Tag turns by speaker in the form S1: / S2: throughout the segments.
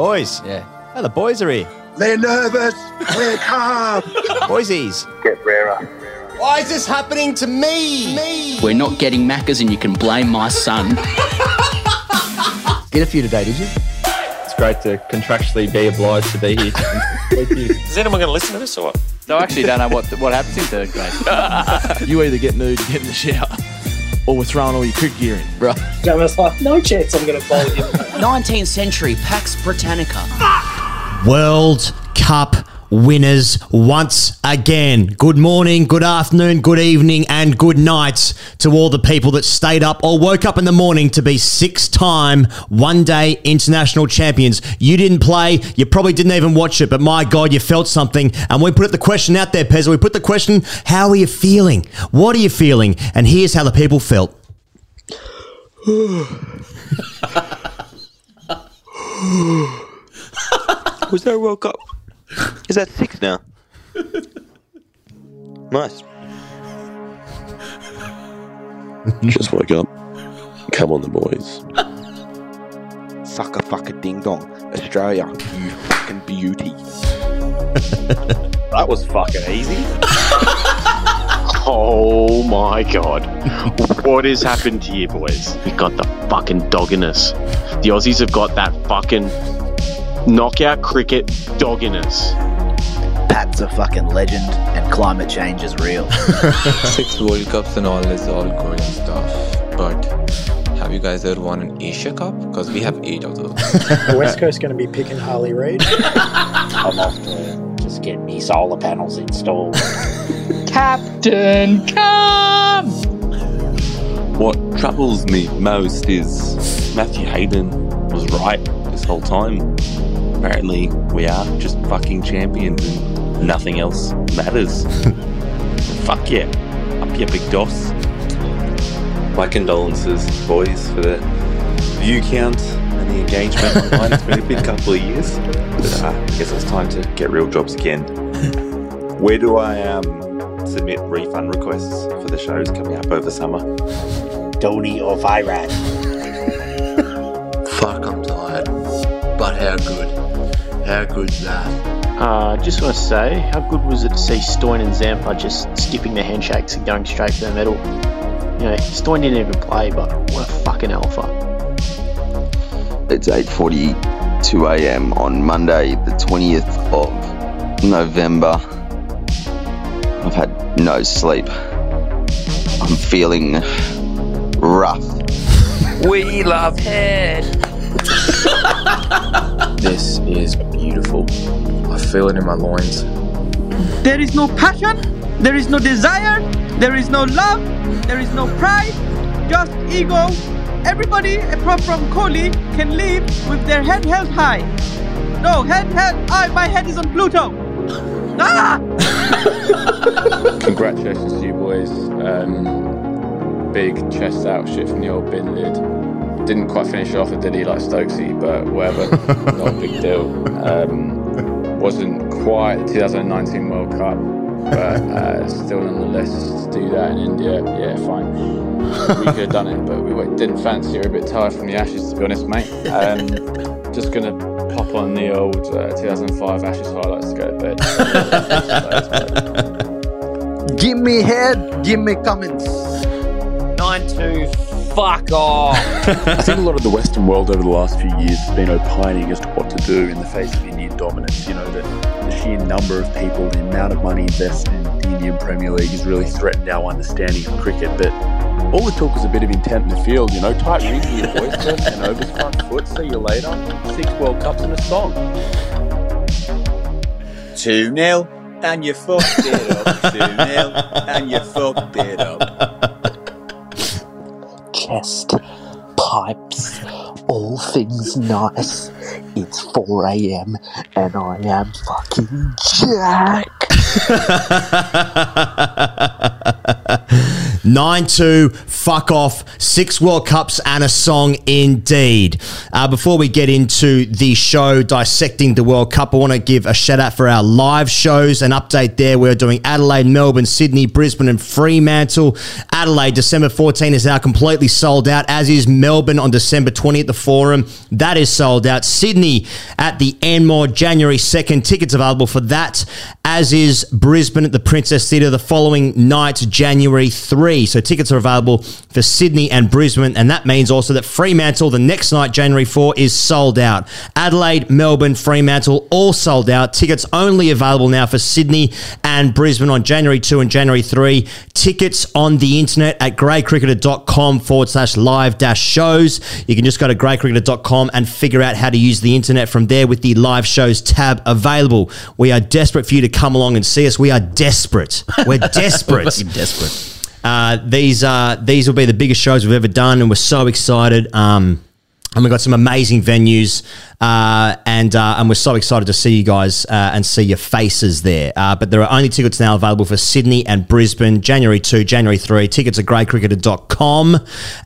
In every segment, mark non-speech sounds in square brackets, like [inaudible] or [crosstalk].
S1: Boys.
S2: Yeah.
S1: Oh, the boys are here.
S3: They're nervous. We're calm.
S1: Boysies.
S3: Get rarer.
S1: Why is this happening to me? Me.
S2: We're not getting Maccas, and you can blame my son.
S4: Get a few today, did you?
S5: It's great to contractually be obliged to be here. Thank [laughs] you.
S6: Is anyone going to listen to this or what?
S2: So I actually don't know what what happens in third grade. [laughs]
S4: You either get nude, or get in the shower, or we're throwing all your cricket gear in.
S2: Right.
S7: I was like, no chance I'm going to bowl you. [laughs]
S2: 19th century Pax Britannica.
S8: World Cup winners once again. Good morning, good afternoon, good evening, and good night to all the people that stayed up or woke up in the morning to be six time one day international champions. You didn't play, you probably didn't even watch it, but my God, you felt something. And we put the question out there, Pez. We put the question, how are you feeling? What are you feeling? And here's how the people felt. [sighs]
S6: Was there a World Cup? Is that six now? nice.
S9: Just woke up. Come on, the boys.
S3: Sucker fucker ding dong. Australia, you fucking beauty.
S6: That was fucking easy. oh my god. What has happened to you boys? You got the fucking dogginess. The Aussies have got that fucking knockout cricket dogginess.
S10: Pat's a fucking legend and climate change is real. [laughs]
S11: Six World Cups and all is all great stuff, but have you guys ever won an Asia Cup? Because we have eight of those.
S7: The West Coast going to be picking Harley Reid. [laughs]
S10: I'm off to just get me solar panels installed.
S2: Captain, come!
S9: What troubles me most is Matthew Hayden was right this whole time. Apparently, we are just fucking champions and nothing else matters. [laughs] Fuck yeah. Up your big dos. My condolences, boys, for the view count and the engagement [laughs] online. It's been a big couple of years. But uh, I guess it's time to get real jobs again. [laughs] Where do I um, submit refund requests for the shows coming up over summer?
S10: Donny or Virat.
S11: Fuck, I'm tired. But how good? How good's that?
S12: Uh, just want to say, how good was it to see Stoin and Zampa just skipping the handshakes and going straight for the medal? You know, Stoin didn't even play, but what a fucking alpha.
S13: It's 8:42 a.m. on Monday, the 20th of November. I've had no sleep. I'm feeling rough.
S11: We love head.
S5: This is beautiful. I feel it in my loins.
S14: There is no passion, there is no desire, there is no love, there is no pride, just ego. Everybody apart from Kohli can live with their head held high. No, head, head, I, my head is on Pluto. [laughs] Ah!
S5: Congratulations to you boys. Um, big chest out shit from the old bin lid. Didn't quite finish it off, did he, like Stokesy, but whatever. [laughs] Not a big deal. Um, wasn't quite the 2019 World Cup, but uh, still nonetheless to do that in India, yeah, fine. We could have done it, but we didn't fancy. We're a bit tired from the Ashes, to be honest, mate. Um, just gonna pop on the old uh, 2005 Ashes highlights to go to bed. [laughs]
S14: Give me head, give me comments.
S12: 9 2, fuck oh. off!
S9: I think a lot of the Western world over the last few years has been opining as to what to do in the face of Indian dominance. You know, the, the sheer number of people, the amount of money invested in the Indian Premier League has really threatened our understanding of cricket. But all the talk was a bit of intent in the field. You know, tight rings in your voice, first and overs, front foot. See you later. Six World Cups in a song.
S10: 2 0, and you fucked it up. 2 0, and you fucked it up.
S14: Chest, pipes, all things nice. It's 4 a.m. and I am fucking Jack. [laughs] [laughs]
S8: 9 2, fuck off, six World Cups and a song indeed. Uh, before we get into the show dissecting the World Cup, I want to give a shout out for our live shows. An update there. We're doing Adelaide, Melbourne, Sydney, Brisbane, and Fremantle. Adelaide, December 14 is now completely sold out, as is Melbourne on December 20 at the Forum. That is sold out. Sydney at the Enmore, January 2nd. Tickets available for that, as is Brisbane at the Princess Theatre the following night, January 3. So tickets are available for Sydney and Brisbane, and that means also that Fremantle the next night, January 4, is sold out. Adelaide, Melbourne, Fremantle, all sold out. Tickets only available now for Sydney and Brisbane on January 2 and January 3. Tickets on the internet at gradecricketer.com forward slash live dash shows. You can just go to gradecricketer.com and figure out how to use the internet from there with the live shows tab available. We are desperate for you to come along and see us. We are desperate. We're [laughs] desperate.
S15: desperate.
S8: Uh, these uh, these will be the biggest shows we've ever done, and we're so excited. Um, and we've got some amazing venues, uh, and uh, and we're so excited to see you guys uh, and see your faces there. Uh, but there are only tickets now available for Sydney and Brisbane, January 2, January 3. Tickets at gradecricketer.com.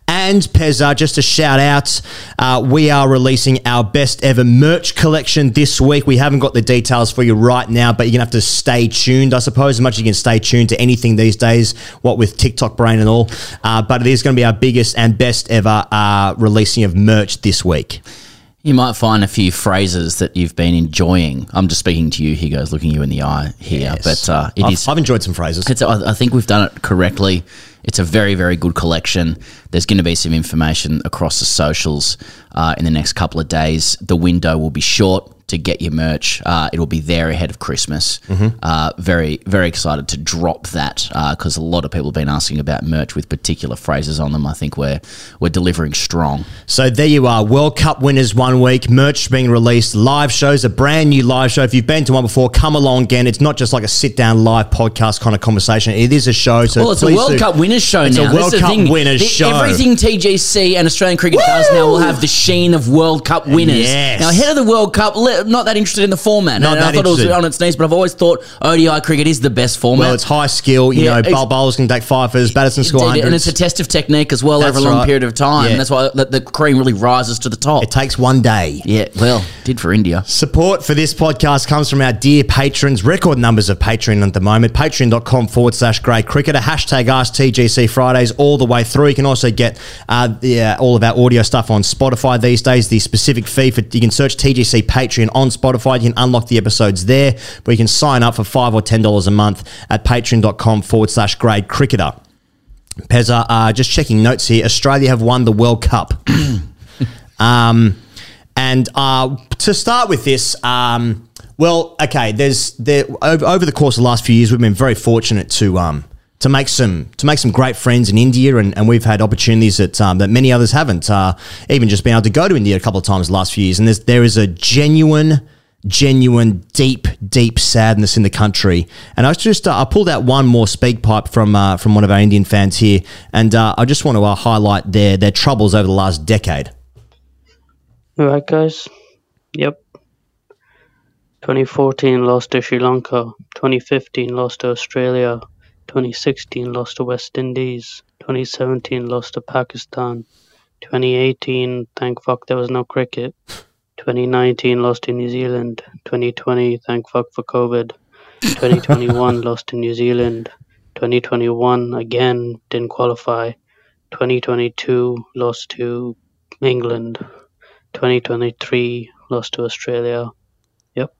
S8: And Pezza, just a shout out, uh, we are releasing our best ever merch collection this week. We haven't got the details for you right now, but you're going to have to stay tuned, I suppose, as much as you can stay tuned to anything these days, what with TikTok brain and all. Uh, but it is going to be our biggest and best ever uh, releasing of merch this week.
S15: You might find a few phrases that you've been enjoying. I'm just speaking to you, Hugo's looking you in the eye here,
S8: Yes.
S15: but uh, it
S8: I've-
S15: is-
S8: I've enjoyed some phrases.
S15: It's, I, I think we've done it correctly. It's a very, very good collection. There's going to be some information across the socials uh, in the next couple of days. The window will be short to get your merch. Uh, it'll be there ahead of Christmas.
S8: Mhm.
S15: Uh, very, very excited to drop that because a lot of people have been asking about merch with particular phrases on them. I think we're we're delivering strong.
S8: So there you are, World Cup winners one week, merch being released, live shows, a brand new live show. If you've been to one before, come along again. It's not just like a sit down live podcast kind of conversation. It is a show. So
S15: well, it's a World
S8: do-
S15: Cup winners show
S8: It's
S15: now.
S8: a World Cup winners
S15: The-
S8: show.
S15: Everything TGC and Australian cricket does now will have the sheen of World Cup winners.
S8: Yes.
S15: Now, ahead of the World Cup, not that interested in the format.
S8: Not
S15: and I
S8: that
S15: thought it was on its knees, but I've always thought ODI cricket is the best format.
S8: Well, it's high skill. You
S15: Yeah,
S8: know,
S15: it's-
S8: bowlers can take fivers, batters can score
S15: Indeed, and it's a test of technique as well
S8: That's
S15: over a long
S8: right.
S15: period of time.
S8: Yeah.
S15: And that's why the, the cream really rises to the top.
S8: It takes one day.
S15: Yeah, well, did for India.
S8: Support for this podcast comes from our dear patrons. Record numbers of Patreon at the moment. Patreon.com forward slash grade cricketer. Hashtag Ask TGC Fridays all the way through. You can also get uh, the, uh, all of our audio stuff on Spotify these days. The specific fee for you can search TGC Patreon on Spotify. You can unlock the episodes there, but you can sign up for five or ten dollars a month at patreon.com forward slash grade cricketer. Pezza, uh, just checking notes here. Australia have won the World Cup. [coughs] um, and uh, to start with this, um, well, okay, there's there over, over the course of the last few years, we've been very fortunate to um, to make some to make some great friends in India, and, and we've had opportunities that um, that many others haven't. Uh, even just being able to go to India a couple of times the last few years, and there's there is a genuine genuine, deep, deep sadness in the country. And I just uh, I pulled out one more SpeakPipe from uh, from one of our Indian fans here, and uh, I just want to uh, highlight their their troubles over the last decade.
S16: All right, guys. Yep. 2014 lost to Sri Lanka. 2015 lost to Australia. 2016 lost to West Indies. 2017 lost to Pakistan. 2018, thank fuck there was no cricket. 2019 lost to New Zealand. 2020, thank fuck for COVID. 2021 [laughs] lost to New Zealand. 2021 again didn't qualify. 2022 lost to England. 2023 lost to Australia. Yep.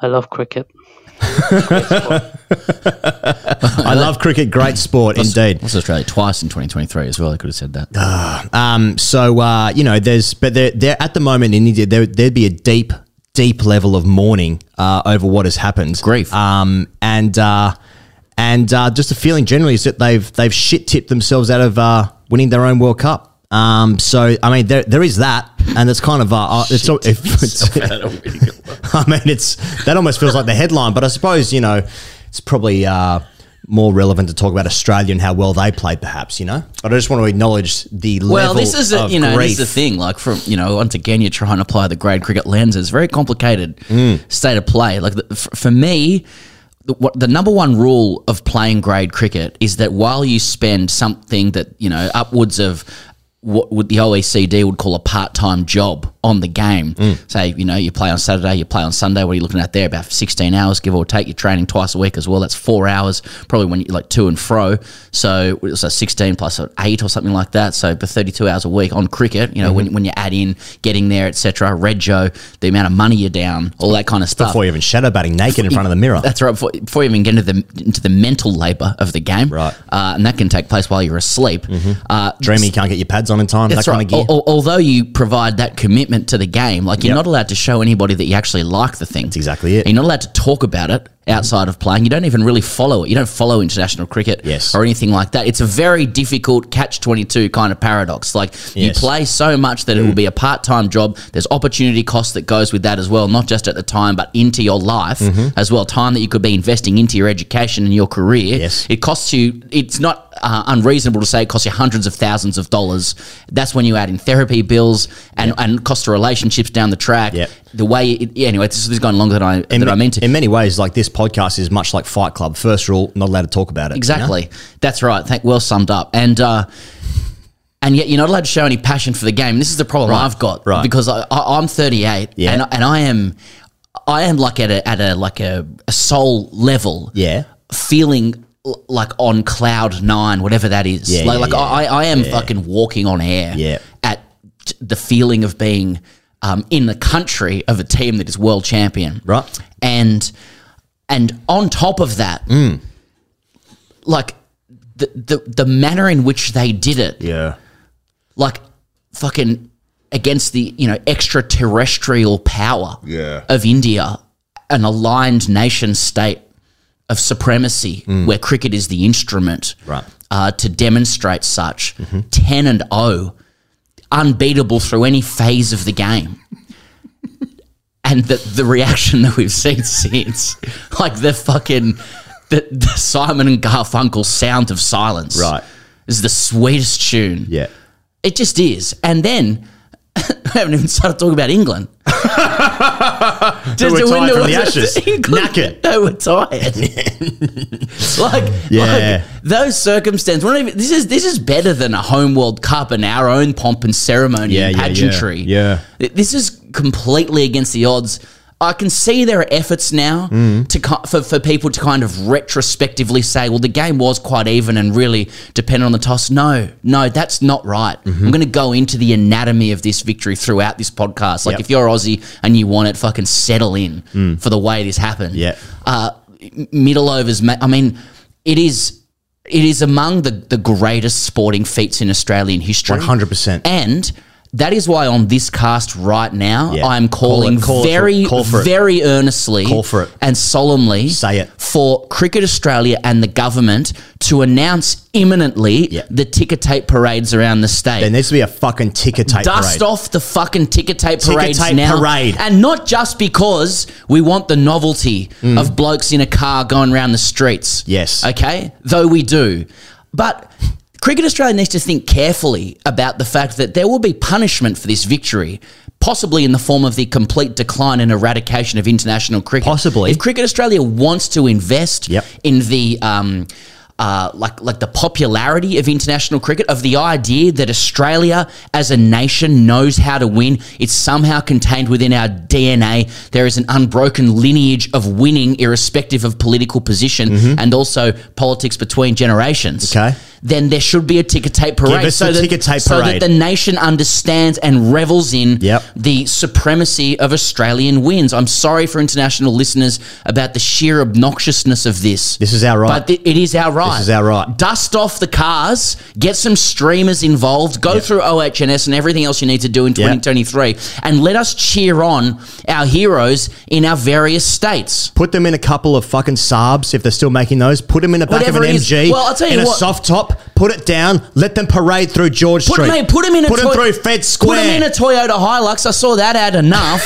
S16: I love cricket. [laughs]
S8: I love cricket, great sport indeed.
S15: Lost Australia twice in 2023 as well. I could have said that.
S8: Um, so uh, you know, there's but there, there at the moment in India, there, there'd be a deep, deep level of mourning uh, over what has happened, grief, um, and uh, and uh, just a feeling generally is that they've they've shit tipped themselves out of uh, winning their own World Cup. Um, so I mean, there there is that, and it's kind of uh, uh, it's, if, [laughs] it's [laughs] I mean, it's that almost feels like the headline, but I suppose you know it's probably uh, more relevant to talk about Australia and how well they played, perhaps. You know, but I just want to acknowledge the
S15: Well,
S8: level
S15: this is a,
S8: of
S15: you know
S8: grief.
S15: this is the thing. Like from you know once again you're trying to apply the grade cricket lens. It's a very complicated
S8: Mm.
S15: state of play. Like the, f- for me, the, what, the number one rule of playing grade cricket is that while you spend something that you know upwards of what would the OECD would call a part-time job on the game. Say, you know, you play on Saturday, you play on Sunday. What are you looking at there? About 16 hours, give or take. You're training twice a week as well. That's four hours, probably when you like to and fro. So it's a 16 eight or something like that. So for 32 hours a week on cricket, you know, when, when you add in getting there, etc. Rego, the amount of money you're down, all that kind of stuff.
S8: Before you even shadow batting naked in front of the mirror.
S15: That's right. Before, before you even get into the into the mental labour of the game, right? Uh, and that can take place while you're asleep. Uh,
S8: Dreaming you can't get your pads on in time,
S15: that's
S8: that
S15: right.
S8: kind of gear.
S15: Al- al- although you provide that commitment to the game, like you're
S8: Yep.
S15: not allowed to show anybody that you actually like the thing. That's
S8: exactly it.
S15: You're not allowed to talk about it outside of playing. You don't even really follow it. You don't follow international cricket
S8: Yes.
S15: or anything like that. It's a very difficult catch 22 kind of paradox. Like you play so much that it will be a part-time job. There's opportunity cost that goes with that as well, not just at the time, but into your life
S8: Mhm.
S15: as well. Time that you could be investing into your education and your career.
S8: Yes.
S15: It costs you, it's not uh, unreasonable to say it costs you hundreds of thousands of dollars. That's when you add in therapy bills and, and cost of relationships down the track. The way, it, yeah, anyway, this, is going longer than I,
S8: in,
S15: than I meant to.
S8: in many ways, like this podcast is much like Fight Club. First rule, not allowed to talk about it. you know?
S15: Exactly. That's right. Thank, well summed up. And uh, and yet you're not allowed to show any passion for the game. This is the problem
S8: Right,
S15: I've got
S8: right.
S15: because I, I, I'm 38
S8: Yeah.
S15: and and I am I am like at a at a like a, a soul level.
S8: Yeah.
S15: Feeling l- like on cloud nine, whatever that is.
S8: Yeah,
S15: like
S8: yeah,
S15: like
S8: yeah.
S15: I, I am fucking walking on air.
S8: Yeah.
S15: At the feeling of being um, in the country of a team that is world champion.
S8: Right.
S15: And and on top of that,
S8: Mm.
S15: like the, the the manner in which they did it,
S8: Yeah.
S15: like fucking against the you know extraterrestrial power
S8: Yeah.
S15: of India, an aligned nation state of supremacy where cricket is the instrument
S8: Mm. Right. Mm-hmm.
S15: uh, to demonstrate such ten and O, unbeatable through any phase of the game. And the, the reaction that we've seen [laughs] since, like the fucking the, the Simon and Garfunkel sound of silence,
S8: Right.
S15: is the sweetest tune.
S8: Yeah.
S15: It just is. And then [laughs] we haven't even started talking about England. [laughs]
S8: Who were tired from the ashes. [laughs] Knackered.
S15: They were tired. [laughs] like,
S8: Yeah.
S15: like those circumstances. we're not even- This is this is better than a home World Cup and our own pomp and ceremony
S8: Yeah,
S15: and
S8: yeah, yeah.
S15: pageantry.
S8: Yeah.
S15: This is completely against the odds. I can see there are efforts now
S8: Mm.
S15: to for, for people to kind of retrospectively say, well, the game was quite even and really depended on the toss. No, no, that's not right.
S8: Mm-hmm.
S15: I'm going to go into the anatomy of this victory throughout this podcast. Like,
S8: Yep.
S15: if you're Aussie and you want it, fucking settle in
S8: Mm.
S15: for the way this happened.
S8: Yeah.
S15: Uh, middle overs, I mean, it is. It is among the, the greatest sporting feats in Australian history.
S8: 100%.
S15: And that is why on this cast right now,
S8: Yeah.
S15: I'm
S8: Call
S15: calling
S8: it- call it for-
S15: very,
S8: call for it.
S15: very earnestly
S8: Call for it.
S15: and solemnly
S8: Say it.
S15: for Cricket Australia and the government to announce imminently the ticker tape parades around the state.
S8: There needs to be a fucking ticker tape
S15: Dust
S8: parade.
S15: off the fucking ticker tape
S8: Ticker
S15: parades
S8: tape
S15: now.
S8: parade.
S15: And not just because we want the novelty
S8: Mm.
S15: of blokes in a car going around the streets.
S8: Yes.
S15: Okay? Though we do. But Cricket Australia needs to think carefully about the fact that there will be punishment for this victory. Possibly in the form of the complete decline and eradication of international cricket.
S8: Possibly.
S15: If Cricket Australia wants to invest
S8: Yep.
S15: in the um, uh, like like the popularity of international cricket, of the idea that Australia as a nation knows how to win. It's somehow contained within our DNA. There is an unbroken lineage of winning, irrespective of political position and also politics between generations.
S8: Mm-hmm. Okay.
S15: Then there should be a ticker tape parade.
S8: Give us the ticker tape
S15: so that
S8: parade.
S15: the nation understands and revels in
S8: Yep.
S15: the supremacy of Australian wins. I'm sorry for international listeners about the sheer obnoxiousness of this.
S8: This is our right.
S15: But th- it is our right.
S8: This is our right.
S15: Dust off the cars, get some streamers involved, go through OHNS and everything else you need to do in 2023, and let us cheer on our heroes in our various states.
S8: Put them in a couple of fucking Saabs if they're still making those. Put them in the back
S15: Whatever
S8: of an. MG.
S15: Well, I'll tell you
S8: in a soft top. Put it down. Let them parade through George
S15: Put,
S8: Street.
S15: mate, put him in a
S8: Put them
S15: Toy-
S8: through Fed Square.
S15: Put him in a Toyota Hilux. I saw that ad enough.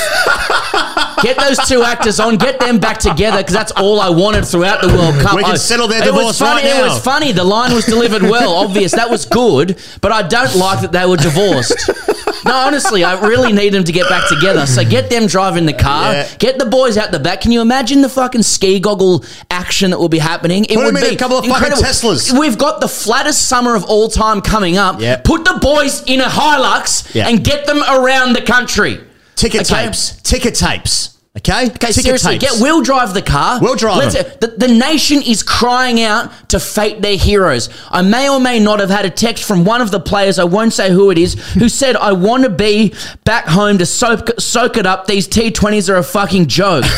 S15: [laughs] Get those two actors on. Get them back together because that's all I wanted throughout the World Cup.
S8: We can
S15: I-
S8: settle their
S15: was
S8: divorce
S15: funny,
S8: right
S15: It was funny. The line was delivered well. Obvious. That was good. But I don't like that they were divorced. [laughs] No, honestly, I really need them to get back together. So get them driving the car.
S8: Yeah.
S15: Get the boys out the back. Can you imagine the fucking ski goggle action that will be happening? It
S8: Put
S15: would be
S8: a couple of fucking. Teslas.
S15: We've got the flattest summer of all time coming up.
S8: Yeah.
S15: Put the boys in a Hilux
S8: Yeah.
S15: and get them around the country.
S8: Ticket
S15: Okay?
S8: tapes. Ticket tapes. Okay?
S15: Okay,
S8: Ticket
S15: seriously,
S8: tapes.
S15: get Will drive the car.
S8: We'll drive them.
S15: the, the nation is crying out to fete their heroes. I may or may not have had a text from one of the players, I won't say who it is, who said, I want to be back home to soak, soak it up. These T20s are a fucking joke. [laughs]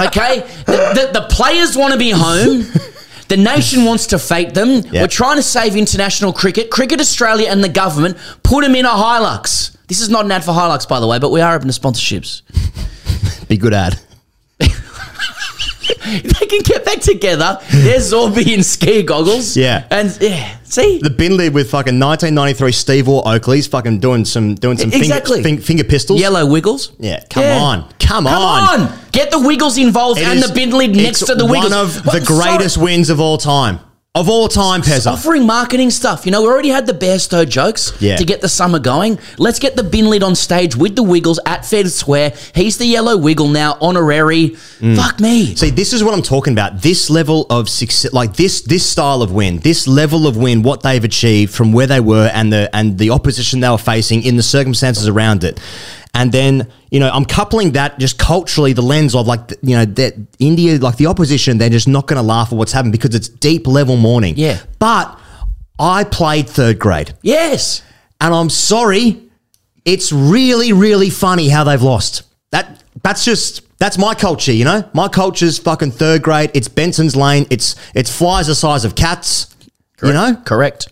S15: okay? The, the, the players want to be home. The nation wants to fete them.
S8: Yeah.
S15: We're trying to save international cricket. Cricket Australia and the government put them in a Hilux. This is not an ad for Hilux, by the way, but we are open to sponsorships.
S8: Be good ad. [laughs]
S15: they can get back together. There's Zorby in ski goggles.
S8: Yeah.
S15: And yeah, see?
S8: The bin lid with fucking 1993 Steve Waugh Oakley's fucking doing some doing some
S15: Exactly.
S8: finger, finger, pistols.
S15: Yellow wiggles.
S8: Yeah, come
S15: Yeah.
S8: on. Come,
S15: Come
S8: on.
S15: on. Get the wiggles involved
S8: It
S15: and
S8: is-
S15: the bin lid next to the wiggles.
S8: One of
S15: What-
S8: the greatest
S15: sorry.
S8: wins of all time. Of all time, Pezza.
S15: Offering marketing stuff. You know, we already had the Bairstow jokes
S8: Yeah.
S15: to get the summer going. Let's get the bin lid on stage with the Wiggles at Fed Square. He's the yellow wiggle now, honorary.
S8: Mm.
S15: Fuck me.
S8: See, this is what I'm talking about. This level of success, like this, this style of win, this level of win, what they've achieved from where they were and the and the opposition they were facing in the circumstances around it, and then you know I'm coupling that just culturally the lens of like you know that India, like the opposition, they're just not going to laugh at what's happened because it's deep level mourning.
S15: Yeah.
S8: but I played third grade.
S15: Yes.
S8: And I'm sorry, it's really, really funny how they've lost. That that's just that's my culture, you know? My culture's fucking third grade. It's Benson's Lane. It's it's flies the size of cats. You know?
S15: Correct.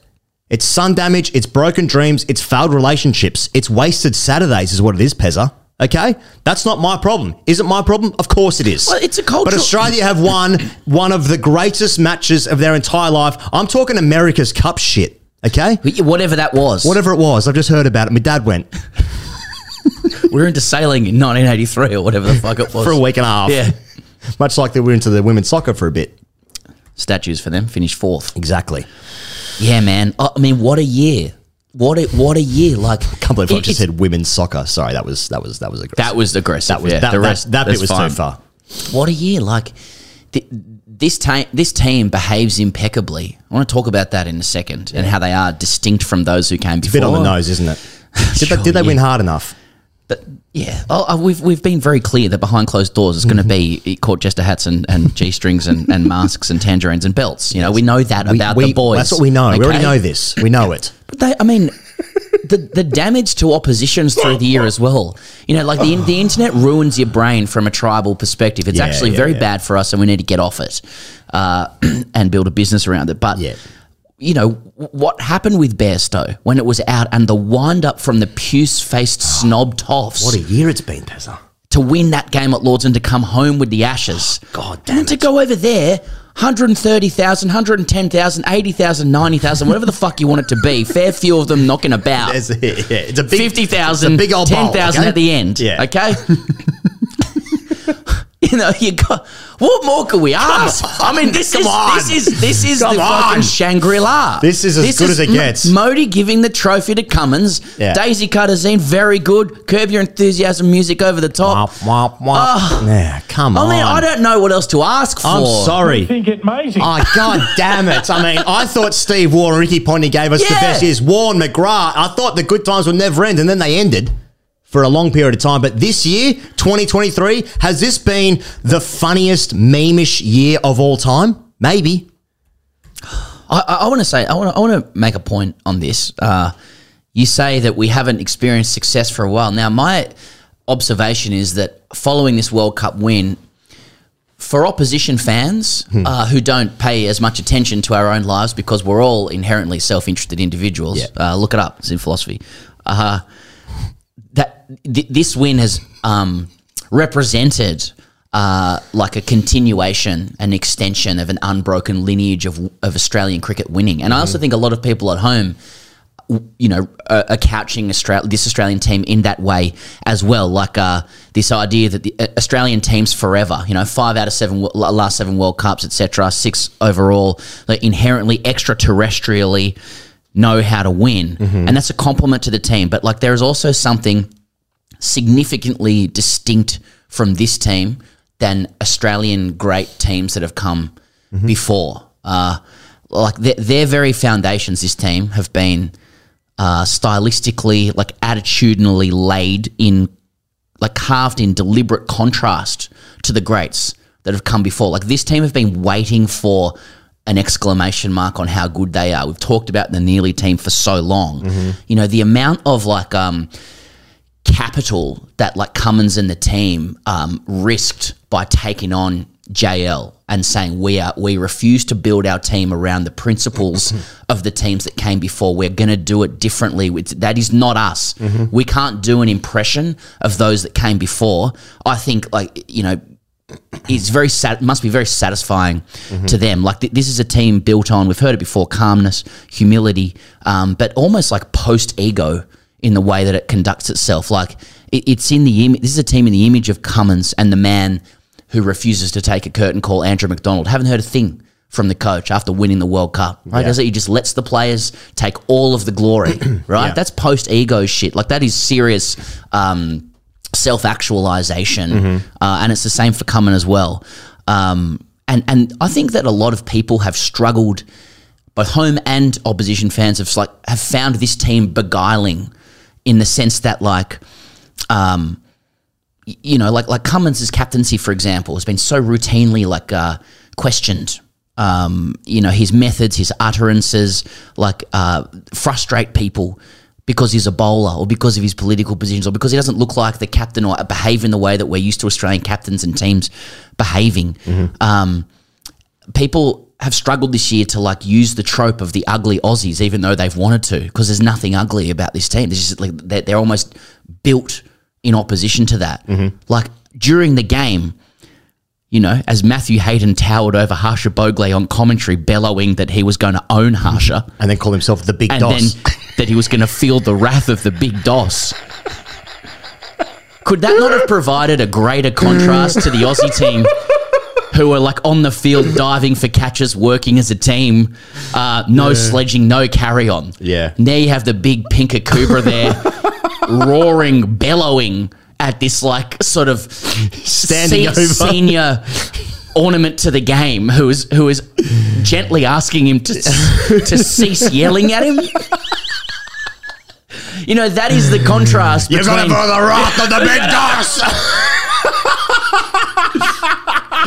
S8: It's sun damage, it's broken dreams, it's failed relationships, it's wasted Saturdays is what it is, Pezza. Okay? That's not my problem. Is it my problem? Of course it is.
S15: Well, it's a
S8: culture.
S15: But
S8: Australia have won one of the greatest matches of their entire life. I'm talking America's Cup shit. Okay?
S15: Whatever that was.
S8: Whatever it was. I've just heard about it. My dad went.
S15: We [laughs] were into sailing in 1983 or whatever the fuck it [laughs] was.
S8: for a week and a half.
S15: Yeah.
S8: Much like they were into the women's soccer for a bit.
S15: Statues for them. Finished fourth.
S8: Exactly.
S15: Yeah, man. I I mean, what a year. What a, what a year. Like,
S8: Can't believe I just said women's soccer. Sorry, that was that was that was aggressive.
S15: That was aggressive.
S8: That was
S15: yeah.
S8: that,
S15: The
S8: that,
S15: rest-
S8: that bit was
S15: fine.
S8: too far.
S15: What a year! Like th- this team, this team behaves impeccably. I want to talk about that in a second and how they are distinct from those who came
S8: It's a
S15: before.
S8: bit on the nose, isn't it? [laughs] Did, they, did they win hard enough?
S15: But yeah, oh, uh, we've we've been very clear that behind closed doors it's going to be court jester hats and, and [laughs] g strings and, and masks and tangerines and belts. You know, we know that
S8: We-
S15: about
S8: we-
S15: the boys.
S8: That's what we know. We already know this. We know it. [laughs]
S15: But they, I mean, the the damage to oppositions through the year as well. You know, like the the [sighs] internet ruins your brain from a tribal perspective. It's
S8: Yeah,
S15: actually
S8: yeah,
S15: very
S8: yeah.
S15: bad for us, and we need to get off it uh, [clears throat] and build a business around it. But you know what happened with Bairstow when it was out, and the wind up from the puce faced ah, snob toffs.
S8: What a year it's been, Pezza.
S15: To win that game at Lords and to come home with the ashes.
S8: Ah, God
S15: damn and to go over there, 130,000, 110,000, 80,000, 90,000, whatever the fuck you want it to be. Fair few of them knocking about.
S8: Yeah, it's a big-
S15: 50,000,
S8: a big old
S15: 10,000
S8: okay?
S15: at the end.
S8: Yeah.
S15: Okay? [laughs] [laughs] [laughs] you know, you got what more could we ask? I mean, this
S8: Come
S15: is
S8: on.
S15: this is this is
S8: Come
S15: the fucking. Shangri La.
S8: This is as good as it gets.
S15: Modi giving the trophy to Cummins.
S8: Yeah.
S15: Daisy Cutterzine, very good. Curb your enthusiasm, music over the top.
S8: Womp, womp.
S15: Ah.
S8: yeah, come
S15: I
S8: on.
S15: mean, I don't know what else to ask for.
S8: I'm sorry.
S17: I think it amazing.
S8: Oh, god damn it. I mean, I thought Steve Waugh and Ricky Ponty gave us the
S15: Yeah.
S8: best years. Waugh and McGrath, I thought the good times would never end, and then they ended for a long period of time. But this year, 2023, has this been the funniest memeish year of all time? Maybe.
S15: I, I, want to say, I want to, make a point on this. Uh, you say that we haven't experienced success for a while. Now, my observation is that following this World Cup win, for opposition fans
S8: Hmm.
S15: uh, who don't pay as much attention to our own lives because we're all inherently self-interested individuals, uh, look it up. It's in philosophy. Uh, that th- this win has um, represented uh, like a continuation, an extension of an unbroken lineage of, of Australian cricket winning. And I also think a lot of people at home you know, are, are couching Austra- this Australian team in that way as well. Like uh, this idea that the uh, Australian teams forever, you know, five out of seven last seven World Cups, etc., six overall, like inherently extraterrestrially know how to win,
S8: Mhm.
S15: and that's a compliment to the team. But like, there is also something significantly distinct from this team than Australian great teams that have come before. Uh, like their, their very foundations, this team have been uh, stylistically, like attitudinally laid in, like carved in deliberate contrast to the greats that have come before. Like this team have been waiting for an exclamation mark on how good they are. We've talked about the Nearly team for so long. You know, the amount of like um, capital that like Cummins and the team um, risked by taking on JL and saying we are we refuse to build our team around the principles [laughs] of the teams that came before. We're going to do it differently. That is not us.
S8: Mhm.
S15: We can't do an impression of those that came before. I think like you know it's very sat- must be very satisfying to them. Like th- this is a team built on we've heard it before calmness, humility, um, but almost like post ego in the way that it conducts itself. Like it, it's in the image. This is a team in the image of Cummins and the man who refuses to take a curtain call, Andrew McDonald. Haven't heard a thing from the coach after winning the World Cup. Right?
S8: Yeah.
S15: Does it? He just lets the players take all of the glory. [clears throat] Right?
S8: Yeah.
S15: That's post ego shit. Like that is serious. Um, self actualization,
S8: Mhm.
S15: uh, and it's the same for Cummin as well. Um, and and I think that a lot of people have struggled, both home and opposition fans have like have found this team beguiling, in the sense that like, um, you know, like like Cummins' captaincy, for example, has been so routinely like uh, questioned. Um, you know, his methods, his utterances, like uh, frustrate people because he's a bowler or because of his political positions or because he doesn't look like the captain or behave in the way that we're used to Australian captains and teams behaving. Um, people have struggled this year to like use the trope of the ugly Aussies, even though they've wanted to, because there's nothing ugly about this team. There's just like they're, they're almost built in opposition to that. Like during the game, you know, as Matthew Hayden towered over Harsha Bhogle on commentary, bellowing that he was going to own Harsha,
S8: and then call himself the Big
S15: and
S8: Doss.
S15: then that he was going to feel the wrath of the Big Doss. Could that not have provided a greater contrast to the Aussie team? Who were like on the field diving for catches, working as a team, uh, no
S8: Yeah.
S15: sledging, no carry on.
S8: Yeah.
S15: Now you have the big pinker Cooper there, roaring, bellowing at this like sort of [laughs]
S8: Standing
S15: se-
S8: over.
S15: senior ornament to the game, who is who is gently asking him to to cease yelling at him. You know that is the contrast.
S8: You're
S15: between,
S8: gonna feel the wrath of the Big Doss.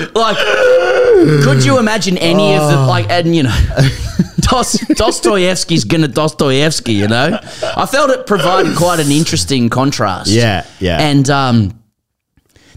S8: [laughs]
S15: like, could you imagine any of the like, and you know, Dos, Dostoevsky's gonna Dostoevsky. You know, I felt it provided quite an interesting contrast.
S8: Yeah, yeah.
S15: and um.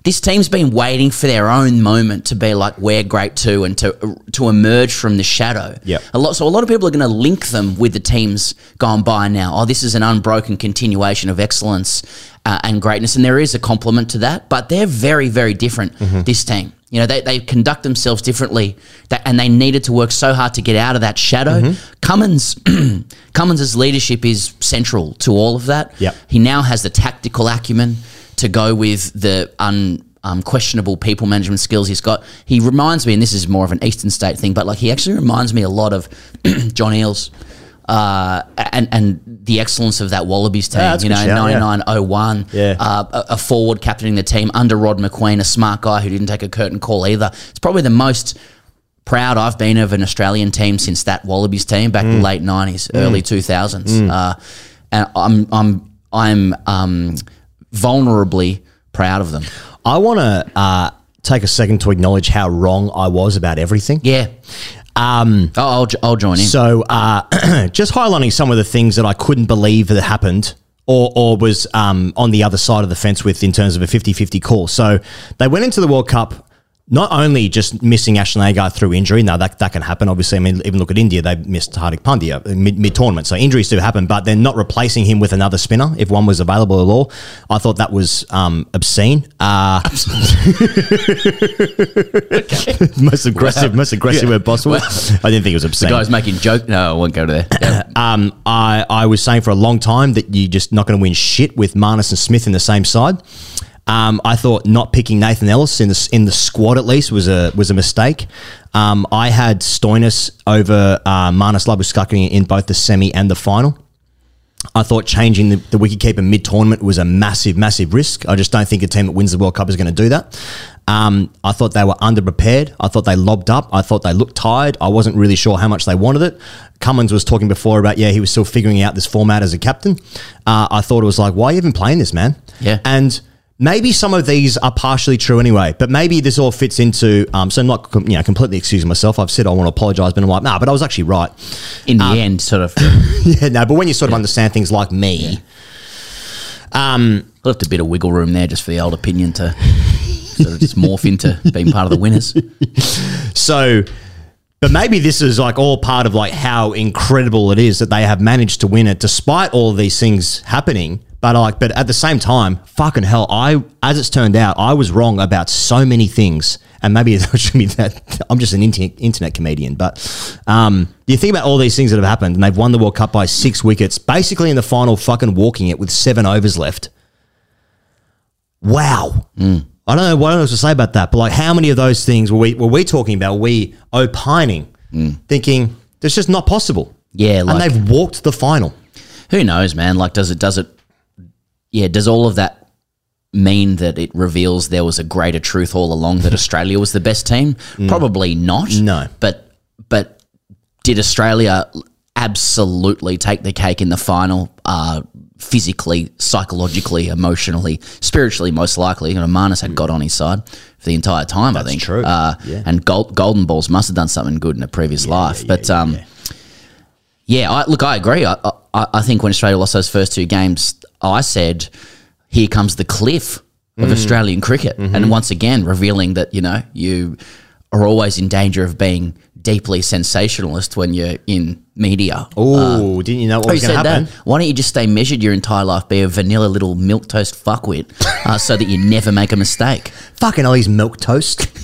S15: This team's been waiting for their own moment to be like we're great too, and to to emerge from the shadow.
S8: Yep.
S15: A lot, so a lot of people are going to link them with the teams gone by now. Oh, this is an unbroken continuation of excellence uh, and greatness, and there is a compliment to that. But they're very, very different.
S8: Mm-hmm.
S15: This team, you know, they, they conduct themselves differently, that, and they needed to work so hard to get out of that shadow.
S8: Mm-hmm.
S15: Cummins, [clears throat] Cummins's leadership is central to all of that.
S8: Yep.
S15: He now has the tactical acumen to go with the un, um, questionable people management skills he's got. He reminds me, and this is more of an Eastern State thing, but like he actually reminds me a lot of [clears throat] John Eales. Uh, and and the excellence of that Wallabies team,
S8: Yeah,
S15: you know,
S8: yeah.
S15: 99 01.
S8: Yeah.
S15: Uh, a, forward captaining the team under Rod Macqueen, a smart guy who didn't take a curtain call either. It's probably the most proud I've been of an Australian team since that Wallabies team back in the
S8: Mm.
S15: late 90s,
S8: Mm.
S15: early 2000s.
S8: Mm.
S15: Uh, and I'm, I'm, I'm um, vulnerably proud of them.
S8: I want to uh, take a second to acknowledge how wrong I was about everything.
S15: Yeah.
S8: Um,
S15: oh, I'll, I'll join in.
S8: So, uh, [clears throat] just highlighting some of the things that I couldn't believe that happened or, or was um, on the other side of the fence with in terms of a 50 50 call. So, they went into the World Cup not only just missing Ashton Agar through injury, now that, that can happen. Obviously, I mean, even look at India, they missed Hardik Pandya mid, mid tournament. So injuries do happen, but they're not replacing him with another spinner if one was available at all. I thought that was um, obscene. Uh, [laughs] most aggressive,
S15: Wow.
S8: most aggressive
S15: Yeah.
S8: word possible.
S15: Wow.
S8: I didn't think it was obscene.
S15: The guy's making joke. No, I won't go to there. Yeah. [coughs]
S8: um, I, I was saying for a long time that you're just not going to win shit with Marnus and Smith in the same side. Um, I thought not picking Nathan Ellis in the in the squad at least was a was a mistake. Um, I had Stoinis over uh, Marnus Labuskakini in both the semi and the final. I thought changing the, the wicketkeeper mid tournament was a massive, massive risk. I just don't think a team that wins the World Cup is going to do that. Um, I thought they were underprepared. I thought they lobbed up. I thought they looked tired. I wasn't really sure how much they wanted it. Cummins was talking before about, yeah, he was still figuring out this format as a captain. Uh, I thought it was like, why are you even playing this, man?
S15: Yeah.
S8: And maybe some of these are partially true anyway, but maybe this all fits into. Um, so I'm not you know completely excusing myself. I've said I want to apologise, but I'm like, nah, but I was actually right.
S15: In the end, sort of. [laughs]
S8: yeah, no, but when you sort of understand things like me, um,
S15: left a bit of wiggle room there just for the old opinion to sort of just morph into being part of the winners. [laughs]
S8: So, but maybe this is like all part of like how incredible it is that they have managed to win it despite all of these things happening. But like, but at the same time, fucking hell, I as it's turned out, I was wrong about so many things. And maybe it [laughs] should be that I'm just an internet, internet comedian. But um, you think about all these things that have happened, and they've won the World Cup by six wickets, basically in the final, fucking walking it with seven overs left. Wow. I don't know what else to say about that, but like, how many of those things were we were we talking about? Were we opining, thinking it's just not possible?
S15: Yeah, like-
S8: and they've walked the final.
S15: Who knows, man? Like, does it, does it, yeah, does all of that mean that it reveals there was a greater truth all along that [laughs] Australia was the best team? Probably not.
S8: No.
S15: But, but did Australia absolutely take the cake in the final? Uh, physically, psychologically, emotionally, spiritually, most likely. You know, Marnus had God on his side for the entire time. I think
S8: true.
S15: Uh,
S8: Yeah.
S15: And Gold, Golden Balls must have done something good in a previous life. but um, yeah, I, look, I agree. I, I, I think when Australia lost those first two games, I said, "Here comes the cliff of
S8: Mm.
S15: Australian cricket," and once again revealing that you know you are always in danger of being deeply sensationalist when you're in media.
S8: Oh, didn't you know what was going to happen?
S15: that? Why don't you just stay measured your entire life, be a vanilla little milk toast fuckwit, uh, [laughs] so that you never make a mistake?
S8: Fucking hell, he's milk toast. [laughs]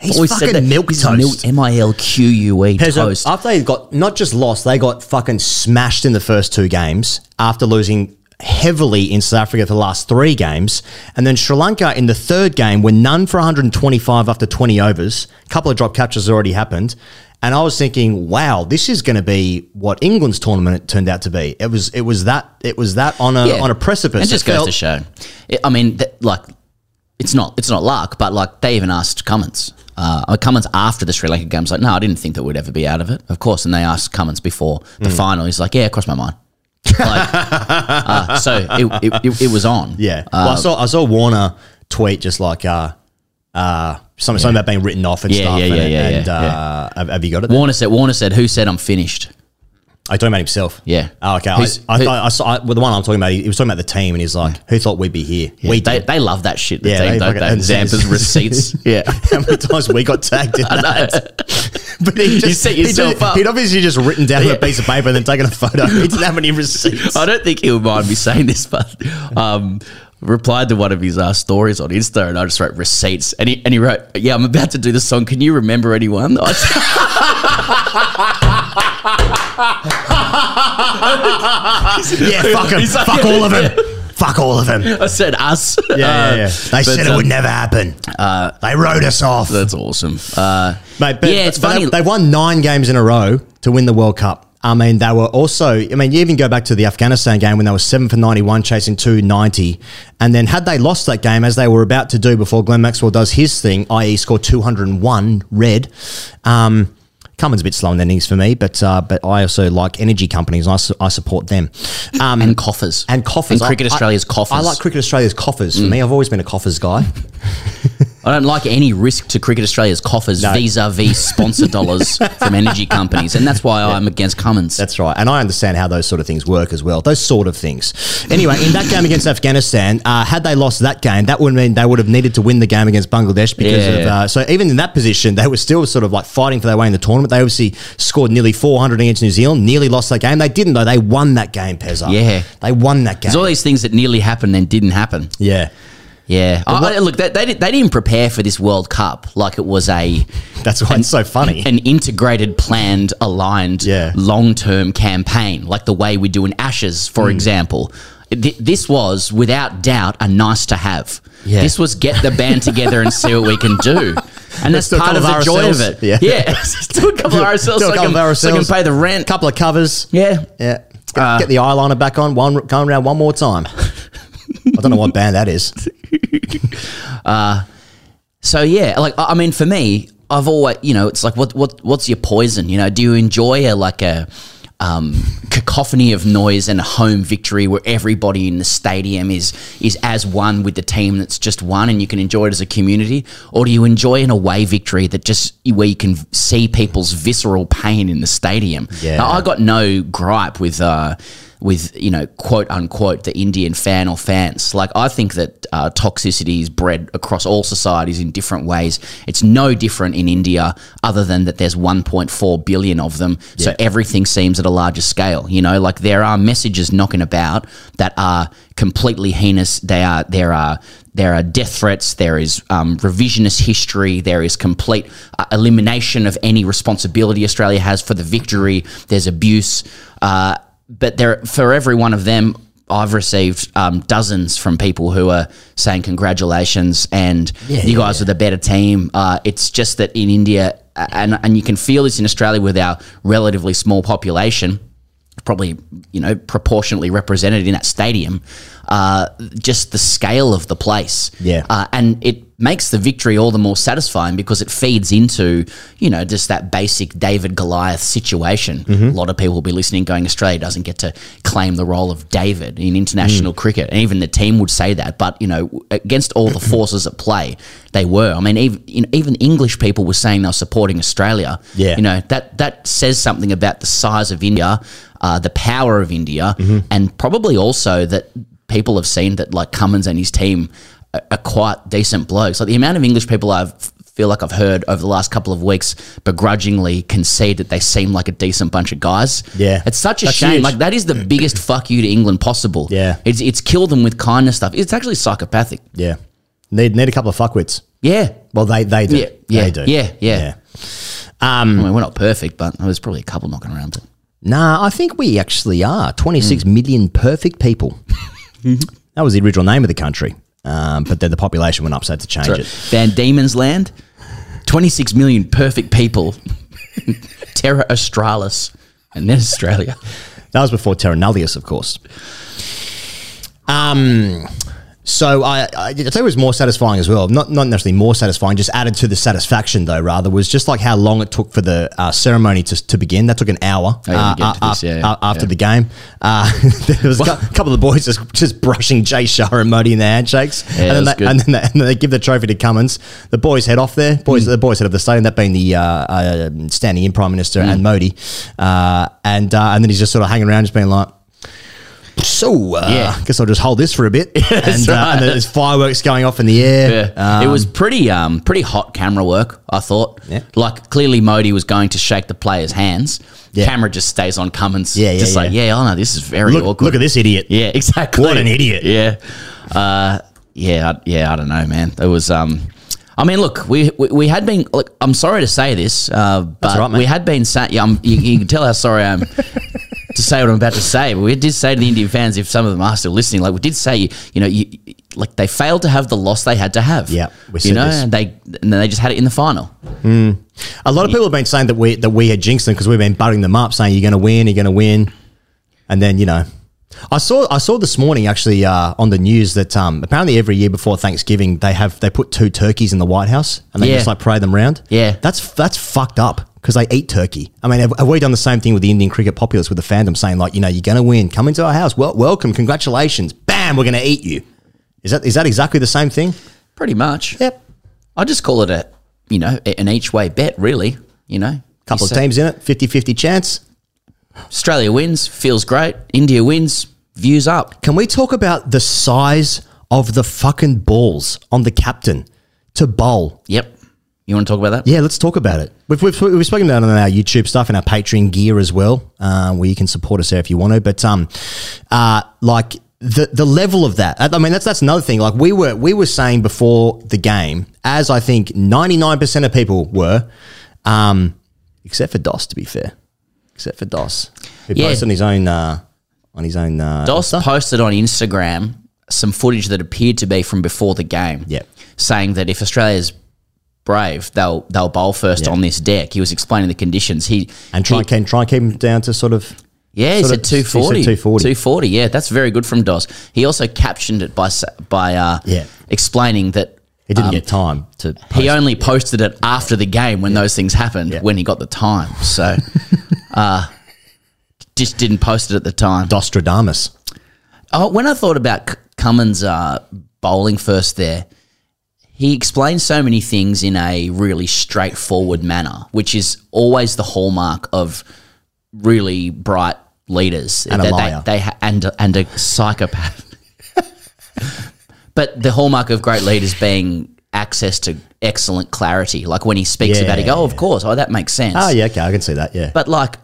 S8: He's
S15: Always
S8: fucking
S15: that.
S8: milk toast.
S15: M I L Q U E
S8: Here's a-
S15: toast.
S8: after they got not just lost, they got fucking smashed in the first two games after losing heavily in South Africa for the last three games. And then Sri Lanka in the third game were none for 125 after 20 overs. A couple of drop catches already happened. And I was thinking, wow, this is going to be what England's tournament turned out to be. It was it was that it was that on a
S15: Yeah.
S8: on a precipice.
S15: It just
S8: It
S15: goes
S8: felt-
S15: to show. It- I mean, th- like it's not it's not luck, but like they even asked Cummins. Uh, Cummins after the Sri Lanka game was like, "No, I didn't think that we'd ever be out of it." Of course, and they asked Cummins before the
S8: Mm.
S15: final. He's like, "Yeah, crossed my mind." Like, uh, so it, it, it, it was on.
S8: Yeah.
S15: Uh,
S8: well, I saw I saw Warner tweet just like uh uh something, something about being written off and
S15: Yeah,
S8: stuff.
S15: yeah,
S8: and,
S15: yeah, yeah,
S8: and,
S15: yeah,
S8: uh,
S15: yeah.
S8: Have, have you got it?
S15: Warner said. Warner said, "Who said I'm finished?"
S8: I talking about himself.
S15: Yeah.
S8: Oh, okay. I,
S15: Who's-
S8: I
S15: who-
S8: thought I saw I, well, the one I'm talking about. He, he was talking about the team, and he's like, "Who thought we'd be here? We
S15: they,
S8: did."
S15: they love that shit. The
S8: Yeah,
S15: team,
S8: they
S15: don't
S8: fucking-
S15: they?
S8: and
S15: Zampa's
S8: Zamp-
S15: receipts. [laughs] Yeah. [laughs]
S8: How many times we got tagged in that? [laughs] but he just,
S15: set
S8: he
S15: yourself
S8: just-
S15: up.
S8: He'd obviously just written down on
S15: Yeah.
S8: a piece of paper and then taken a photo. He didn't have any receipts.
S15: I don't think he'll mind me saying this, but um, replied to one of his uh, stories on Insta, and I just wrote receipts, and he and he wrote, "Yeah, I'm about to do the song. Can you remember anyone?"
S8: Yeah, fuck him.
S15: Like-
S8: fuck all of them. Fuck all of them.
S15: I said us.
S8: Yeah, yeah, yeah. They said it would never happen.
S15: Uh,
S8: they wrote us off.
S15: That's awesome. Uh,
S8: Mate, but,
S15: yeah, it's
S8: but
S15: funny.
S8: They, they won nine games in a row to win the World Cup. I mean, they were also. I mean, you even go back to the Afghanistan game when they were seven for ninety-one, chasing two ninety, and then had they lost that game as they were about to do before Glenn Maxwell does his thing, i.e., score two hundred and one red. Um, Cummins a bit slow in the innings for me, but uh, but I also like energy companies. And I, su- I support them. Um,
S15: and coffers.
S8: and coffers.
S15: And Cricket
S8: I- I-
S15: Australia's coffers.
S8: I like Cricket Australia's coffers. For me, I've always been a coffers guy. [laughs]
S15: I don't like any risk to Cricket Australia's coffers
S8: No.
S15: vis-a-vis [laughs] sponsor dollars from energy companies, and that's why I'm against Cummins.
S8: That's right. And I understand how those sort of things work as well. Those sort of things. Anyway, in that game against Afghanistan, uh, had they lost that game, that would mean they would have needed to win the game against Bangladesh because
S15: Yeah.
S8: of. Uh, so even in that position, they were still sort of like fighting for their way in the tournament. They obviously scored nearly 400 against New Zealand, nearly lost that game. They didn't, though. They won that game, Pezza.
S15: Yeah.
S8: They won that game.
S15: There's all these things that nearly happened and didn't happen.
S8: Yeah.
S15: Yeah. I-
S8: what-
S15: I- look, they, they, they didn't prepare for this World Cup like it was a. [laughs]
S8: That's why it's so funny.
S15: An integrated, planned, aligned, long term campaign, like the way we do in Ashes, for
S8: Mm.
S15: example. Th- This was, without doubt, a nice to have.
S8: Yeah.
S15: This was get the band together and see what we can do. [laughs] And
S8: Let's
S15: that's part of
S8: couple
S15: the joy of it.
S8: Yeah.
S15: Yeah. [laughs] Do a couple of
S8: a
S15: so, I
S8: couple
S15: can,
S8: of
S15: so I can pay the rent.
S8: couple of covers.
S15: Yeah.
S8: Yeah. Get, get the eyeliner back on, one going around one more time. I don't know what band that is. [laughs]
S15: Uh, so yeah, like I mean, for me, I've always, you know, it's like, what, what, what's your poison? You know, do you enjoy a like a um, cacophony of noise and a home victory where everybody in the stadium is is as one with the team that's just won, and you can enjoy it as a community, or do you enjoy an away victory that just where you can see people's visceral pain in the stadium?
S8: Yeah.
S15: Now, I got no gripe with. Uh, with you know quote unquote the Indian fan or fans. Like I think that uh, toxicity is bred across all societies in different ways. It's no different in India, other than that there's 1.4 billion of them, so everything seems at a larger scale. You know, like there are messages knocking about that are completely heinous. They are there are there are death threats. There is um, revisionist history. There is complete uh, elimination of any responsibility Australia has for the victory. There's abuse. Uh, but there, for every one of them, I've received um, dozens from people who are saying congratulations and
S8: Yeah,
S15: you
S8: yeah,
S15: guys are the better team. Uh, it's just that in India, uh, and and you can feel this in Australia with our relatively small population, probably you know proportionately represented in that stadium. Uh, just the scale of the place,
S8: Yeah.
S15: uh, and it makes the victory all the more satisfying because it feeds into you know just that basic David Goliath situation.
S8: Mhm.
S15: A lot of people will be listening, going, Australia doesn't get to claim the role of David in international
S8: Mm.
S15: cricket, and even the team would say that. But you know, against all the [clears throat] forces at play, they were. I mean, even you know, even English people were saying they were supporting Australia.
S8: Yeah.
S15: you know that that says something about the size of India, uh, the power of India,
S8: Mm-hmm.
S15: and probably also that people have seen that like Cummins and his team are, are quite decent blokes. Like the amount of English people I've feel like I've heard over the last couple of weeks begrudgingly concede that they seem like a decent bunch of guys.
S8: Yeah.
S15: It's such a
S8: That's
S15: shame.
S8: huge.
S15: Like that is the [clears throat] biggest fuck you to England possible.
S8: Yeah.
S15: It's it's killed them with kindness stuff. It's actually psychopathic.
S8: Yeah. Need need a couple of fuckwits.
S15: Yeah.
S8: Well, they they do.
S15: Yeah, yeah,
S8: they do.
S15: yeah, yeah.
S8: Um,
S15: I mean, we're not perfect, but there's probably a couple knocking around.
S8: Nah, I think we actually are. Twenty-six
S15: Hmm.
S8: million perfect people. [laughs] that was the original name of the country. Um, but then the population went up, so they had to change
S15: Sorry.
S8: it.
S15: Van Diemen's Land, 26 million perfect people, [laughs] Terra Australis, and then Australia.
S8: That was before Terra Nullius, of course. Um, so I, I, I tell you, it was more satisfying as well. Not not necessarily more satisfying, just added to the satisfaction though. Rather, was just like how long it took for the uh, ceremony to, to begin. That took an hour
S15: Oh,
S8: uh,
S15: we get to
S8: uh,
S15: this, yeah,
S8: uh, after
S15: yeah.
S8: the game. Uh, [laughs] there was a couple of the boys just, just brushing Jay Shah and Modi in their handshakes,
S15: Yeah,
S8: and, then they, and then they, and then they give the trophy to Cummins. The boys head off there. Boys,
S15: Hmm.
S8: the boys head of the stadium. That being the uh, uh, standing in prime minister
S15: Hmm.
S8: and Modi, uh, and uh, and then he's just sort of hanging around, just being like. So, uh,
S15: Yeah.
S8: guess I'll just hold this for a bit. [laughs] and,
S15: that's
S8: uh, and there's fireworks going off in the air.
S15: Yeah. it
S8: Um,
S15: was pretty um pretty hot camera work, I thought.
S8: Yeah.
S15: Like clearly Modi was going to shake the players' hands.
S8: Yeah.
S15: Camera just stays on Cummins.
S8: Yeah, yeah,
S15: Just like,
S8: yeah.
S15: yeah, oh no, this is very
S8: look,
S15: awkward.
S8: look at this idiot.
S15: Yeah, [laughs] exactly.
S8: What an idiot.
S15: Yeah. Uh, yeah, I- yeah, I don't know, man. It was um I mean, look, we, we, we had been. Look, I'm sorry to say this, uh, but
S8: right,
S15: we had been. sat. yeah, you, you can tell how sorry I am [laughs] to say what I'm about to say. But we did say to the Indian fans, if some of them are still listening, like we did say, you, you know, you, like they failed to have the loss they had to have.
S8: Yeah, we
S15: you
S8: said
S15: know,
S8: this.
S15: and they and then they just had it in the final.
S8: Mm. A lot of people have been saying that we that we had jinxed them because we've been butting them up, saying you're going to win, you're going to win, and then you know, I saw I saw this morning actually uh, on the news that um, apparently every year before Thanksgiving they have they put two turkeys in the White House and they
S15: Yeah.
S8: just like parade them around.
S15: Yeah.
S8: that's that's fucked up because they eat turkey. I mean, have, have we done the same thing with the Indian cricket populace with the fandom saying like, you know, you're going to win, come into our house, well, welcome, congratulations, bam, we're going to eat you. Is that is that exactly the same thing?
S15: Pretty much.
S8: Yep.
S15: I just call it a you know an each way bet. Really, you know,
S8: Couple
S15: You
S8: of
S15: say-
S8: teams in it, 50-50 chance.
S15: Australia wins, feels great. India wins, views up.
S8: Can we talk about the size of the fucking balls on the captain to bowl?
S15: Yep. You want to talk about that?
S8: Yeah, let's talk about it. We've, we've, we've spoken about it on our YouTube stuff and our Patreon gear as well, uh, where you can support us there if you want to. But um, uh, like the the level of that, I mean, that's that's another thing. Like we were we were saying before the game, as I think ninety nine percent of people were, um, except for Dos, to be fair, except for Dos, who
S15: Yeah.
S8: posted on his own uh, on his own. Uh,
S15: Dos
S8: stuff.
S15: posted on Instagram some footage that appeared to be from before the game.
S8: Yeah.
S15: Saying that if Australia's brave, they'll they'll bowl first
S8: Yeah.
S15: on this deck. He was explaining the conditions. He
S8: and try
S15: he-
S8: and try and keep him down to sort of.
S15: Yeah, he
S8: sort
S15: said
S8: of-
S15: 240.
S8: He said 240.
S15: 240, yeah, that's very good from Dos. He also captioned it by by uh,
S8: Yeah.
S15: explaining that
S8: He didn't
S15: um,
S8: get time to.
S15: he only posted it after the game when those things happened, when he got the time. So, [laughs] uh, just didn't post it at the time.
S8: Dostradamus.
S15: Oh, when I thought about C- Cummins uh, bowling first there, he explained so many things in a really straightforward manner, which is always the hallmark of really bright leaders.
S8: And a liar.
S15: They, they ha- and and a psychopath. [laughs] but the hallmark of great leaders being access to excellent clarity. Like when he speaks
S8: Yeah,
S15: about it, go, oh, of course, oh, that makes sense.
S8: Oh yeah, okay, I can see that. Yeah,
S15: But like,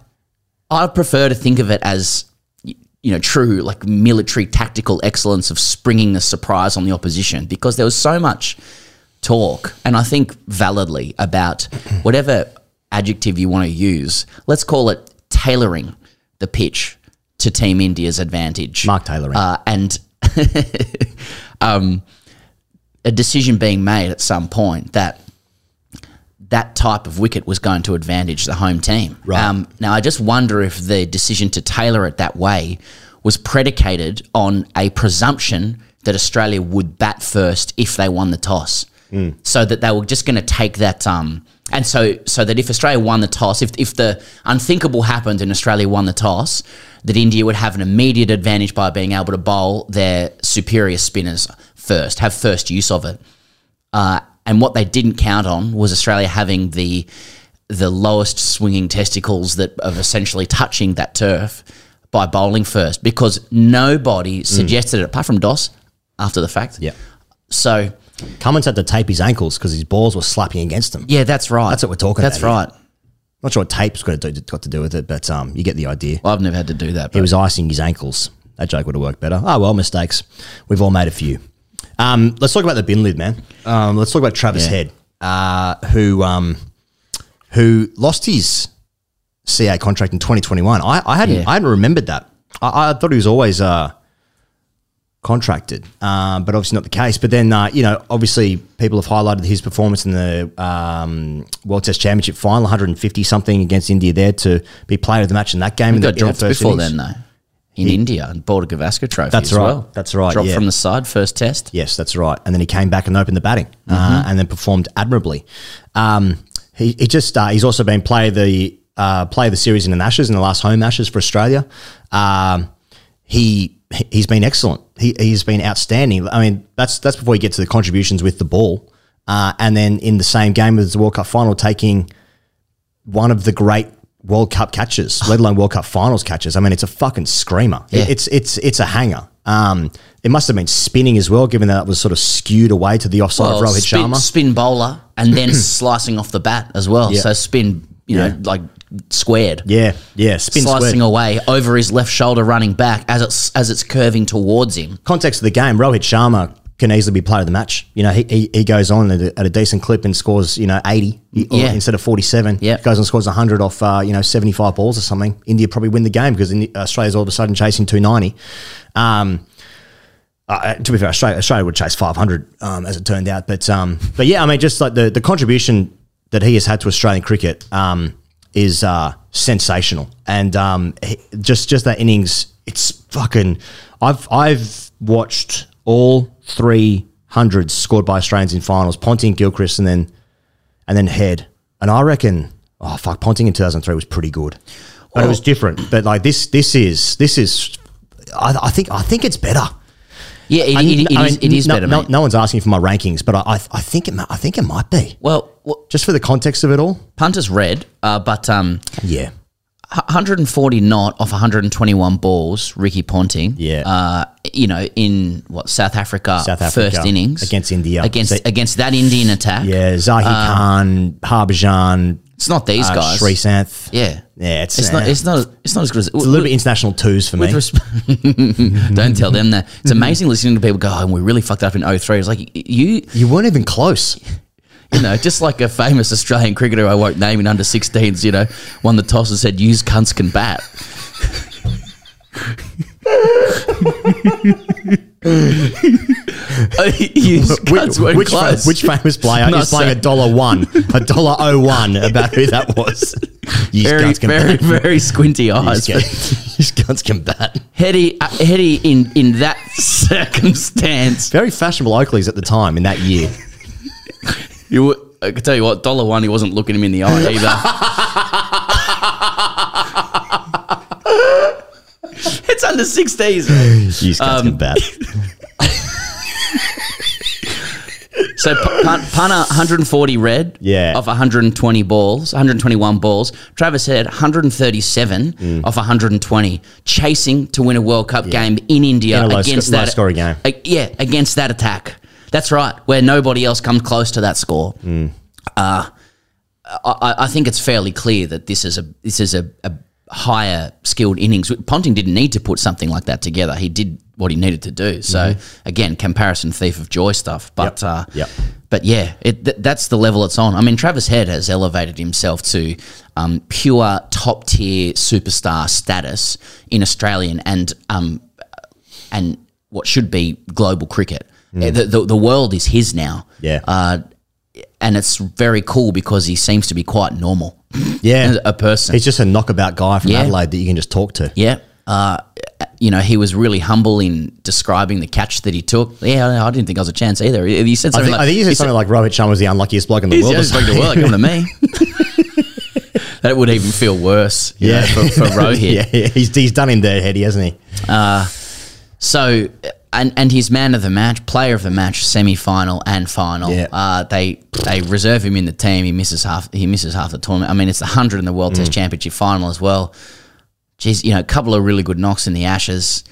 S15: I prefer to think of it as you know true like military tactical excellence of springing the surprise on the opposition because there was so much talk and I think validly about [clears throat] whatever adjective you want to use. Let's call it tailoring the pitch to Team India's advantage.
S8: Mark tailoring.
S15: uh, and [laughs] um, a decision being made at some point that that type of wicket was going to advantage the home team.
S8: Right.
S15: Um, now, I just wonder if the decision to tailor it that way was predicated on a presumption that Australia would bat first if they won the toss. So that they were just going to take that, um, and so so that if Australia won the toss, if if the unthinkable happened and Australia won the toss, that India would have an immediate advantage by being able to bowl their superior spinners first, have first use of it. Uh, and what they didn't count on was Australia having the the lowest swinging testicles that of essentially touching that turf by bowling first because nobody suggested it apart from Dos after the fact.
S8: Yeah.
S15: So
S8: Cummins had to tape his ankles because his balls were slapping against him.
S15: yeah, that's right.
S8: That's what we're talking
S15: That's
S8: about.
S15: right.
S8: Not sure what tape's got to do, got to do with it, but um, you get the idea.
S15: Well, I've never had to do that.
S8: He was icing his ankles. That joke would have worked better. Oh well, mistakes. We've all made a few. Um, let's talk about the bin lid, man. Um, let's talk about Travis
S15: Yeah.
S8: Head, uh, who um, who lost his CA contract in 2021. I, I hadn't
S15: Yeah.
S8: I hadn't remembered that. I, I thought he was always uh, contracted, um, but obviously not the case. But then, uh, you know, obviously people have highlighted his performance in the um, World Test Championship final, 150 something against India there to be player of the match in that game.
S15: he
S8: in the-
S15: got
S8: the
S15: dropped
S8: first
S15: before
S8: innings.
S15: then, though. In India, and Border Gavaskar trophy.
S8: That's
S15: as
S8: right.
S15: Well.
S8: That's right,
S15: Dropped
S8: yeah.
S15: from the side first test.
S8: Yes, that's right. And then he came back and opened the batting, uh,
S15: Mm-hmm.
S8: and then performed admirably. Um, he, he just uh, he's also been player of the uh, player of the series in the Ashes in the last home Ashes for Australia. Um, he he's been excellent. He he's been outstanding. I mean, that's that's before you get to the contributions with the ball, uh, and then in the same game as the World Cup final, taking one of the great World Cup catches, [sighs] let alone World Cup Finals catches. I mean, it's a fucking screamer.
S15: Yeah.
S8: It's it's it's a hanger. Um, it must have been spinning as well, given that it was sort of skewed away to the offside
S15: Well,
S8: of Rohit
S15: spin,
S8: Sharma.
S15: spin bowler and then [clears throat] slicing off the bat as well.
S8: Yeah.
S15: So spin, you
S8: Yeah.
S15: know, like squared.
S8: Yeah, yeah, spin
S15: slicing
S8: squared.
S15: away over his left shoulder, running back as it's as it's curving towards him.
S8: Context of the game: Rohit Sharma can easily be player of the match. You know, he, he, he goes on at a, at a decent clip and scores, you know, 80
S15: Yeah.
S8: instead of 47.
S15: Yeah.
S8: He goes and scores 100 off, uh, you know, 75 balls or something. India probably win the game because Australia's all of a sudden chasing 290. Um, uh, to be fair, Australia, Australia would chase 500 um, as it turned out. But um, but yeah, I mean, just like the, the contribution that he has had to Australian cricket um, is uh, sensational. And um, he- just just that innings, it's fucking. I've I've watched all three hundreds scored by Australians in finals, Ponting, Gilchrist, and then and then Head. And I reckon, oh fuck, Ponting in 2003 was pretty good, but it was different. But like this, this is this is, I, I think I think it's better.
S15: Yeah, it-
S8: I-
S15: it- it
S8: I
S15: is- it is
S8: no,
S15: better,
S8: No, no one's asking for my rankings, but I, I, I think it, I think it might be.
S15: Well,
S8: just for the context of it all.
S15: Punter's red, uh, but um,
S8: yeah,
S15: 140 not off 121 balls. Ricky Ponting,
S8: Yeah.
S15: uh, you know, in what South Africa,
S8: South Africa
S15: first innings
S8: against India.
S15: against
S8: So-
S15: against that Indian attack.
S8: Yeah, Zaheer
S15: Uh,
S8: Khan, Harbhajan.
S15: It's not these
S8: uh,
S15: guys.
S8: Sreesanth.
S15: Yeah,
S8: yeah. It's
S15: It's not.
S8: uh,
S15: It's not. It's not as good as
S8: It's a little bit international twos for me.
S15: Resp- [laughs] Don't tell them that. It's amazing listening to people go, oh, we really fucked up in 03. It's like, you
S8: you weren't even close. [laughs]
S15: You know, just like a famous Australian cricketer I won't name in under 16s, you know, won the toss and said, use cunts can bat. [laughs] [laughs] cunts
S8: which,
S15: close.
S8: which famous player
S15: Not
S8: is playing a dollar one, a dollar oh one [laughs] about who that was? Use
S15: very, very,
S8: bat.
S15: very squinty eyes.
S8: Use guns can bat.
S15: Heady, uh, Heady in, in that circumstance.
S8: Very fashionable Oakleys at the time in that year.
S15: You, I can tell you what, dollar one, he wasn't looking him in the eye either. [laughs] [laughs] it's under 16s.
S8: Use guns
S15: Um,
S8: can bat. [laughs]
S15: So P- Pun- Punter 140 red
S8: Yeah.
S15: off 120 balls, 121 balls. Travis had 137
S8: Mm.
S15: off 120, chasing to win a World Cup game in India
S8: In a low
S15: against
S8: sc- low
S15: that
S8: scoring game.
S15: Uh, yeah, against that attack. That's right, where nobody else comes close to that score.
S8: Mm.
S15: Uh, I, I think it's fairly clear that this is a this is a, a higher skilled innings. Ponting didn't need to put something like that together. He did what he needed to do. So
S8: Mhm.
S15: again, comparison thief of joy stuff. But uh,
S8: Yep.
S15: but yeah, it, th- that's the level it's on. I mean, Travis Head has elevated himself to um, pure top tier superstar status in Australian and um, and what should be global cricket.
S8: Mm.
S15: The, the, the world is his now.
S8: Yeah.
S15: Uh, and it's very cool because he seems to be quite normal.
S8: Yeah.
S15: a person.
S8: He's just a knockabout guy from
S15: Yeah.
S8: Adelaide that you can just talk to.
S15: Yeah. Uh, you know, he was really humble in describing the catch that he took. Yeah, I didn't think I was a chance either. He he said
S8: I
S15: something
S8: think,
S15: like,
S8: I think he said something like Rohit Sharma was the unluckiest bloke in the world. or
S15: bloke in the world.
S8: something.
S15: Come to me. [laughs] that would even feel worse. you know, for, for Rohit. [laughs]
S8: yeah, yeah, he's, he's done him there, Heady, hasn't he?
S15: Uh, so and and his man of the match, player of the match, semi final and final.
S8: Yeah.
S15: Uh, they they reserve him in the team. He misses half. He misses half the tournament. I mean, it's the hundred in the World Test
S8: Mm.
S15: Championship final as well. Geez, you know, a couple of really good knocks in the Ashes.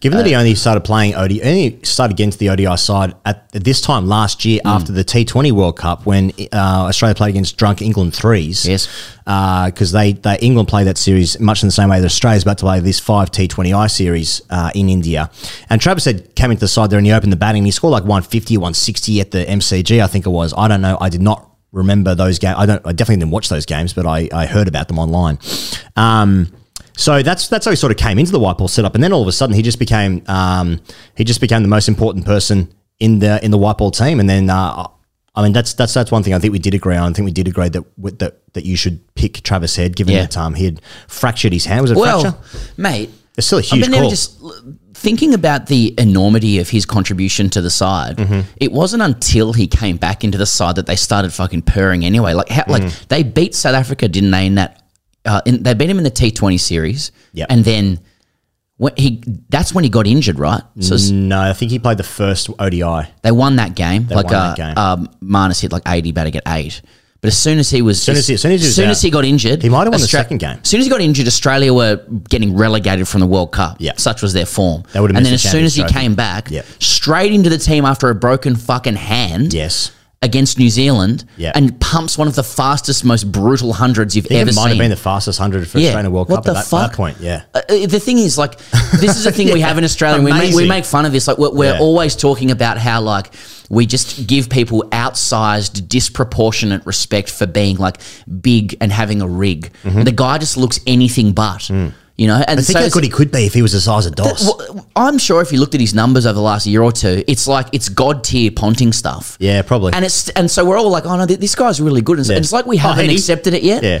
S8: Given that he
S15: Uh,
S8: only started playing ODI, only started against the ODI side at, at this time last year
S15: Mm.
S8: after the T20 World Cup when uh, Australia played against drunk England threes.
S15: Yes,
S8: because they, they England played that series much in the same way that Australia's about to play this five T20I series uh, in India. And Travis said came into the side there and he opened the batting. and He scored like 150 or 160 at the MCG, I think it was. I don't know. I did not remember those games. I don't. I definitely didn't watch those games, but I, I heard about them online. Um, so that's that's how he sort of came into the white ball setup, and then all of a sudden he just became um, he just became the most important person in the in the white ball team. And then uh, I mean that's that's that's one thing I think we did agree on. I think we did agree that that that you should pick Travis Head, given
S15: Yeah.
S8: that um, he had fractured his hand. Was it
S15: well,
S8: fracture?
S15: mate,
S8: It's still a
S15: I've
S8: huge
S15: been
S8: call.
S15: just thinking about the enormity of his contribution to the side.
S8: Mhm.
S15: It wasn't until he came back into the side that they started fucking purring anyway. Like how, like
S8: Mhm.
S15: they beat South Africa, didn't they? In that, uh, in, they beat him in the T Twenty series.
S8: Yep.
S15: and then when he that's when he got injured, right? So
S8: no, I think he played the first ODI.
S15: they won that game.
S8: They
S15: like
S8: won
S15: uh,
S8: that game.
S15: Um, Marnus hit like eighty, better get eight. But as soon as he was,
S8: As soon as he- as soon as he was out,
S15: got injured,
S8: he might have won the
S15: Austra-
S8: second game.
S15: As soon as he got injured, Australia were getting relegated from the World Cup. Yeah, such was their form.
S8: They would have
S15: and then
S8: missed
S15: as
S8: the
S15: soon as he
S8: Champions Trophy.
S15: came back,
S8: Yep.
S15: straight into the team after a broken fucking hand.
S8: Yes.
S15: Against New Zealand,
S8: Yep.
S15: and pumps one of the fastest, most brutal hundreds you've ever
S8: it might
S15: seen.
S8: have been the fastest hundred for
S15: Yeah.
S8: Australian World
S15: What
S8: Cup
S15: the
S8: at that,
S15: fuck?
S8: that point. Yeah,
S15: Uh, uh, the thing is, like, [laughs] this is the thing we have in Australia. We make, we make fun of this. Like, we're, we're
S8: Yeah.
S15: always talking about how, like, we just give people outsized, disproportionate respect for being, like, big and having a rig. The guy just looks anything but, you know? And.
S8: I think
S15: so
S8: how good he could be if he was the size of Dos.
S15: well, I'm sure if you looked at his numbers over the last year or two, it's like it's god tier Ponting stuff.
S8: yeah, probably.
S15: And it's and so we're all like, oh no, th- this guy's really good. And so-
S8: Yeah.
S15: it's like we
S8: Oh,
S15: haven't
S8: Heady.
S15: accepted it yet.
S8: yeah,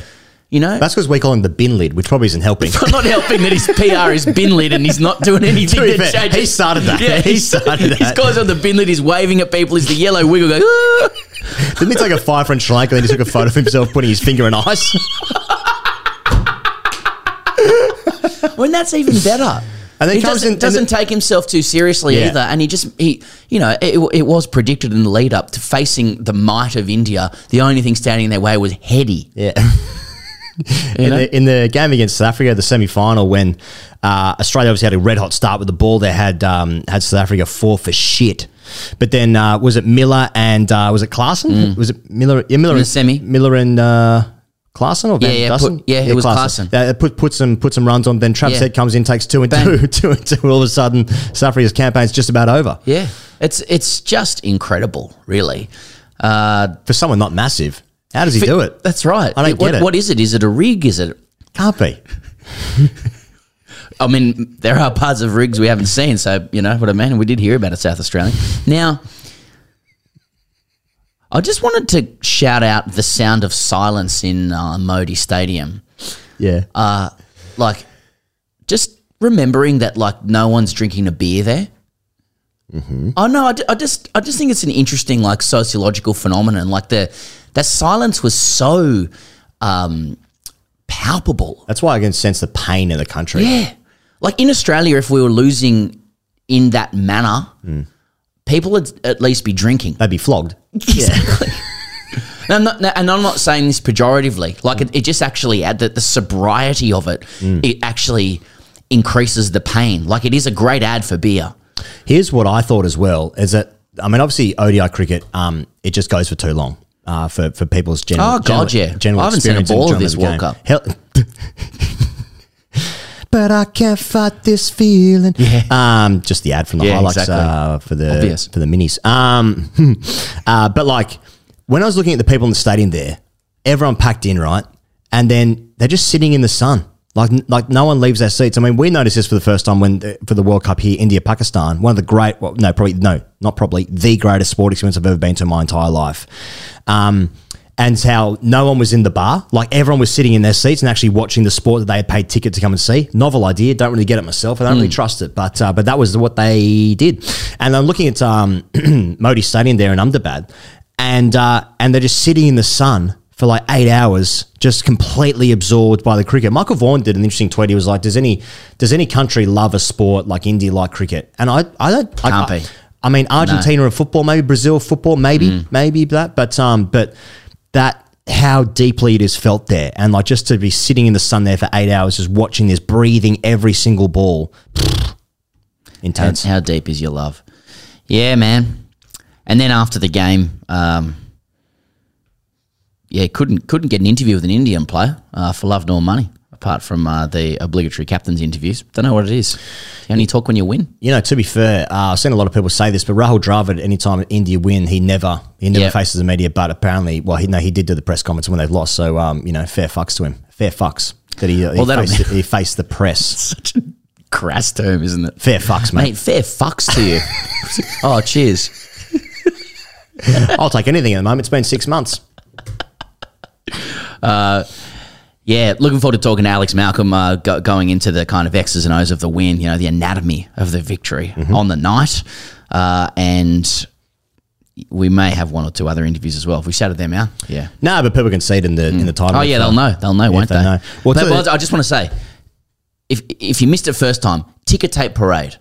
S15: You know,
S8: that's because we call him the bin lid, which probably isn't helping.
S15: I'm [laughs] not helping that his PR is bin lid and he's not doing [laughs] anything
S8: To fair, he started that.
S15: Yeah, [laughs]
S8: He started
S15: His
S8: that.
S15: guy's on the bin lid. He's waving at people. He's the yellow wiggle going. "Ah."
S8: Didn't he take a five from Sri Lanka and then he took a photo of himself putting his finger in ice?
S15: When that's even better.
S8: And then
S15: he doesn't,
S8: in-
S15: doesn't
S8: the-
S15: take himself too seriously
S8: Yeah.
S15: either, and he just he you know it, it was predicted in the lead up to facing the might of India. The only thing standing in their way was heady.
S8: Yeah. [laughs] In, the, in the game against South Africa, the semi final, when uh, Australia obviously had a red hot start with the ball, they had um, had South Africa four for shit. But then uh, was it Miller and uh, was it Klaasen? Was it Miller? Yeah, Miller
S15: Mm. In the semi.
S8: Miller and Klaasen or Van
S15: Yeah, yeah,
S8: Dussen?
S15: put- yeah, it was Klaasen.
S8: Uh, put put some put some runs on. Then Travis
S15: Yeah.
S8: Head comes in, takes two and
S15: Bang.
S8: two, [laughs] two and two. All of a sudden, South Africa's campaign's just about over.
S15: Yeah, it's it's just incredible, really. Uh,
S8: For someone not massive, how does he do it?
S15: That's right.
S8: I don't
S15: what,
S8: get it.
S15: What is it? Is it a rig? Is it?
S8: Can't be. [laughs]
S15: I mean, there are parts of rigs we haven't seen, so you know what I mean. We did hear about it, South Australia. Now, I just wanted to shout out the sound of silence in uh, Modi Stadium.
S8: Yeah.
S15: Uh, like, just remembering that like no one's drinking a beer there.
S8: Mm-hmm.
S15: Oh no, I, d- I just I just think it's an interesting like sociological phenomenon. Like the that silence was so um, palpable.
S8: That's why I can sense the pain in the country.
S15: Yeah. Like in Australia, if we were losing in that manner, people would at least be drinking.
S8: They'd be flogged. [laughs]
S15: Exactly. and, I'm not, and I'm not saying this pejoratively. Like it, it just actually add that the sobriety of it, it actually increases the pain. Like it is a great ad for beer.
S8: Here's what I thought as well is that I mean obviously ODI cricket um it just goes for too long uh, for for people's general
S15: Oh, God,
S8: general,
S15: yeah.
S8: general
S15: I haven't seen a
S8: experience and
S15: ball of
S8: enjoyment
S15: this World
S8: game.
S15: Cup.
S8: Hell- [laughs] but I can't fight this feeling. Yeah. Um, just the ad from the
S15: Yeah,
S8: highlights
S15: exactly.
S8: uh, for the
S15: Obvious.
S8: for the minis. Um, [laughs] uh, but like when I was looking at the people in the stadium there, everyone packed in right, and then they're just sitting in the sun. Like, like no one leaves their seats. I mean, we noticed this for the first time when for the World Cup here, India Pakistan. One of the great, well, no, probably no, not probably the greatest sport experience I've ever been to in my entire life. Um, and how no one was in the bar. Like everyone was sitting in their seats and actually watching the sport that they had paid ticket to come and see. Novel idea. Don't really get it myself. I don't really trust it, but uh, but that was what they did. And I'm looking at um, [clears throat] Modi Stadium there in Ahmedabad, and uh, and they're just sitting in the sun for like eight hours, just completely absorbed by the cricket. Michael Vaughan did an interesting tweet. He was like, "Does any does any country love a sport like India like cricket?" And I I don't
S15: Can't
S8: I,
S15: be.
S8: I mean, Argentina and football, maybe Brazil football, maybe, maybe that, but um, but that how deeply it is felt there, and like just to be sitting in the sun there for eight hours, just watching this, breathing every single ball, [sniffs] intense.
S15: How, how deep is your love? Yeah, man. And then after the game, um, yeah, couldn't couldn't get an interview with an Indian player uh, for love nor money, apart from uh, the obligatory captain's interviews. Don't know what it is. You only talk when you win.
S8: You know, to be fair, uh, I've seen a lot of people say this, but Rahul Dravid, anytime India win, he never he never
S15: Yep.
S8: faces the media. But apparently, well, he no, he did do the press comments when they've lost. So, um, you know, fair fucks to him. Fair fucks that he, uh,
S15: Well,
S8: he, faced, [laughs] he faced the press.
S15: Such a crass term, isn't it?
S8: Fair fucks, mate.
S15: Mate, fair fucks to you. [laughs] oh, cheers.
S8: I'll take anything at the moment. It's been six months.
S15: Uh, yeah, looking forward to talking to Alex Malcolm uh, go, going into the kind of X's and O's of the win, you know, the anatomy of the victory
S8: Mm-hmm.
S15: on the night. Uh, and we may have one or two other interviews as well. If we shouted them out, yeah.
S8: No, but people can see it in the in the title.
S15: Oh yeah, they'll know. They'll know,
S8: yeah,
S15: won't
S8: if
S15: they?
S8: know. Well,
S15: But- well, I just want to say, if if you missed it first time, ticker tape parade,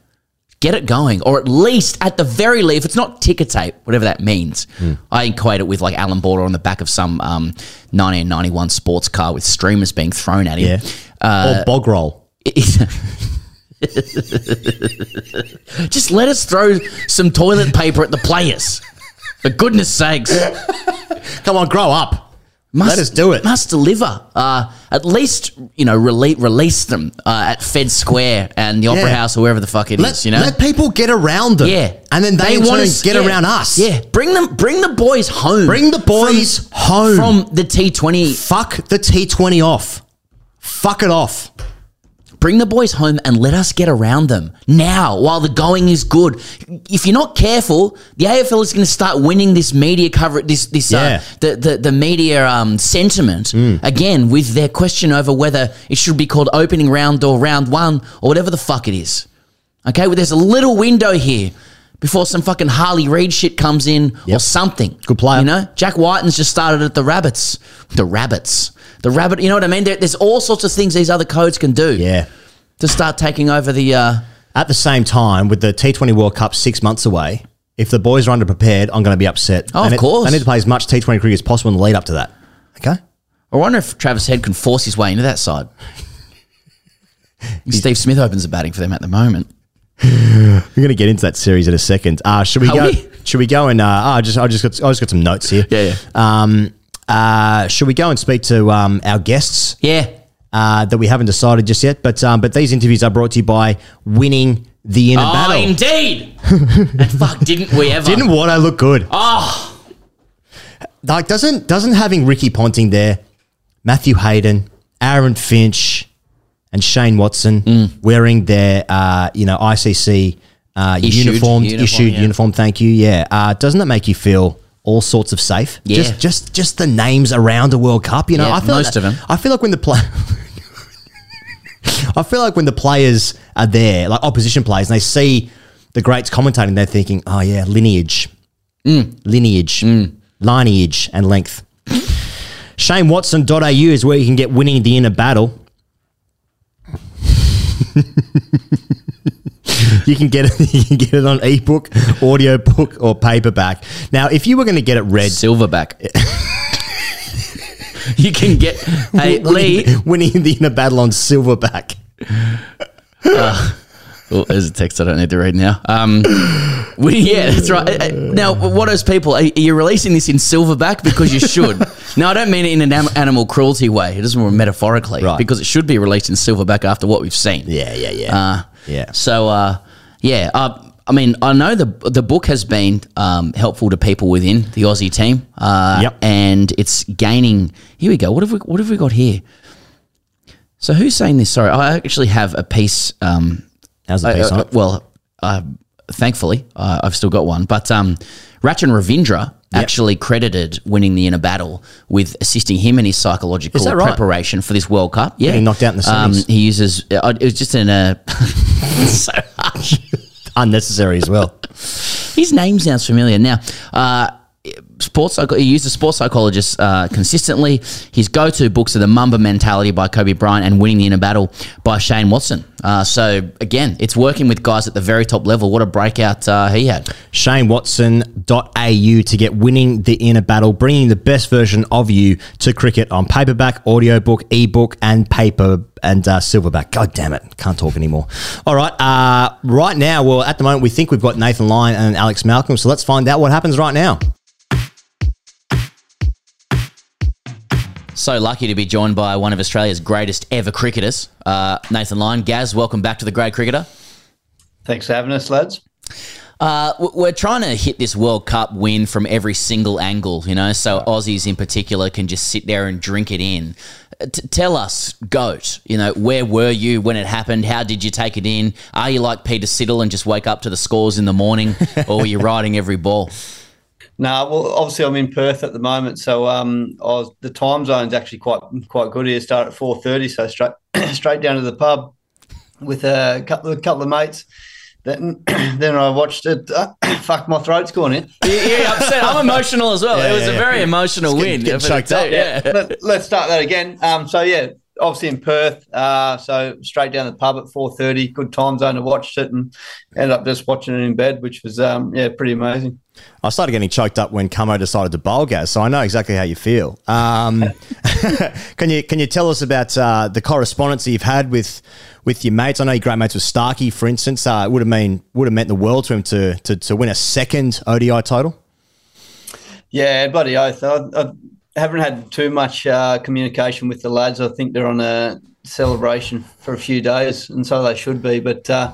S15: get it going, or at least at the very least, if it's not ticker tape, whatever that means,
S8: Hmm.
S15: I equate it with like Alan Border on the back of some um, 1991 sports car with streamers being thrown at him.
S8: Yeah.
S15: Uh,
S8: or bog roll. [laughs]
S15: just let us throw some toilet paper at the players. For goodness sakes. [laughs]
S8: Come on, grow up.
S15: Must,
S8: Let us do it.
S15: Must deliver. Uh, at least, you know, rele- release them uh, at Fed Square and the Opera
S8: Yeah.
S15: House or wherever the fuck it is.
S8: Let,
S15: you know?
S8: let people get around them.
S15: yeah.
S8: And then they, in
S15: wanna
S8: get
S15: yeah.
S8: around us.
S15: Yeah. Bring them bring the boys home.
S8: Bring the boys
S15: from,
S8: home.
S15: From the T20.
S8: Fuck the T20 off. Fuck it off.
S15: Bring the boys home and let us get around them now while the going is good. If you're not careful, the AFL is going to start winning this media coverage, this this
S8: Yeah.
S15: uh, the, the the media um, sentiment again with their question over whether it should be called opening round or round one or whatever the fuck it is. Okay, well, there's a little window here before some fucking Harley Reid shit comes in or something.
S8: Good player.
S15: You know, Jack Wighton's just started at the Rabbits. The Rabbits. The Rabbit, you know what I mean? There, there's all sorts of things these other codes can do.
S8: Yeah.
S15: to start taking over the. Uh,
S8: At the same time, with the T20 World Cup six months away, if the boys are underprepared, I'm going to be upset.
S15: Oh,
S8: They
S15: of
S8: need-
S15: course.
S8: They need to play as much T20 cricket as possible in the lead up to that. Okay.
S15: I wonder if Travis Head can force his way into that side. [laughs] Steve Smith opens the batting for them at the moment. [sighs]
S8: We're going to get into that series in a second. Uh, should we
S15: Are
S8: go?
S15: we?
S8: Should we go and? Uh, oh, I just, I just got, I just got some notes here.
S15: Yeah, yeah.
S8: Um, uh, should we go and speak to um, our guests?
S15: Yeah.
S8: Uh, that we haven't decided just yet, but um, but these interviews are brought to you by winning the inner
S15: oh,
S8: battle.
S15: indeed. [laughs] and fuck, didn't we ever?
S8: Didn't what I look good?
S15: Oh,
S8: Like doesn't doesn't having Ricky Ponting there, Matthew Hayden, Aaron Finch, and Shane Watson
S15: Mm.
S8: wearing their uh, you know ICC uh,
S15: Issued
S8: uniform,
S15: uniform,
S8: issued
S15: yeah.
S8: uniform. Thank you. Yeah, uh, doesn't that make you feel all sorts of safe?
S15: Yeah.
S8: Just just just the names around a World Cup. You know,
S15: Yeah,
S8: I feel
S15: most
S8: like,
S15: of 'em.
S8: I feel like when the play. [laughs] I feel like when the players are there, like opposition players, and they see the greats commentating, they're thinking, "Oh yeah, lineage,
S15: Mm.
S8: lineage, lineage, and length." [laughs] ShaneWatson.au is where you can get winning the inner battle. [laughs] [laughs] you can get it. [laughs] You can get it on ebook, audio book, or paperback. Now, if you were going to get it read,
S15: silverback. [laughs] you can get hey Lee.
S8: winning, winning the inner battle on silverback.
S15: Uh, oh, there's a text I don't need to read now. Um, [laughs] we, yeah, that's right. Uh, uh, Now, what those people are you releasing this in silverback because you should? [laughs] no, I don't mean it in an am- animal cruelty way. It doesn't mean metaphorically,
S8: Right.
S15: Because it should be released in silverback after what we've seen.
S8: Yeah, yeah, yeah.
S15: Uh,
S8: yeah.
S15: So, uh, yeah, uh, I mean, I know the the book has been um, helpful to people within the Aussie team. Uh,
S8: Yep.
S15: And it's gaining. Here we go. What have we What have we got here? So who's saying this? Sorry, I actually have a piece. Um,
S8: How's the piece
S15: I-
S8: on
S15: I-
S8: it?
S15: Well, uh, thankfully, uh, I've still got one. But um, Rachin Ravindra actually credited winning the inner battle with assisting him in his psychological
S8: right?
S15: preparation for this World Cup. Yeah,
S8: Getting knocked out in the
S15: um. He uses. Uh, it was just in a [laughs] so harsh. [laughs]
S8: Unnecessary as well.
S15: His name sounds familiar. Now, uh, sports he uses sports psychologist uh, consistently. His go-to books are The Mamba Mentality by Kobe Bryant and Winning the Inner Battle by Shane Watson. Uh, so again, it's working with guys at the very top level. What a breakout uh, he had.
S8: ShaneWatson.au to get winning the inner battle, bringing the best version of you to cricket on paperback, audiobook, ebook, and paper and uh, silverback. God damn it. Can't talk anymore. All right. Uh, right now, well, at the moment, we think we've got Nathan Lyon and Alex Malcolm. So let's find out what happens right now.
S15: So lucky to be joined by one of Australia's greatest ever cricketers, uh, Nathan Lyon. Gaz, welcome back to the Grade Cricketer.
S17: Thanks for having us, lads.
S15: Uh, we're trying to hit this World Cup win from every single angle, you know, so Aussies in particular can just sit there and drink it in. Uh, T- tell us, Goat, you know, where were you when it happened? How did you take it in? Are you like Peter Siddle and just wake up to the scores in the morning, [laughs] or were you riding every ball?
S17: No, well, obviously I'm in Perth at the moment, so um, I was, the time zone's actually quite quite good here. Start at four thirty, so straight [coughs] straight down to the pub with a couple of couple of mates. Then [coughs] then I watched it. [coughs] fuck, my throat's gone in.
S15: Yeah, upset. I'm [laughs] emotional as well.
S17: Yeah,
S15: it was
S17: yeah,
S15: a
S17: yeah.
S15: very emotional
S17: It's
S15: win.
S17: getting-
S15: for
S17: getting choked up.
S15: Yeah.
S17: Let, let's start that again. Um, so yeah, obviously in Perth. Uh, so straight down the pub at four thirty. Good time zone to watch it, and ended up just watching it in bed, which was um, yeah, pretty amazing.
S8: I started getting choked up when Camo decided to bowl Gaz, so I know exactly how you feel. Um, [laughs] can you can you tell us about uh, the correspondence that you've had with with your mates? I know you're great mates with Starkey, for instance. Uh, it would have mean would have meant the world to him to, to to win a second ODI title.
S17: Yeah, bloody oath. I, I haven't had too much uh, communication with the lads. I think they're on a celebration for a few days, and so they should be. But uh,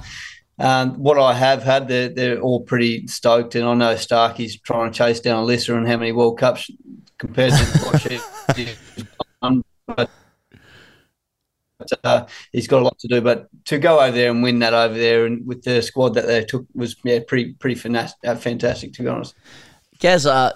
S17: um, what I have had, they're, they're all pretty stoked. And I know Starkey's trying to chase down Alyssa and how many World Cups compared to what [laughs] she's done. But uh, he's got a lot to do. But to go over there and win that over there and with the squad that they took was yeah pretty pretty uh, fantastic to be honest.
S15: Gaz, uh,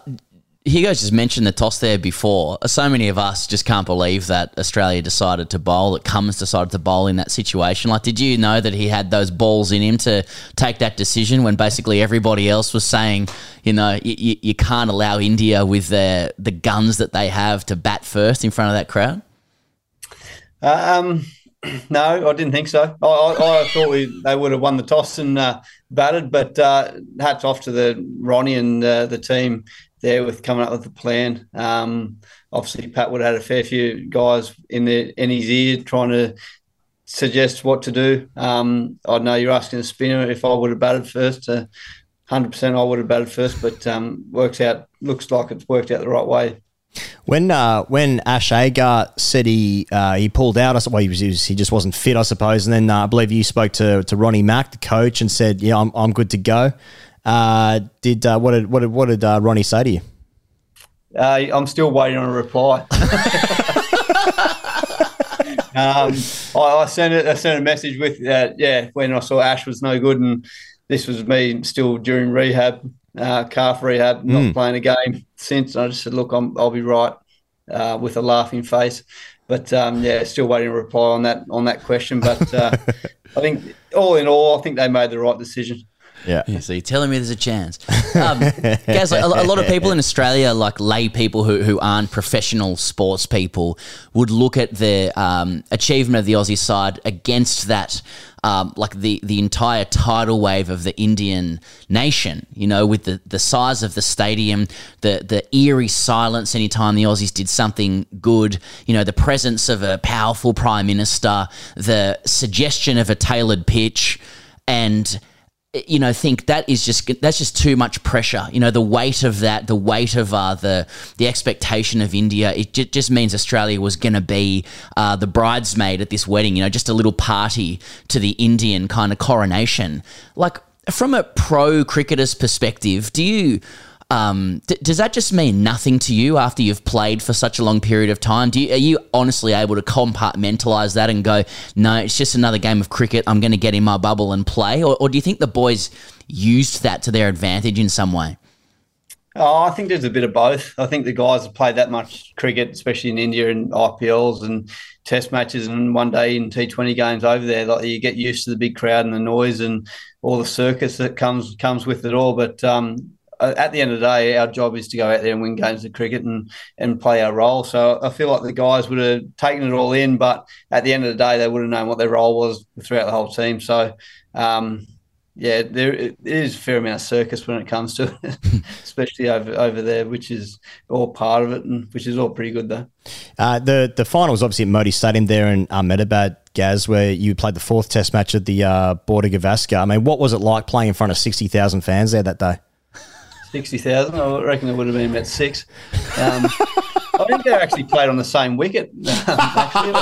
S15: Hugo's just mentioned the toss there before. So many of us just can't believe that Australia decided to bowl, that Cummins decided to bowl in that situation. Like, did you know that he had those balls in him to take that decision when basically everybody else was saying, you know, you, you, can't allow India with the, the guns that they have to bat first in front of that crowd?
S17: Um, [clears throat] No, I didn't think so. I, I, I thought we, they would have won the toss and uh, batted, but uh, hats off to the Ronnie and uh, the team there with coming up with the plan. Um, obviously, Pat would have had a fair few guys in the in his ear trying to suggest what to do. Um, I know you're asking a spinner if I would have batted first. Uh, Hundred percent, I would have batted first, but um, works out. Looks like it's worked out the right way.
S8: When uh, when Ash Agar said he uh, he pulled out, I well, he, was- he just wasn't fit, I suppose. And then uh, I believe you spoke to, to Ronnie Mac, the coach, and said, "Yeah, I'm, I'm good to go." Uh, did uh, what did what did, what did uh, Ronnie say to you?
S17: Uh, I'm still waiting on a reply. [laughs] um, I, I sent it. I sent a message with uh, yeah when I saw Ash was no good, and this was me still during rehab, uh, calf rehab, not
S8: Mm.
S17: playing a game since. and I just said, look, I'm, I'll be right uh, with a laughing face. But um, yeah, still waiting a reply on that on that question. But uh, [laughs] I think all in all, I think they made the right decision.
S8: Yeah.
S15: So you're telling me there's a chance. [laughs] Um, guys, like, a, a lot of people in Australia, like lay people who, who aren't professional sports people, would look at the um, achievement of the Aussie side against that, um, like the, the entire tidal wave of the Indian nation, you know, with the, the size of the stadium, the, the eerie silence anytime the Aussies did something good, you know, the presence of a powerful prime minister, the suggestion of a tailored pitch, and you know think that is just that's just too much pressure. You know the weight of that the weight of uh, the the expectation of India it ju- just means Australia was going to be uh, the bridesmaid at this wedding you know just a little party to the Indian kind of coronation. Like from a pro cricketer's perspective do you um, d- does that just mean nothing to you after you've played for such a long period of time? Do you, are you honestly able to compartmentalize that and go, no, it's just another game of cricket. I'm going to get in my bubble and play, or, or do you think the boys used that to their advantage in some way?
S17: Oh, I think there's a bit of both. I think the guys have played that much cricket, especially in India and IPLs and Test matches and one day in T20 games over there. Like you get used to the big crowd and the noise and all the circus that comes comes with it all. But um, at the end of the day, our job is to go out there and win games of cricket and and play our role. So I feel like the guys would have taken it all in, but at the end of the day, they would have known what their role was throughout the whole team. So. Um, yeah, there it is a fair amount of circus when it comes to it, [laughs] [laughs] especially over over there, which is all part of it, and which is all pretty good though.
S8: Uh, the the final was obviously at Modi Stadium there in Ahmedabad, Gaz, where you played the fourth Test match at the uh, Border Gavaskar. I mean, what was it like playing in front of sixty thousand fans there that day?
S17: Sixty thousand, I reckon it would have been about six. Um, I think they actually played on the same wicket. [laughs] actually,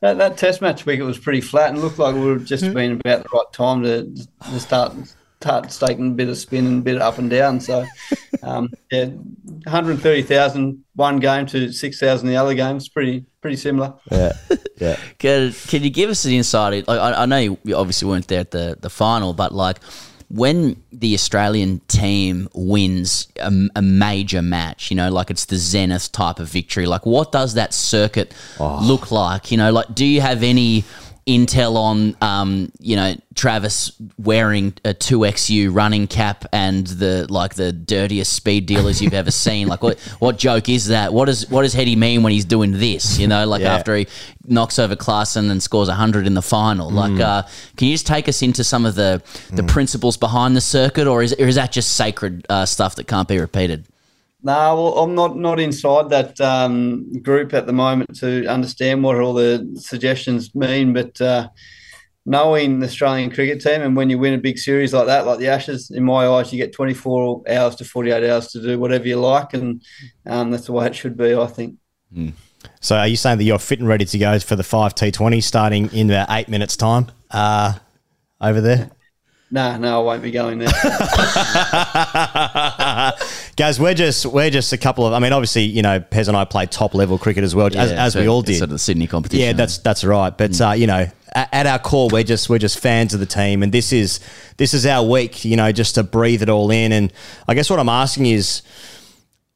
S17: that, that Test match wicket was pretty flat and looked like it would have just been about the right time to, to start start taking a bit of spin and a bit up and down. So, um, yeah, 130,000 one game to 6,000 the other game. It's pretty pretty similar.
S8: Yeah, yeah. [laughs]
S15: Can, can you give us an insight? Like, I, I know you obviously weren't there at the, the final, but like when the Australian team wins a, a major match, you know, like it's the zenith type of victory. Like, what does that circuit oh. look like? You know, like, do you have any intel on, um, you know, Travis wearing a 2XU running cap and the like the dirtiest speed dealers you've ever [laughs] seen? Like, what what joke is that? What does what does Heady mean when he's doing this? You know, like
S8: Yeah.
S15: after he knocks over Klaasen and scores hundred in the final. Like,
S8: Mm.
S15: uh, can you just take us into some of the the principles behind the circuit, or is or is that just sacred uh, stuff that can't be repeated?
S17: No, well, I'm not not inside that um, group at the moment to understand what all the suggestions mean. But uh, knowing the Australian cricket team, and when you win a big series like that, like the Ashes, in my eyes, you get 24 hours to 48 hours to do whatever you like, and um, that's the way it should be. I think.
S8: So, are you saying that you're fit and ready to go for the five T20 starting in about eight minutes' time uh, over there?
S17: No, no, I won't be going there. [laughs]
S8: Guys, we're just we're just a couple of. I mean, obviously, you know, Pez and I play top level cricket as well, as,
S15: Yeah,
S8: as we
S15: so
S8: all did.
S15: sort of the Sydney competition.
S8: Yeah, that's that's right. But uh, you know, at, at our core, we're just we're just fans of the team, and this is this is our week. You know, just to breathe it all in. And I guess what I'm asking is,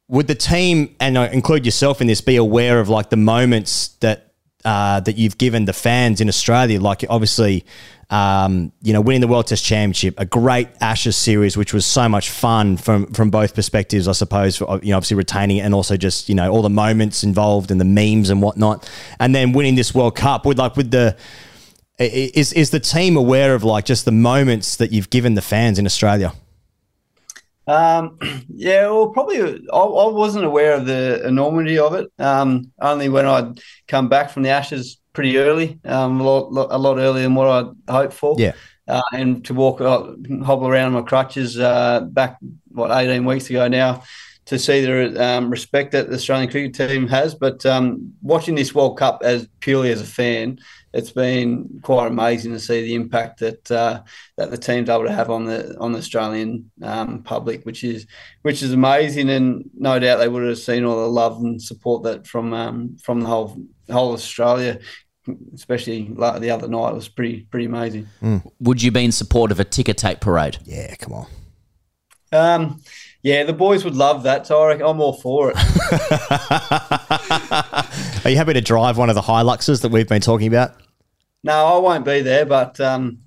S8: would the team and I include yourself in this be aware of like the moments that uh, that you've given the fans in Australia? Like obviously, Um, you know, winning the World Test Championship, a great Ashes series, which was so much fun from from both perspectives, I suppose. You know, obviously retaining it and also just you know all the moments involved and the memes and whatnot, and then winning this World Cup with like with the is is the team aware of like just the moments that you've given the fans in Australia?
S17: Um, [clears throat] yeah, well, probably I, I wasn't aware of the enormity of it. Um, only when I'd come back from the Ashes pretty early, um, a lot, a lot earlier than what I'd hoped for.
S8: Yeah.
S17: Uh, and to walk, uh, hobble around on my crutches uh, back, what, 18 weeks ago now, to see the um, respect that the Australian cricket team has. But um, watching this World Cup as purely as a fan, it's been quite amazing to see the impact that uh, that the team's able to have on the on the Australian um, public, which is which is amazing, and no doubt they would have seen all the love and support that from um, from the whole whole Australia, especially like the other night. It was pretty pretty amazing.
S15: Would you be in support of a ticker tape parade?
S8: Yeah, come on.
S17: Um, yeah, the boys would love that, so I reckon I'm all for it. [laughs]
S8: Are you happy to drive one of the Hiluxes that we've been talking about?
S17: No, I won't be there, but um,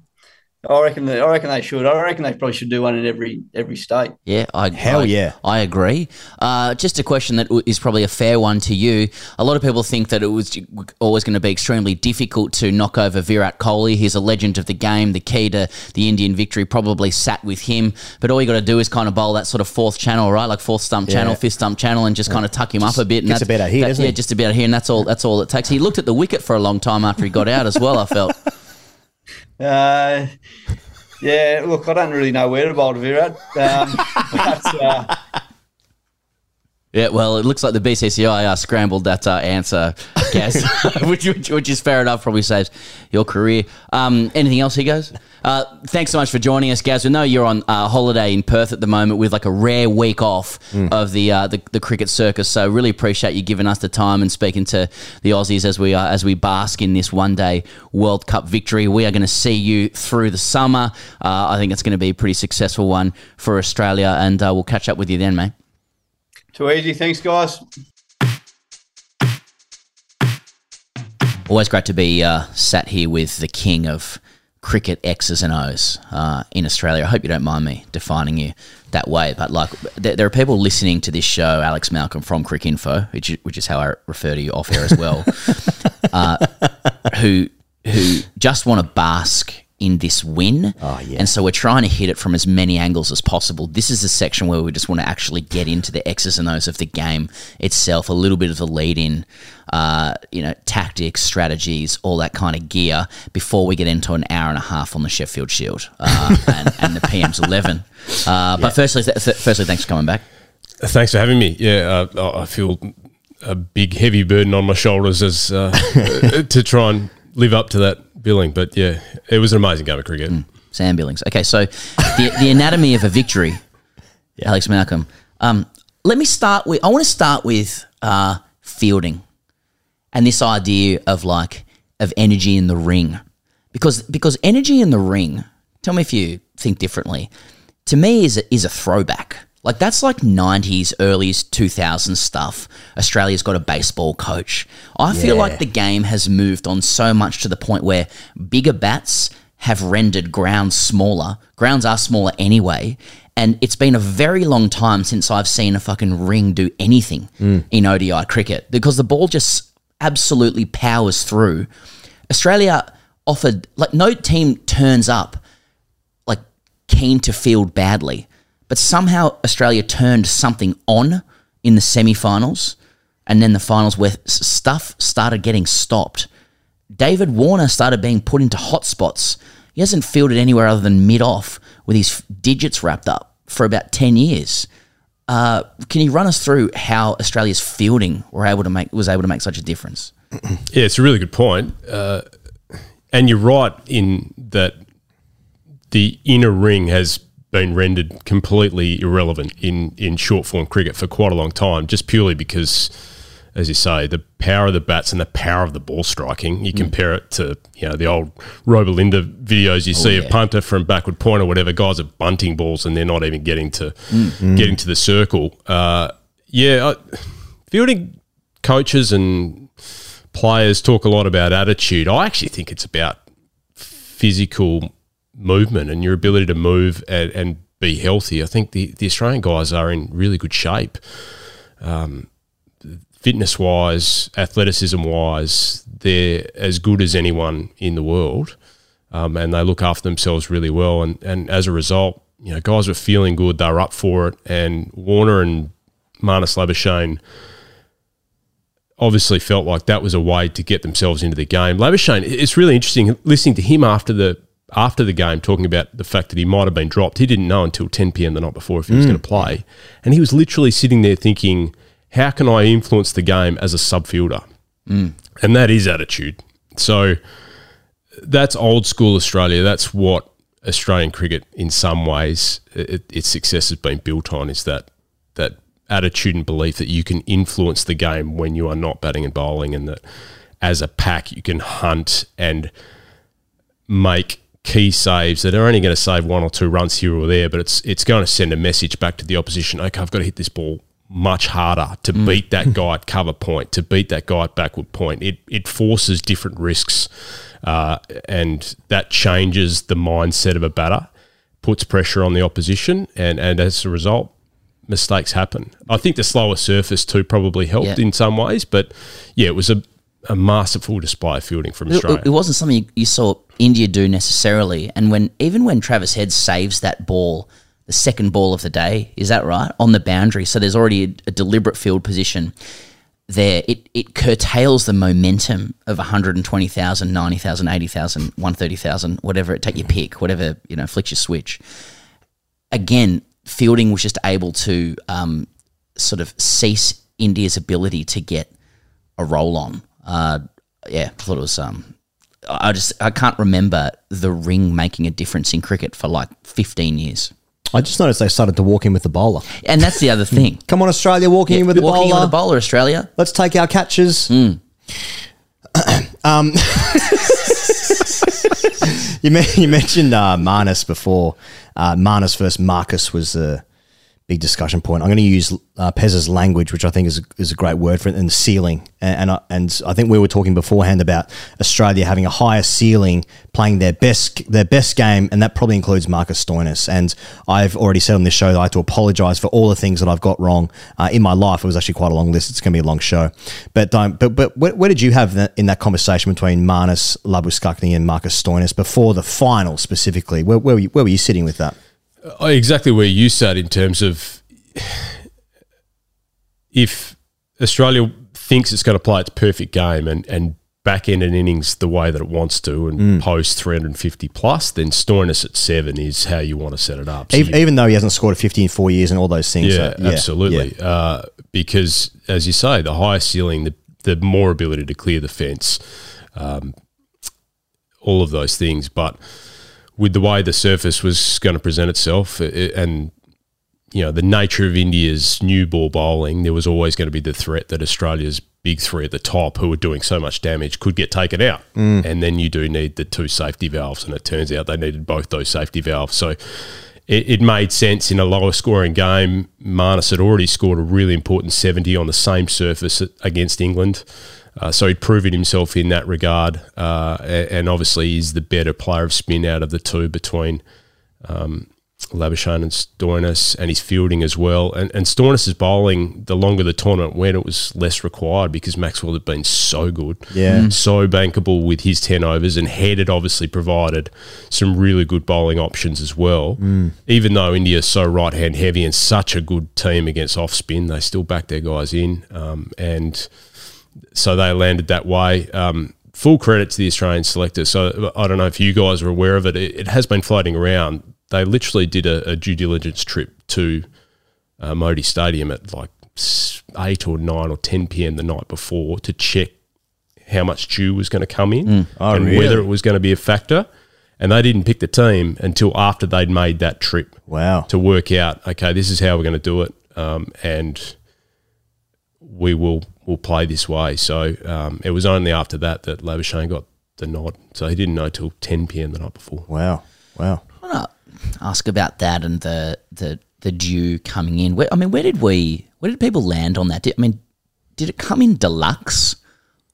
S17: I reckon they, I reckon they should. I reckon they probably should do one in every every state.
S15: Yeah, I
S8: Hell
S15: I-
S8: yeah.
S15: I agree. Uh, just a question that is probably a fair one to you. A lot of people think that it was always going to be extremely difficult to knock over Virat Kohli. He's a legend of the game. The key to the Indian victory probably sat with him. But all you got to do is kind of bowl that sort of fourth channel, right? Like fourth stump channel,
S8: Yeah.
S15: fifth stump channel, and just kind of tuck him up a bit. And
S8: gets a
S15: that's-
S8: better hit,
S15: that-
S8: doesn't
S15: yeah,
S8: he?
S15: just a better hit, and that's all. That's all it takes. He looked at the wicket for a long time after he got out as well. I felt. [laughs]
S17: Uh, yeah, look, I don't really know where to Virat, um, [laughs] but uh,
S15: Yeah, well, it looks like the BCCI uh, scrambled that uh, answer, Gaz, [laughs] [laughs] which, which, which is fair enough. Probably saves your career. Um, anything else, he goes? Uh, thanks so much for joining us, Gaz. We know you're on uh, holiday in Perth at the moment with like a rare week off of the, uh, the the cricket circus. So really appreciate you giving us the time and speaking to the Aussies as we uh, as we bask in this one day World Cup victory. We are going to see you through the summer. Uh, I think it's going to be a pretty successful one for Australia, and uh, we'll catch up with you then, mate.
S17: Too easy. Thanks, guys.
S15: Always great to be uh, sat here with the king of cricket X's and O's uh, in Australia. I hope you don't mind me defining you that way, but like there, there are people listening to this show, Alex Malcolm from Cricinfo, which, which is how I refer to you off air as well, [laughs] uh, who who just want to bask in this win. Oh, yeah. And so we're trying to hit it from as many angles as possible. This is the section where we just want to actually get into the X's and O's of the game itself, a little bit of the lead in, uh, you know, tactics, strategies, all that kind of gear before we get into an hour and a half on the Sheffield Shield uh, [laughs] and, and the PM's 11. Uh, But firstly, th- th- firstly, thanks for coming back.
S18: Thanks for having me. Yeah, uh, I I feel a big, heavy burden on my shoulders as uh, [laughs] to try and live up to that billing. But yeah, it was an amazing game of cricket.
S15: Sam Billings. Okay, so the, the anatomy of a victory, Alex Malcolm. Um, let me start with. I want to start with uh, fielding, and this idea of like of energy in the ring, because because energy in the ring. Tell me if you think differently. To me, is a, is a throwback. Like that's like '90s, early 2000s stuff. Australia's got a baseball coach. I feel
S8: Yeah.
S15: like the game has moved on so much to the point where bigger bats have rendered grounds smaller. Grounds are smaller anyway. And it's been a very long time since I've seen a fucking ring do anything
S8: Mm.
S15: in ODI cricket because the ball just absolutely powers through. Australia offered, like, no team turns up like keen to field badly, but somehow Australia turned something on in the semi-finals, and then the finals where stuff started getting stopped. David Warner started being put into hot spots. He hasn't fielded anywhere other than mid-off with his digits wrapped up for about ten years. Uh, can you run us through how Australia's fielding were able to make was able to make such a difference? [clears throat]
S18: Yeah, it's a really good point. Uh, and you're right in that the inner ring has been rendered completely irrelevant in, in short form cricket for quite a long time, just purely because, as you say, the power of the bats and the power of the ball striking. You
S8: Mm.
S18: compare it to you know the old Robolinda videos you
S8: Oh,
S18: see
S8: yeah.
S18: of punter from backward point or whatever. Guys are bunting balls and they're not even getting to
S8: Mm.
S18: getting to the circle. Uh, yeah, I, fielding coaches and players talk a lot about attitude. I actually think it's about physical movement and your ability to move and, and be healthy, I think the, the Australian guys are in really good shape. Um, fitness wise, athleticism wise, they're as good as anyone in the world. Um, and they look after themselves really well. And, and as a result, you know, guys were feeling good. They were up for it. And Warner and Marnus Labuschagne obviously felt like that was a way to get themselves into the game. Labuschagne, it's really interesting listening to him after the after the game talking about the fact that he might have been dropped. He didn't know until 10 p.m. the night before if he was
S8: Mm.
S18: going to play. And he was literally sitting there thinking, how can I influence the game as a subfielder?
S15: Mm.
S18: And that is attitude. So that's old school Australia. That's what Australian cricket, in some ways, it, its success has been built on. Is that that attitude and belief that you can influence the game when you are not batting and bowling, and that as a pack you can hunt and make key saves that are only going to save one or two runs here or there, but it's it's going to send a message back to the opposition. Okay, I've got to hit this ball much harder to
S15: Mm.
S18: beat that [laughs] guy at cover point, to beat that guy at backward point. It it forces different risks, uh, and that changes the mindset of a batter, puts pressure on the opposition, and and as a result. Mistakes happen. I think the slower surface too probably helped
S15: Yeah.
S18: in some ways, but yeah, it was a, a masterful display of fielding from
S15: It,
S18: Australia.
S15: it wasn't something you, you saw India do necessarily. And when even when Travis Head saves that ball, the second ball of the day, is that right on the boundary? So there's already a, a deliberate field position there. It it curtails the momentum of 120,000, 90,000, 80,000, 130,000, whatever it take your pick, whatever you know, flicks your switch. Again, fielding was just able to um, sort of cease India's ability to get a roll on. Uh, yeah, I thought it was. Um, I just I can't remember the ring making a difference in cricket for like fifteen years.
S8: I just noticed they started to walk in with the bowler.
S15: And that's the other [laughs] thing.
S8: Come on, Australia, walking
S15: Yeah,
S8: in with the
S15: walking in
S8: bowler.
S15: with the bowler, Australia.
S8: Let's take our catches. [clears throat] um, [laughs] you, men- you mentioned uh, Marnus before. Uh, Marnus versus Marcus was a big discussion point. I'm going to use uh, Pez's language, which I think is a, is a great word for it, and ceiling. And and I, and I think we were talking beforehand about Australia having a higher ceiling, playing their best their best game, and that probably includes Marcus Stoinis. And I've already said on this show that I have to apologise for all the things that I've got wrong uh, in my life. It was actually quite a long list. It's going to be a long show. But um, but but where, where did you have that, in that conversation between Marnus Labuschagne and Marcus Stoinis before the final specifically? Where, where, were you, where were you sitting with that?
S18: Exactly where you sat in terms of if Australia thinks it's going to play its perfect game and, and back end an innings the way that it wants to and
S8: Mm.
S18: post 350 plus, then Stoinis at seven is how you want to set it up. So
S8: even,
S18: you-
S8: even though he hasn't scored a 50 in four years and all those things.
S18: yeah,
S8: so, yeah,
S18: absolutely.
S8: yeah.
S18: Uh, because, as you say, the higher ceiling, the, the more ability to clear the fence, um, all of those things. But with the way the surface was going to present itself it, and you know the nature of India's new ball bowling, there was always going to be the threat that Australia's big three at the top, who were doing so much damage, could get taken out.
S8: Mm.
S18: And then you do need the two safety valves, and it turns out they needed both those safety valves. So it, it made sense in a lower scoring game. Marnus had already scored a really important 70 on the same surface against England. Uh, so he'd proven himself in that regard, uh, and obviously he's the better player of spin out of the two between um, Labuschagne and Stoinis, and his fielding as well. And, and Stoinis' bowling, the longer the tournament went, it was less required because Maxwell had been so good,
S8: Yeah. Mm.
S18: so bankable with his 10 overs, and Head had obviously provided some really good bowling options as well.
S8: Mm.
S18: Even though India is so right hand heavy and such a good team against off spin, they still back their guys in. Um, and so they landed that way. Um, full credit to the Australian selector. So I don't know if you guys are aware of it. It, it has been floating around. They literally did a, a due diligence trip to uh, Modi Stadium at like eight or nine or ten p.m. the night before to check how much dew was going to come in
S8: Mm. Oh,
S18: and
S8: really?
S18: whether it was going to be a factor. And they didn't pick the team until after they'd made that trip.
S8: Wow.
S18: To work out, okay, this is how we're going to do it, um, and we will will play this way. So um, it was only after that that Labuschagne got the nod. So he didn't know till 10 p.m. the night before.
S8: Wow. Wow.
S15: I want to ask about that and the the the dew coming in. Where, I mean, where did we? Where did people land on that? Did, I mean, did it come in deluxe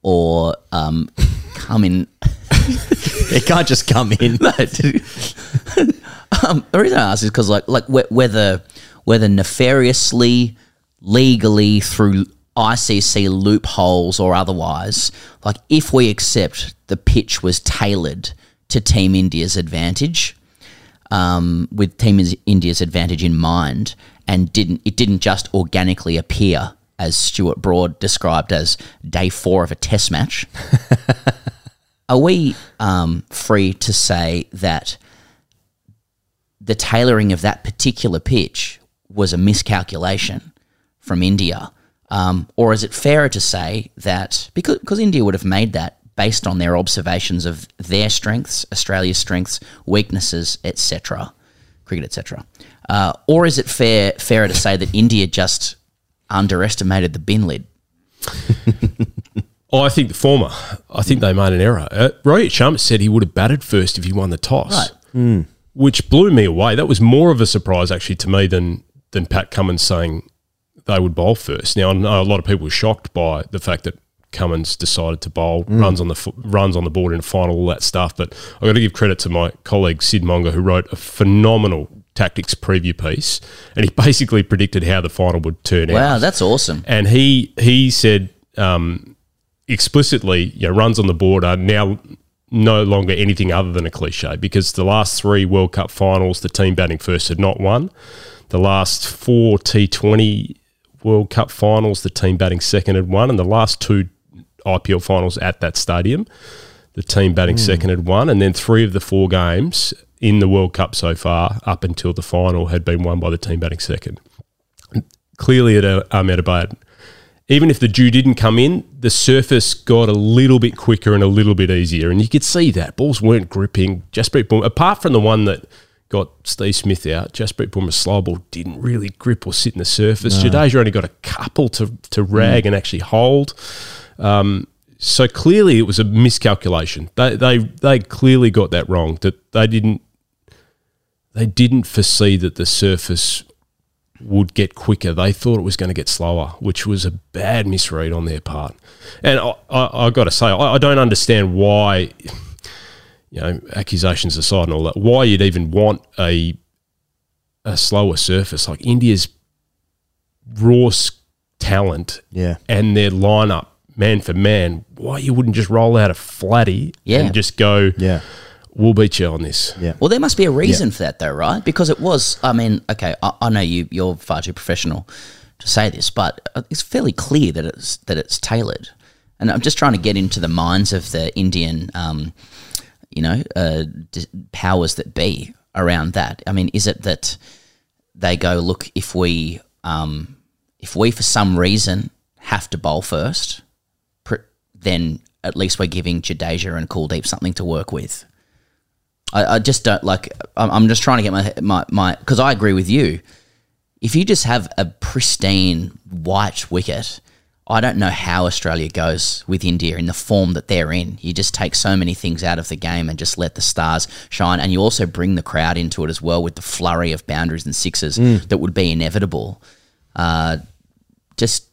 S15: or um, come in? [laughs]
S8: it can't just come in. [laughs]
S15: No, dude. [laughs] um, the reason I ask is because like like whether whether nefariously, legally through ICC loopholes or otherwise, like if we accept the pitch was tailored to Team India's advantage, um, with Team India's advantage in mind, and didn't it didn't just organically appear as Stuart Broad described as day four of a Test match. [laughs] Are we um, free to say that the tailoring of that particular pitch was a miscalculation from India? Um, or is it fairer to say that because, because India would have made that based on their observations of their strengths, Australia's strengths, weaknesses, etc., cricket, etc., uh, or is it fair fairer to say that India just underestimated the bin lid? [laughs]
S18: Oh, I think the former. I think they made an error. Uh, Rohit Sharma said he would have batted first if he won the toss,
S15: Right.
S18: which blew me away. That was more of a surprise actually to me than than Pat Cummins saying they would bowl first. Now I know a lot of people were shocked by the fact that Cummins decided to bowl
S8: Mm.
S18: runs on the runs on the board in the final, all that stuff. But I got to give credit to my colleague Sid Monga who wrote a phenomenal tactics preview piece, and he [laughs] basically predicted how the final would turn out.
S15: Wow, that's awesome.
S18: And he he said um, explicitly, you know, runs on the board are now no longer anything other than a cliche because the last three World Cup finals, the team batting first had not won. The last four T20 World Cup finals, the team batting second had won, and the last two IPL finals at that stadium, the team batting
S8: Mm.
S18: second had won, and then three of the four games in the World Cup so far, up until the final, had been won by the team batting second. Clearly, at uh, Ahmedabad, even if the dew didn't come in, the surface got a little bit quicker and a little bit easier, and you could see that balls weren't gripping. Bumrah, apart from the one that got Steve Smith out, slow ball didn't really grip or sit in the surface.
S8: No.
S18: Jadeja only got a couple to to rag
S8: Mm.
S18: and actually hold. Um, so clearly, it was a miscalculation. They they they clearly got that wrong. That they didn't they didn't foresee that the surface would get quicker. They thought it was going to get slower, which was a bad misread on their part. And I, I, I got to say, I, I don't understand why, you know, accusations aside and all that, why you'd even want a a slower surface like India's raw talent,
S8: Yeah.
S18: and their lineup man for man. Why you wouldn't just roll out a flatty
S15: Yeah.
S18: and just go,
S8: yeah,
S18: we'll beat you on this.
S8: Yeah.
S15: Well, there must be a reason for that, though, right? Because it was. I mean, okay, I, I know you. You're far too professional to say this, but uh, it's fairly clear that it's that it's tailored. And I'm just trying to get into the minds of the Indian, um, you know, uh, powers that be around that. I mean, is it that they go, look, if we, um, if we for some reason have to bowl first, pr- then at least we're giving Jadeja and Kuldeep something to work with. I, I just don't like. I'm, I'm just trying to get my my my because I agree with you. If you just have a pristine white wicket, I don't know how Australia goes with India in the form that they're in. You just take so many things out of the game and just let the stars shine, and you also bring the crowd into it as well with the flurry of boundaries and sixes
S8: Mm.
S15: that would be inevitable. Uh, just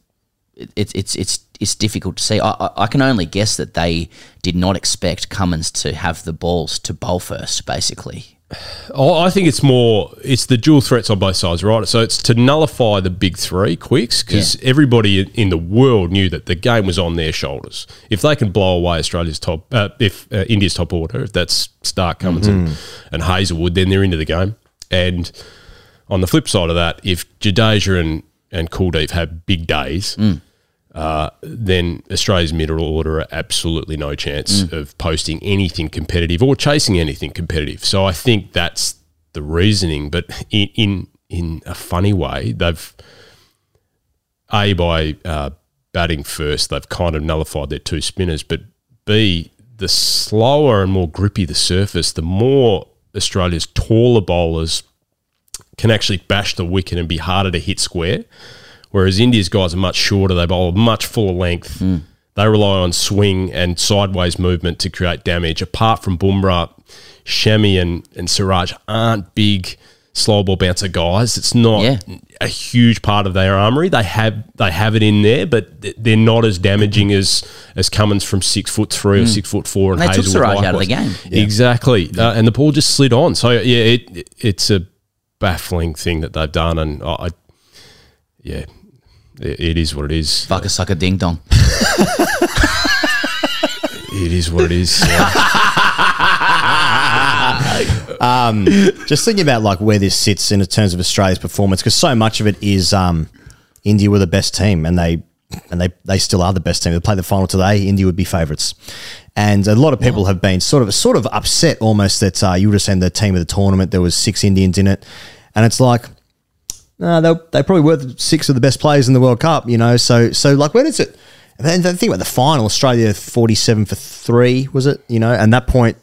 S15: it, it's it's it's it's difficult to see. I, I, I can only guess that they did not expect Cummins to have the balls to bowl first, basically.
S18: I think it's more it's the dual threats on both sides, right? So it's to nullify the big three quicks because everybody in- the world knew that the game was on their shoulders. If they can blow away Australia's top, uh, if uh, India's top order, if that's Stark, Cummins, and,
S8: Mhm.
S18: and Hazlewood, then they're into the game. And on the flip side of that, if Jadeja and and Kuldeep have big days, uh, then Australia's middle order are absolutely no chance
S8: Mm.
S18: of posting anything competitive or chasing anything competitive. So I think that's the reasoning. But in in, in a funny way, they've a by uh, batting first, they've kind of nullified their two spinners. But b the slower and more grippy the surface, the more Australia's taller bowlers can actually bash the wicket and be harder to hit square. Whereas India's guys are much shorter, they bowl much fuller length. They rely on swing and sideways movement to create damage. Apart from Bumrah, Shami and, and Siraj aren't big slow ball bouncer guys. It's not a huge part of their armory. They have they have it in there, but they're not as damaging as as Cummins from six foot three or
S15: Mm.
S18: six foot four, and,
S15: And they took
S18: Hazlewood
S15: Siraj out of the game. Yeah.
S18: Exactly, uh, and the ball just slid on. So yeah, it it's a baffling thing that they've done, and I, I yeah, it, it is what it is.
S15: Fuck a sucker ding dong.
S18: It is what it is. [laughs]
S8: um, just thinking about like where this sits in terms of Australia's performance, because so much of it is um, India were the best team, and they and they they still are the best team. They play the final today. India would be favourites, and a lot of people have been sort of sort of upset almost that uh, you would have seen the team of the tournament. There was six Indians in it, and it's like. No, they they probably were the six of the best players in the World Cup, you know. So so like where does it? And then think about the final. Australia forty seven for three was it? You know, and that point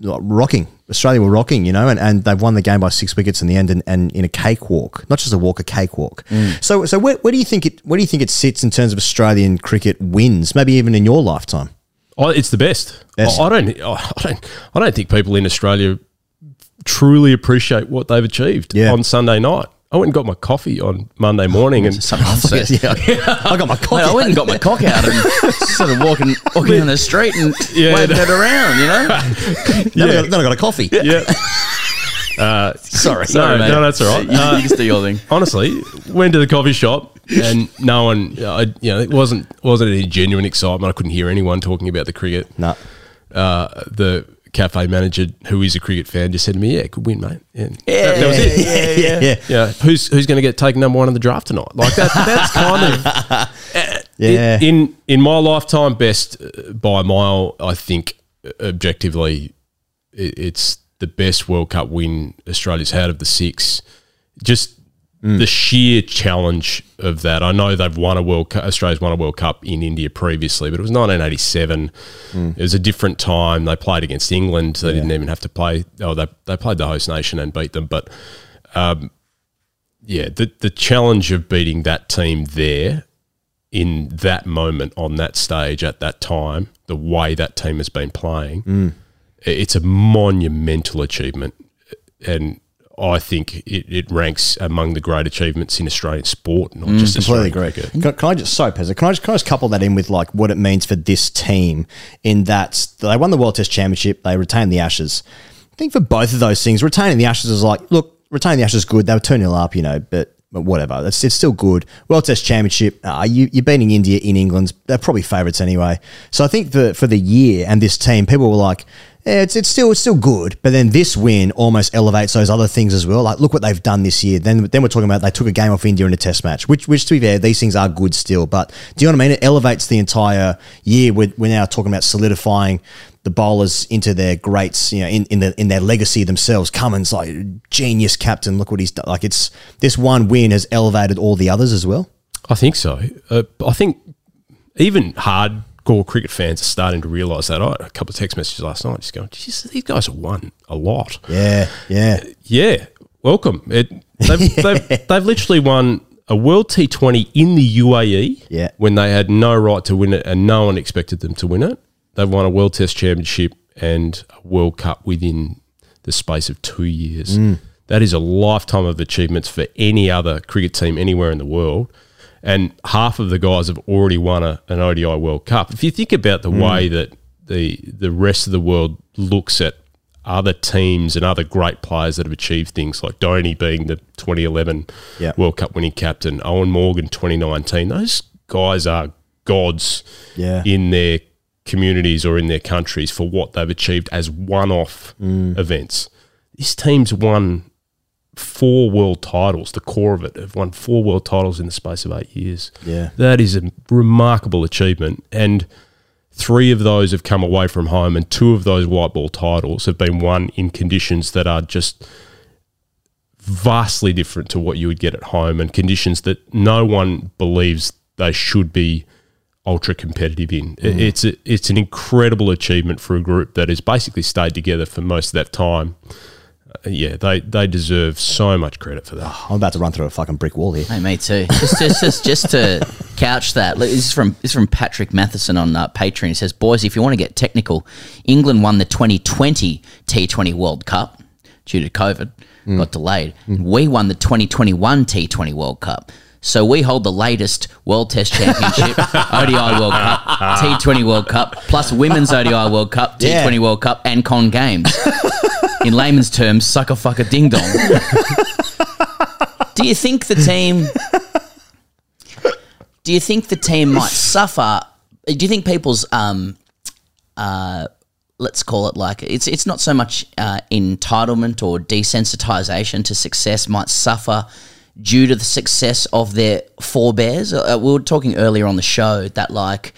S8: like, rocking. Australia were rocking, you know, and, and they've won the game by six wickets in the end, and, and in a cakewalk, not just a walk, a cakewalk.
S18: Mm.
S8: So, so where, where do you think it? Where do you think it sits in terms of Australian cricket wins? Maybe even in your lifetime.
S18: Oh, it's the best.
S8: Best.
S18: I, I don't. I don't. I don't think people in Australia truly appreciate what they've achieved on Sunday night. I went and got my coffee on Monday morning, and
S15: something else said.
S8: yeah, I got my coffee.
S15: I went and got my cock out and sort of walking walking down the street and [laughs]
S18: Yeah.
S15: waving it around, you know. [laughs]
S8: Then, I got, then I got a coffee.
S18: Yeah. [laughs] Uh,
S8: Sorry.
S18: no,
S15: mate.
S18: no, that's all right.
S15: You-
S18: Uh,
S15: you can do your thing.
S18: Honestly, went to the coffee shop and no one, I, you know, it wasn't wasn't any genuine excitement. I couldn't hear anyone talking about the cricket.
S8: No.
S18: Uh, the cafe manager, who is a cricket fan, just said to me, "Yeah, good win, mate." And
S15: Yeah,
S18: that, that was it.
S15: yeah, yeah, yeah.
S18: yeah. Who's who's going to get taken number one in the draft tonight? Like that. That's kind of [laughs]
S8: Yeah.
S18: in, in in my lifetime, best uh, by a mile. I think uh, objectively, it, it's the best World Cup win Australia's had of the six. Just the sheer challenge of that. I know they've won a World Cup. Australia's won a World Cup in India previously, but it was 1987. It was a different time. They played against England. They didn't even have to play. Oh, they they played the host nation and beat them. But um, yeah, the the challenge of beating that team there in that moment on that stage at that time, the way that team has been playing,
S8: Mm.
S18: it's a monumental achievement, and I think it, it ranks among the great achievements in Australian sport, not
S8: Mm,
S18: just
S8: completely
S18: Australian
S8: agree.
S18: cricket.
S8: Can, can I just sorry, Pezza, Can I just can I just couple that in with like what it means for this team in that they won the World Test Championship, they retained the Ashes. I think for both of those things, retaining the Ashes is like, look, retaining the Ashes is good. They were two 0 up, you know, but but whatever. It's, it's still good. World Test Championship, uh, you, you're beating India in England. They're probably favourites anyway. So I think for, for the year and this team, people were like, yeah, it's, it's still it's still good. But then this win almost elevates those other things as well. Like, look what they've done this year. Then then we're talking about they took a game off India in a test match, which, which to be fair, these things are good still. But do you know what I mean? It elevates the entire year. We're, we're now talking about solidifying the bowlers into their greats, you know, in, in the in their legacy themselves. Cummins, like genius captain. Look what he's done. Like it's this one win has elevated all the others as well.
S18: I think so. Uh, I think even hardcore cricket fans are starting to realise that. I had a couple of text messages last night just going, "Geez, these guys have won a lot.
S8: Yeah, yeah,
S18: yeah. Welcome. It, they've, [laughs] they've, they've literally won a World T20 in the UAE
S8: Yeah.
S18: when they had no right to win it and no one expected them to win it. They've won a World Test Championship and a World Cup within the space of two years.
S8: Mm.
S18: That is a lifetime of achievements for any other cricket team anywhere in the world. And half of the guys have already won a, an ODI World Cup. If you think about the
S8: Mm.
S18: way that the the rest of the world looks at other teams and other great players that have achieved things, like Dhoni being the 2011
S8: Yeah.
S18: World Cup winning captain, Eoin Morgan 2019, those guys are gods
S8: Yeah.
S18: in their communities or in their countries for what they've achieved as one-off
S8: Mm.
S18: events. This team's won four world titles. The core of it have won four world titles in the space of eight years.
S8: Yeah.
S18: that is a remarkable achievement, and three of those have come away from home, and two of those white ball titles have been won in conditions that are just vastly different to what you would get at home, and conditions that no one believes they should be ultra competitive in. It-
S8: Mhm.
S18: It's a, it's an incredible achievement for a group that has basically stayed together for most of that time. Uh, yeah, they they deserve so much credit for that.
S8: I'm about to run through a fucking brick wall here.
S15: Hey, me too. Just, just, just, just to [laughs] couch that, this is from this is from Patrick Matheson on uh, Patreon. He says, "Boys, if you want to get technical, England won the 2020 T20 World Cup due to COVID. mm. got delayed. Mm. We won the 2021 T20 World Cup. So we hold the latest World Test Championship, [laughs] ODI World Cup, T20 World Cup, plus Women's ODI World Cup, T20
S8: Yeah.
S15: World Cup, and Comm Games. In layman's terms, suck a fuck a ding dong. Do you think the team? Do you think the team might suffer? Do you think people's um, uh, let's call it like it's it's not so much uh, entitlement or desensitization to success might suffer due to the success of their forebears. Uh, we were talking earlier on the show that like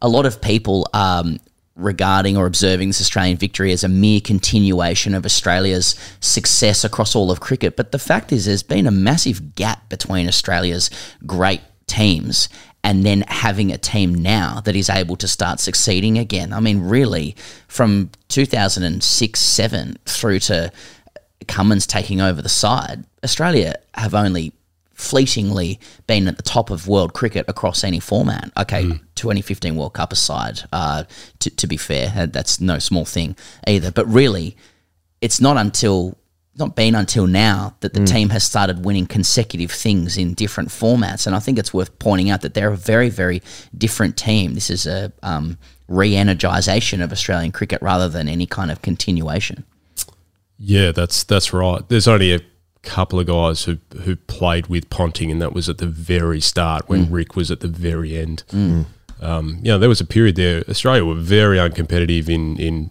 S15: a lot of people um, regarding or observing this Australian victory as a mere continuation of Australia's success across all of cricket. But the fact is, there's been a massive gap between Australia's great teams and then having a team now that is able to start succeeding again. I mean, really, from 2006 7 through to Cummins taking over the side, Australia have only fleetingly been at the top of world cricket across any format. Okay, 2015 World Cup aside, uh, to, to be fair, uh, that's no small thing either. But really, it's not until not been until now that the
S8: Mm.
S15: team has started winning consecutive things in different formats, and I think it's worth pointing out that they're a very, very different team. This is a um, re-energization of Australian cricket rather than any kind of continuation.
S18: Yeah, that's that's right. There's only a couple of guys who who played with Ponting, and that was at the very start when
S15: Mm.
S18: Rick was at the very end.
S15: Mm.
S18: Um, you know, there was a period there. Australia were very uncompetitive in in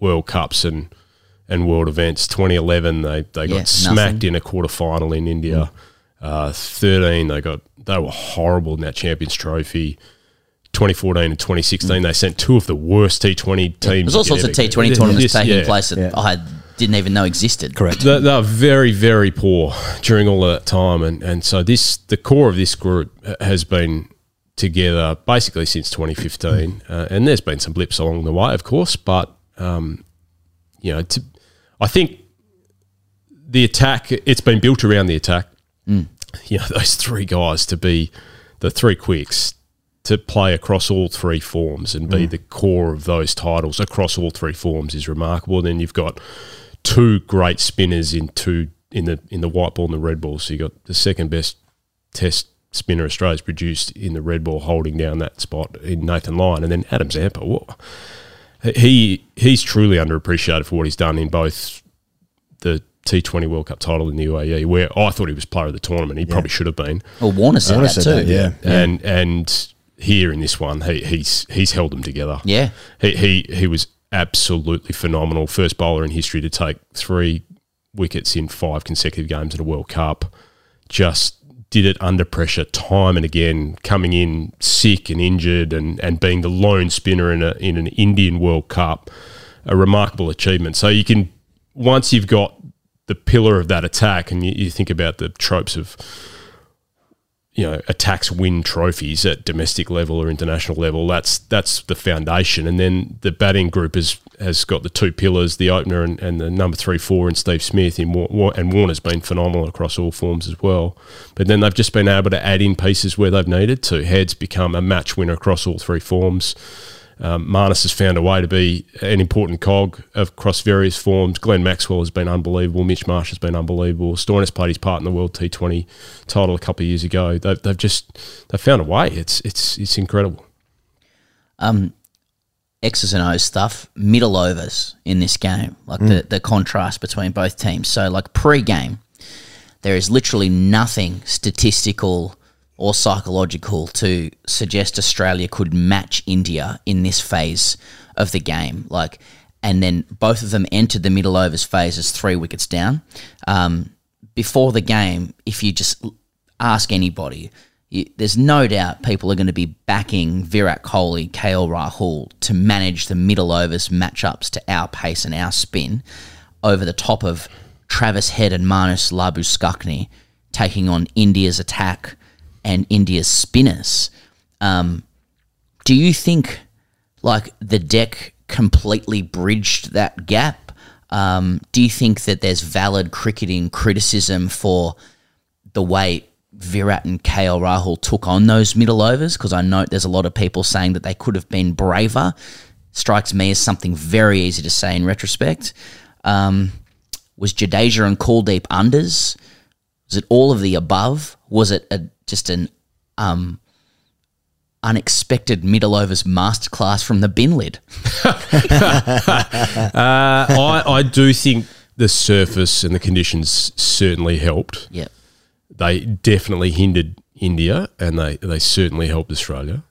S18: World Cups and and world events. 2011, they they
S15: Yeah,
S18: got smacked in a quarter final in India. Uh, 13, they got they were horrible in that Champions Trophy. 2014 and 2016, they sent two of the worst T20 teams.
S15: There's all sorts of T20 tournaments [laughs]
S18: This-
S15: taking
S18: yeah.
S15: place that I didn't even know existed.
S8: Correct.
S18: They, they were very, very poor during all of that time, and and so this the core of this group has been together basically since 2015, uh, and there's been some blips along the way, of course, but um, you know, to, I think the attack it's been built around the attack.
S15: Mm.
S18: You know, those three guys to be the three quicks to play across all three forms and be
S8: Mm.
S18: the core of those titles across all three forms is remarkable. Then you've got two great spinners in two in the in the white ball and the red ball. So you got the second best test spinner Australia's produced in the red ball, holding down that spot in Nathan Lyon, and then Adam Zampa. Whoa. He he's truly underappreciated for what he's done in both the T20 World Cup title in the UAE, where I thought he was player of the tournament. He probably should have been.
S15: Well, Warner said
S8: Warner
S15: that
S8: said
S15: too.
S8: that, yeah.
S18: and and here in this one, he, he's he's held them together.
S15: Yeah.
S18: he he he was absolutely phenomenal. First bowler in history to take three wickets in five consecutive games at a World Cup. Just did it under pressure time and again, coming in sick and injured, and and being the lone spinner in a in an Indian World Cup, a remarkable achievement. So you can once you've got the pillar of that attack, and you, you think about the tropes of you know attacks win trophies at domestic level or international level. That's that's the foundation, and then the batting group has has got the two pillars, the opener and, and the number three four and Steve Smith. In and Warner's been phenomenal across all forms as well. But then they've just been able to add in pieces where they've needed to. Heads become a match winner across all three forms. Um, Marnus has found a way to be an important cog across various forms. Glenn Maxwell has been unbelievable. Mitch Marsh has been unbelievable. Stoinis played his part in the World T20 title a couple of years ago. They've, they've just they've found a way. It's it's it's incredible.
S15: um, X's and O's stuff, middle overs in this game, like the, the contrast between both teams. So, like pre game, there is literally nothing statistical or psychological to suggest Australia could match India in this phase of the game. Like, and then both of them entered the middle overs phase as three wickets down. Um, before the game, if you just ask anybody, you, there's no doubt people are going to be backing Virat Kohli, KL Rahul to manage the middle overs matchups to our pace and our spin over the top of Travis Head and Marnus Labuschagne taking on India's attack and India's spinners. Um, do you think like the deck completely bridged that gap? Um, do you think that there's valid cricketing criticism for the way Virat and KL Rahul took on those middle overs? Because I know there's a lot of people saying that they could have been braver. Strikes me as something very easy to say in retrospect. Um, Was Jadeja and Kuldeep unders? Was it all of the above? Was it a, just an um, unexpected middle overs masterclass from the bin lid? [laughs]
S18: uh, I, I do think the surface and the conditions certainly helped.
S15: Yep.
S18: They definitely hindered India and they, they certainly helped Australia.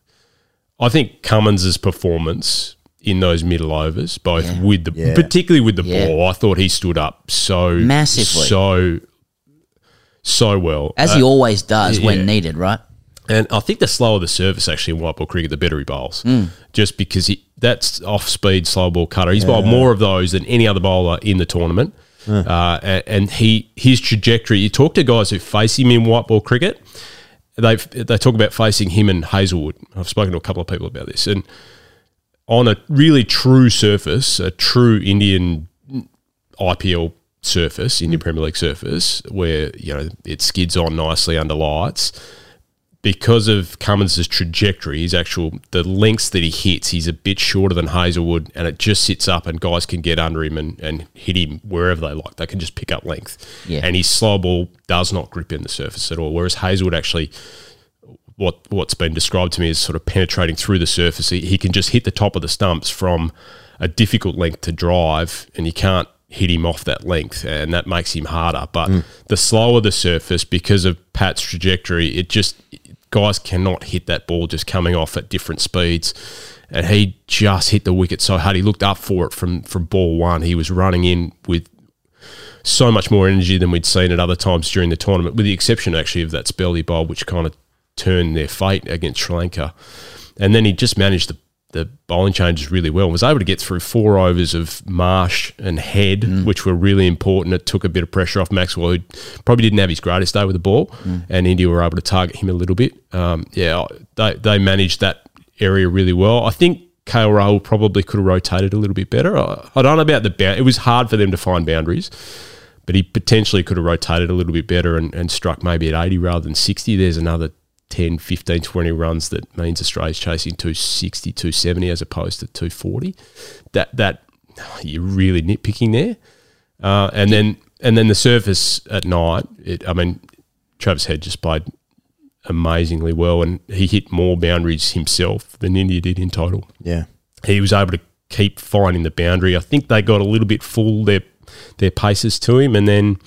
S18: I think Cummins' performance in those middle overs, both
S15: Yeah.
S18: with the
S15: Yeah.
S18: particularly with the
S15: Yeah.
S18: ball, I thought he stood up so
S15: Massively.
S18: so so well.
S15: As he
S18: Uh,
S15: always does when needed, right?
S18: And I think the slower the service actually in white ball cricket, the better he bowls.
S15: Mm.
S18: Just because he, that's off speed slow ball cutter. He's bowled more of those than any other bowler in the tournament. Uh, and, and he his trajectory. You talk to guys who face him in white ball cricket. They they talk about facing him and Hazlewood. I've spoken to a couple of people about this, and on a really true surface, a true Indian IPL surface, Indian Premier League surface, where you know it skids on nicely under lights. Because of Cummins' trajectory, his actual the lengths that he hits, he's a bit shorter than Hazlewood, and it just sits up, and guys can get under him and, and hit him wherever they like. They can just pick up length,
S15: Yeah.
S18: and his slow ball does not grip in the surface at all. Whereas Hazlewood actually what what's been described to me as sort of penetrating through the surface. He, he can just hit the top of the stumps from a difficult length to drive, and you can't hit him off that length, and that makes him harder. But the slower the surface, because of Pat's trajectory, it just guys cannot hit that ball just coming off at different speeds. And he just hit the wicket so hard. He looked up for it from from ball one. He was running in with so much more energy than we'd seen at other times during the tournament, with the exception actually of that spell he bowled, which kind of turned their fate against Sri Lanka. And then he just managed the, the bowling changes really well and was able to get through four overs of Marsh and Head, which were really important. It took a bit of pressure off Maxwell, who probably didn't have his greatest day with the ball, and India were able to target him a little bit. Um, yeah, they, they managed that area really well. I think KL Rahul probably could have rotated a little bit better. I, I don't know about the bound. It was hard for them to find boundaries, but he potentially could have rotated a little bit better and, and struck maybe at 80 rather than 60. There's another 10, 15, 20 runs that means Australia's chasing 260, 270 as opposed to 240. That that you're really nitpicking there. Uh, and then and then the surface at night. It, I mean, Travis Head just played amazingly well, and he hit more boundaries himself than India did in total.
S8: Yeah.
S18: he was able to keep finding the boundary. I think they got a little bit full their their paces to him, and then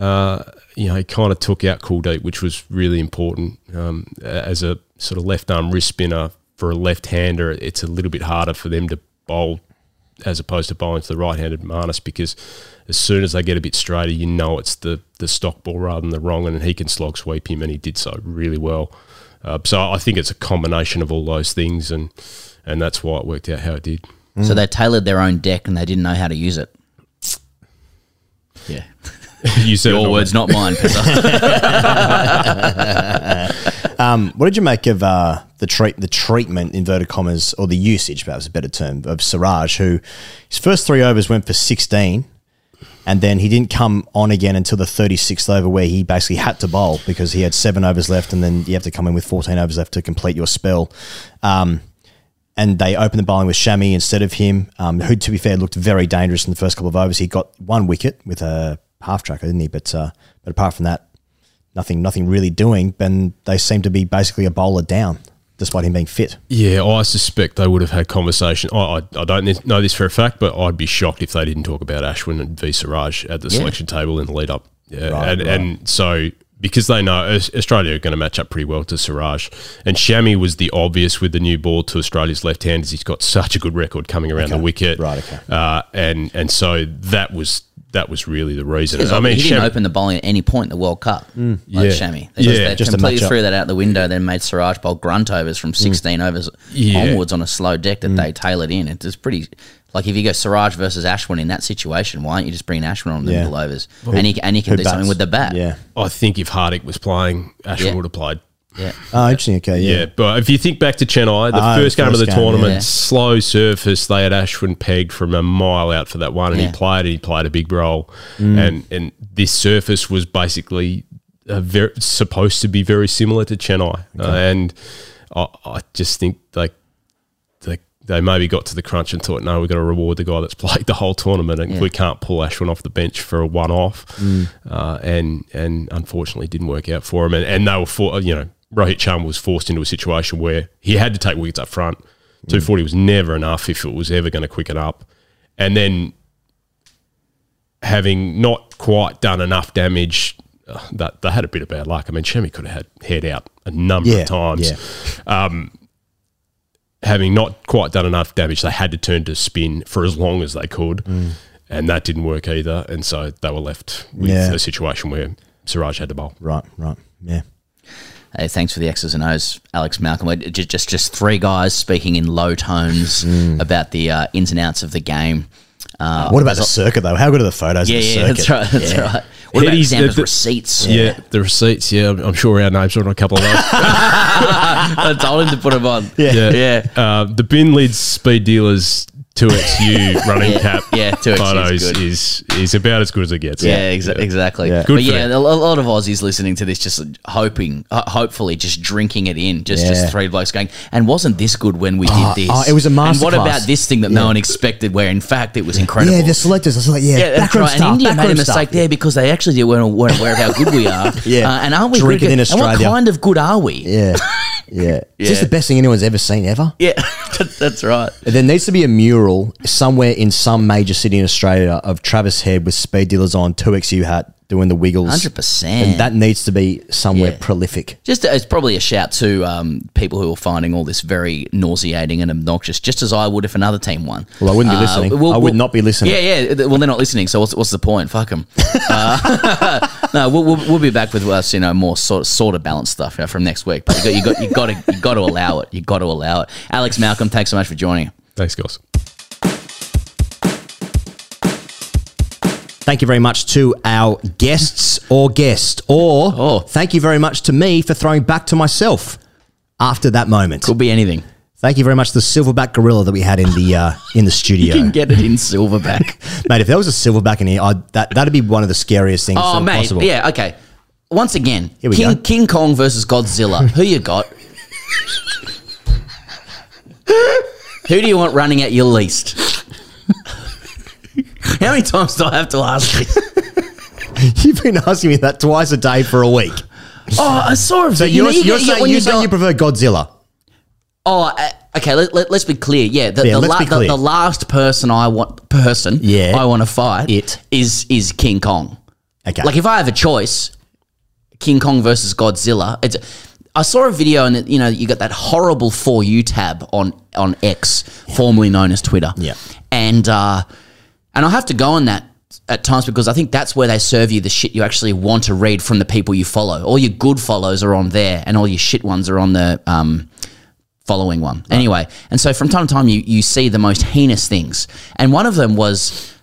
S18: uh, you know he kind of took out Kuldeep, which was really important um, as a sort of left arm wrist spinner for a left hander. It's a little bit harder for them to bowl as opposed to bowling to the right-handed Marnus because as soon as they get a bit straighter, you know it's the the stock ball rather than the wrong, one, and he can slog sweep him, and he did so really well. Uh, so I think it's a combination of all those things, and and that's why it worked out how it did.
S15: So they tailored their own deck and they didn't know how to use it. Yeah. [laughs] [laughs]
S18: you said it,
S15: Your words, not mine. Pezza. [laughs]
S8: um, what did you make of uh, the treat the treatment inverted commas or the usage, perhaps a better term, of Siraj, who his first three overs went for sixteen, and then he didn't come on again until the thirty sixth over, where he basically had to bowl because he had seven overs left, and then you have to come in with fourteen overs left to complete your spell. Um, and they opened the bowling with Shami instead of him, um, who, to be fair, looked very dangerous in the first couple of overs. He got one wicket with a half tracker, didn't he? But uh, but apart from that, nothing nothing really doing. And they seem to be basically a bowler down, despite him being fit.
S18: Yeah, I suspect they would have had conversation. I, I, I don't know this for a fact, but I'd be shocked if they didn't talk about Ashwin and V Siraj at the
S15: Yeah.
S18: selection table in the lead up. Yeah,
S8: Right,
S18: and,
S8: right.
S18: and so because they know Australia are going to match up pretty well to Siraj, and Shami was the obvious with the new ball to Australia's left-handers. He's got such a good record coming around the wicket,
S8: Right, okay.
S18: uh, and and so that was that was really the reason. I mean,
S15: he didn't
S18: Shami-
S15: open the bowling at any point in the World Cup, mm. like
S18: Yeah.
S15: Shami. They
S18: Yeah.
S15: just, they
S18: Just
S15: completely threw that out the window. Then made Siraj bowl grunt overs from mm. sixteen overs
S18: Yeah.
S15: onwards on a slow deck that mm. they tailored in. It's just pretty. Like if you go Siraj versus Ashwin in that situation, why don't you just bring Ashwin on the
S18: Yeah.
S15: middle overs and he and he can
S18: Who
S15: do something with the bat?
S8: Yeah.
S18: I think if Hardik was playing, Ashwin
S15: Yeah.
S18: would have played.
S15: Yeah.
S8: Oh, interesting. Okay, yeah.
S18: Yeah, but if you think back to Chennai, the
S8: Ah,
S18: first game of the
S8: game,
S18: tournament,
S8: yeah.
S18: slow surface, they had Ashwin pegged from a mile out for that one, and
S15: Yeah.
S18: he played and he played a big role.
S8: Mm.
S18: And and this surface was basically a very, supposed to be very similar to Chennai, uh, and I, I just think like like they maybe got to the crunch and thought, no, we've got to reward the guy that's [laughs] played the whole tournament, and
S8: Yeah.
S18: we can't pull Ashwin off the bench for a one-off.
S8: Mm.
S18: Uh, and and unfortunately, didn't work out for him. And, and they were for you know Rohit Sharma was forced into a situation where he had to take wickets up front.
S8: Mm.
S18: Two forty was never enough if it was ever going to quicken up, and then having not quite done enough damage. Uh, that they had a bit of bad luck. I mean, Shami could have had head out a number
S8: Yeah,
S18: of times. Um, having not quite done enough damage, they had to turn to spin for as long as they could,
S8: Mm.
S18: and that didn't work either. And so they were left with
S8: Yeah.
S18: a situation where Siraj had to bowl.
S8: Right, right, yeah.
S15: Hey, thanks for the X's and O's, Alex Malcolm. We're Just, just, just three guys speaking in low tones about the uh, ins and outs of the game. Uh,
S8: Mm. what about the circuit though? How good are the photos?
S15: Yeah,
S8: of the
S15: yeah,
S8: circuit?
S15: that's right, that's right. What about
S18: Headies, the- the-
S15: receipts?
S18: Yeah. the receipts. Yeah, I'm, I'm sure our names are on a couple of those. [laughs]
S15: I told him to put them on.
S18: yeah,
S15: yeah.
S18: Uh, the bin lids speed dealers. 2XU [laughs] running
S15: Yeah.
S18: cap
S15: Yeah, 2XU is
S18: photos
S15: good.
S18: is, is about as good as it gets.
S15: Yeah, exa- exactly.
S18: Good
S15: but
S18: for
S15: yeah, a a lot of Aussies listening to this, just hoping, uh, hopefully, just drinking it in, just
S8: Yeah.
S15: just three blokes going. And wasn't this good when we
S8: Oh,
S15: did this?
S8: oh, it was a masterclass.
S15: And what about this thing that
S8: Yeah.
S15: no one expected? Where in fact it was incredible.
S8: Yeah, the selectors. I was like, yeah,
S15: Yeah, that's
S8: backroom
S15: right.
S8: stuff.
S15: and India made a mistake
S8: stuff.
S15: there because they actually weren't, weren't aware of how good we are. [laughs]
S8: Yeah.
S15: Uh, and aren't we
S8: Drinking
S15: good?
S8: in
S15: And
S8: Australia.
S15: what kind of good are we?
S8: Yeah, [laughs] yeah. Is this the best thing anyone's ever seen ever?
S15: Yeah, [laughs] that's right.
S8: There needs to be a mural somewhere in some major city in Australia of Travis Head with speed dealers on, 2XU hat, doing the wiggles.
S15: 100%.
S8: And that needs to be somewhere
S15: Yeah.
S8: prolific.
S15: Just uh, it's probably a shout to um, people who are finding all this very nauseating and obnoxious, just as I would if another team won.
S8: Well, I wouldn't be
S15: Uh,
S8: listening.
S15: we'll-
S8: I would
S15: we'll-
S8: not be listening.
S15: Yeah, yeah. Well, they're not listening, so what's, what's the point? Fuck them. [laughs] Uh, [laughs] no, we'll, we'll, we'll be back with us, you know, more sort of, sort of balanced stuff you know, from next week. But you got you got you got to you got to allow it. You got to allow it. Alex Malcolm, thanks so much for joining.
S18: Thanks, guys.
S8: Thank you very much to our guests or guest, or
S15: Oh.
S8: thank you very much to me for throwing back to myself after that moment.
S15: Could be anything.
S8: Thank you very much to the silverback gorilla that we had in the uh, in the [laughs]
S15: You
S8: studio.
S15: can get it in silverback. [laughs]
S8: Mate, if there was a silverback in here, I'd, that that'd be one of the scariest things
S15: oh, mate.
S8: possible.
S15: Yeah. Okay. Once again,
S8: Here we
S15: King
S8: go.
S15: King Kong versus Godzilla. Who you got? [laughs] Who do you want running at your least? [laughs] How many times do I have to ask this? [laughs]
S8: You've been asking me that twice a day for a week.
S15: Oh, I saw it.
S8: So
S15: You
S8: you're,
S15: know, you
S8: you're
S15: get-
S8: saying,
S15: when
S8: you're
S15: you
S8: saying
S15: go-
S8: you prefer Godzilla?
S15: Oh, uh, okay. Let, let, us be clear. Yeah, the,
S8: Yeah,
S15: the,
S8: let's
S15: la-
S8: be
S15: the,
S8: clear.
S15: the last person I want person
S8: Yeah.
S15: I want to fight
S8: It.
S15: is is King Kong.
S8: Okay.
S15: Like if I have a choice, King Kong versus Godzilla. It's. I saw a video and it- you know you got that horrible for you tab on on X, formerly known as Twitter.
S8: Yeah.
S15: and uh, and I have to go on that at times because I think that's where they serve you the shit you actually want to read from the people you follow. All your good follows are on there, and all your shit ones are on the um, following one. Anyway, and so from time to time you you see the most heinous things, and one of them was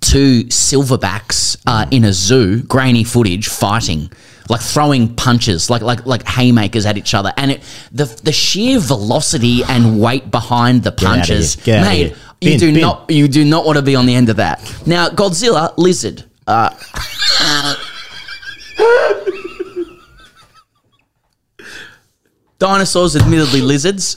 S15: two silverbacks uh, in a zoo, grainy footage, fighting, like throwing punches, like like like haymakers at each other, and it the the sheer velocity and weight behind the punches,
S8: here. Get
S15: mate.
S8: here.
S15: You
S8: Bin,
S15: do
S8: bin.
S15: not you do not want to be on the end of that. Now, Godzilla, lizard. Uh, [laughs] dinosaurs, admittedly lizards.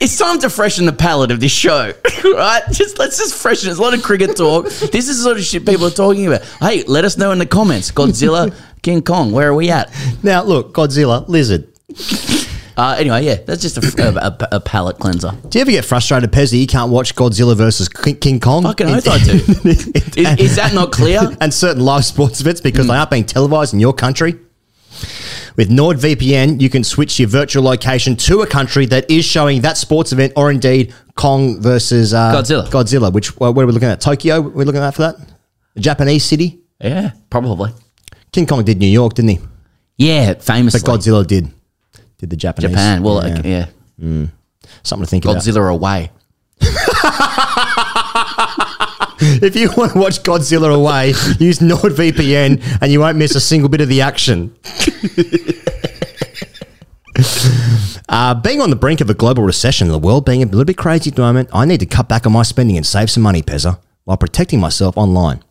S15: It's time to freshen the palate of this show, [laughs] right? Just let's just freshen. There's a lot of cricket talk. This is the sort of shit people are talking about. Hey, let us know in the comments. Godzilla, [laughs] King Kong, where are we at?
S8: Now, look, Godzilla, lizard.
S15: Uh, anyway, yeah, that's just a, a, a, a palate cleanser.
S8: Do you ever get frustrated, Pez, that you can't watch Godzilla versus King Kong?
S15: Fucking oath I do. [laughs] Is, is that not clear?
S8: and certain live sports events because they aren't being televised in your country. With NordVPN, you can switch your virtual location to a country that is showing that sports event, or indeed Kong versus uh,
S15: Godzilla.
S8: Godzilla. Which uh, where are we looking at? Tokyo. We're looking at for that. A Japanese city.
S15: Yeah, probably.
S8: King Kong did New York, didn't he?
S15: Yeah, famously.
S8: But Godzilla did did the Japanese.
S15: Japan. Well, yeah. yeah.
S8: Mm. Something to think about.
S15: Godzilla away. [laughs]
S8: If you want to watch Godzilla away, use NordVPN and you won't miss a single bit of the action. [laughs] [laughs] uh, being on the brink of a global recession the world being a little bit crazy at the moment, I need to cut back on my spending and save some money, Pezza, while protecting myself online.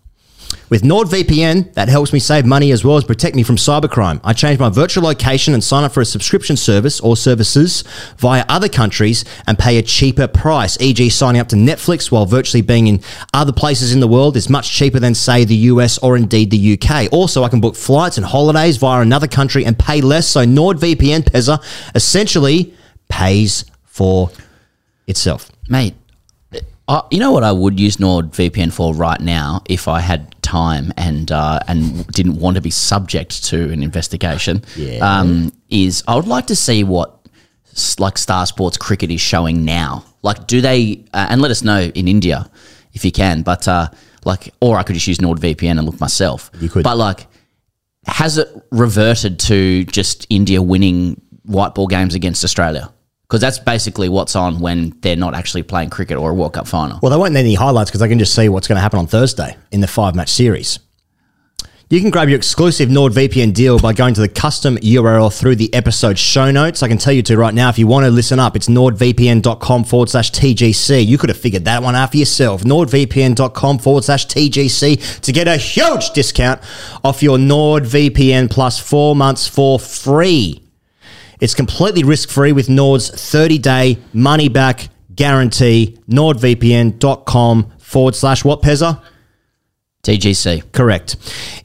S8: With NordVPN, that helps me save money as well as protect me from cybercrime. I change my virtual location and sign up for a subscription service or services via other countries and pay a cheaper price, e.g., signing up to Netflix while virtually being in other places in the world is much cheaper than, say, the US or indeed the UK. Also, I can book flights and holidays via another country and pay less. So, NordVPN, Pezza, essentially pays for itself.
S15: Mate, uh, you know what I would use NordVPN for right now if I had time and uh, and didn't want to be subject to an investigation.
S8: Yeah.
S15: Um, is I would like to see what like Star Sports Cricket is showing now. Like, do they? Uh, and let us know in India if you can. But uh, like, or I could just use NordVPN and look myself.
S8: You could.
S15: But like, has it reverted to just India winning white ball games against Australia? Because that's basically what's on when they're not actually playing cricket or a World Cup final.
S8: Well, they won't need any highlights because they can just see what's going to happen on Thursday in the five match series. You can grab your exclusive NordVPN deal by going to the custom URL through the episode show notes. I can tell you to right now, if you want to listen up, it's nordvpn.com forward slash TGC. You could have figured that one out for yourself. nordvpn.com forward slash TGC to get a huge discount off your NordVPN plus four months for free. It's completely risk free with Nord's 30 day money back guarantee. NordVPN.com forward slash what, Pezza?
S15: TGC.
S8: Correct.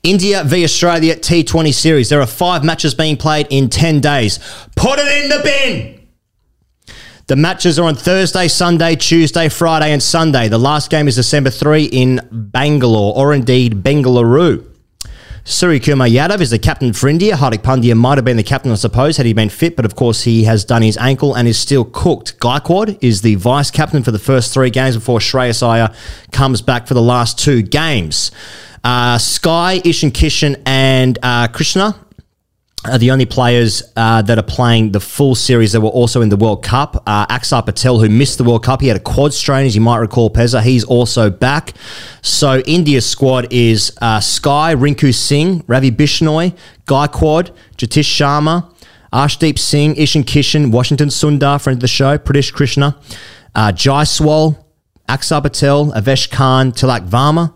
S8: India v Australia T20 series. There are five matches being played in 10 days. Put it in the bin! The matches are on Thursday, Sunday, Tuesday, Friday, and Sunday. The last game is December 3 in Bangalore, or indeed Bengaluru. Suryakumar Yadav is the captain for India. Hardik Pandya might have been the captain, I suppose, had he been fit, but of course he has done his ankle and is still cooked. Gaikwad is the vice captain for the first three games before Shreyas Iyer comes back for the last two games. Uh, Sky, Ishan Kishan, and uh, Krishna are the only players uh, that are playing the full series that were also in the World Cup. Uh, Axar Patel, who missed the World Cup, he had a quad strain, as you might recall, Pezza. He's also back. So India's squad is uh, Sky, Rinku Singh, Ravi Bishnoi, Gaikwad, Jatish Sharma, Arshdeep Singh, Ishan Kishan, Washington Sundar, friend of the show, Pradesh Krishna, uh, Jaiswal, Axar Patel, Avesh Khan, Tilak Varma,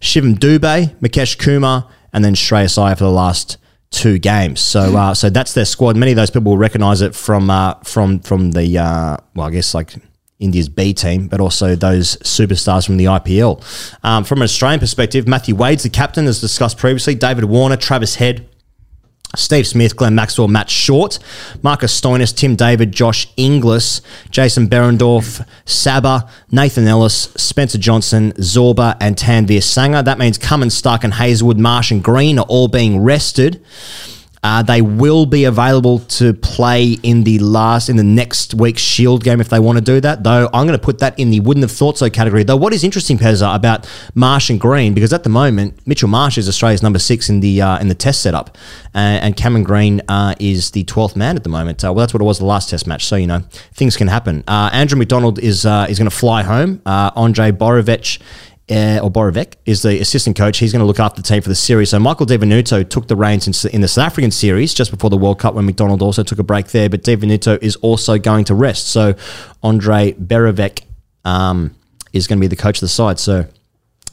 S8: Shivam Dube, Mukesh Kumar, and then Shreyas Iyer for the last two games. So uh, so that's their squad. Many of those people will recognise it from uh, from from the uh, well, I guess like India's B team, but also those superstars from the IPL. Um, from an Australian perspective, Matthew Wade's the captain, as discussed previously. David Warner, Travis Head. Steve Smith, Glenn Maxwell, Matt Short, Marcus Stoinis, Tim David, Josh Inglis, Jason Behrendorff, Saba, Nathan Ellis, Spencer Johnson, Zorba, and Tanveer Sangha. That means Cummins, Starc, and Hazlewood, Marsh, and Green are all being rested. Uh, they will be available to play in the last in the next week's Shield game if they want to do that. Though I'm going to put that in the wouldn't have thought so category. Though what is interesting, Pezza, about Marsh and Green because at the moment Mitchell Marsh is Australia's number six in the uh, in the Test setup, uh, and Cameron Green uh, is the twelfth man at the moment. Uh, well, that's what it was the last Test match. So you know things can happen. Uh, Andrew McDonald is is going to fly home. Andre Borovich uh, or Borovec is the assistant coach. He's going to look after the team for the series. So Michael Di Venuto took the reins in, in the South African series just before the World Cup when McDonald also took a break there. But Di Venuto is also going to rest. So Andre Borovec um, is going to be the coach of the side. So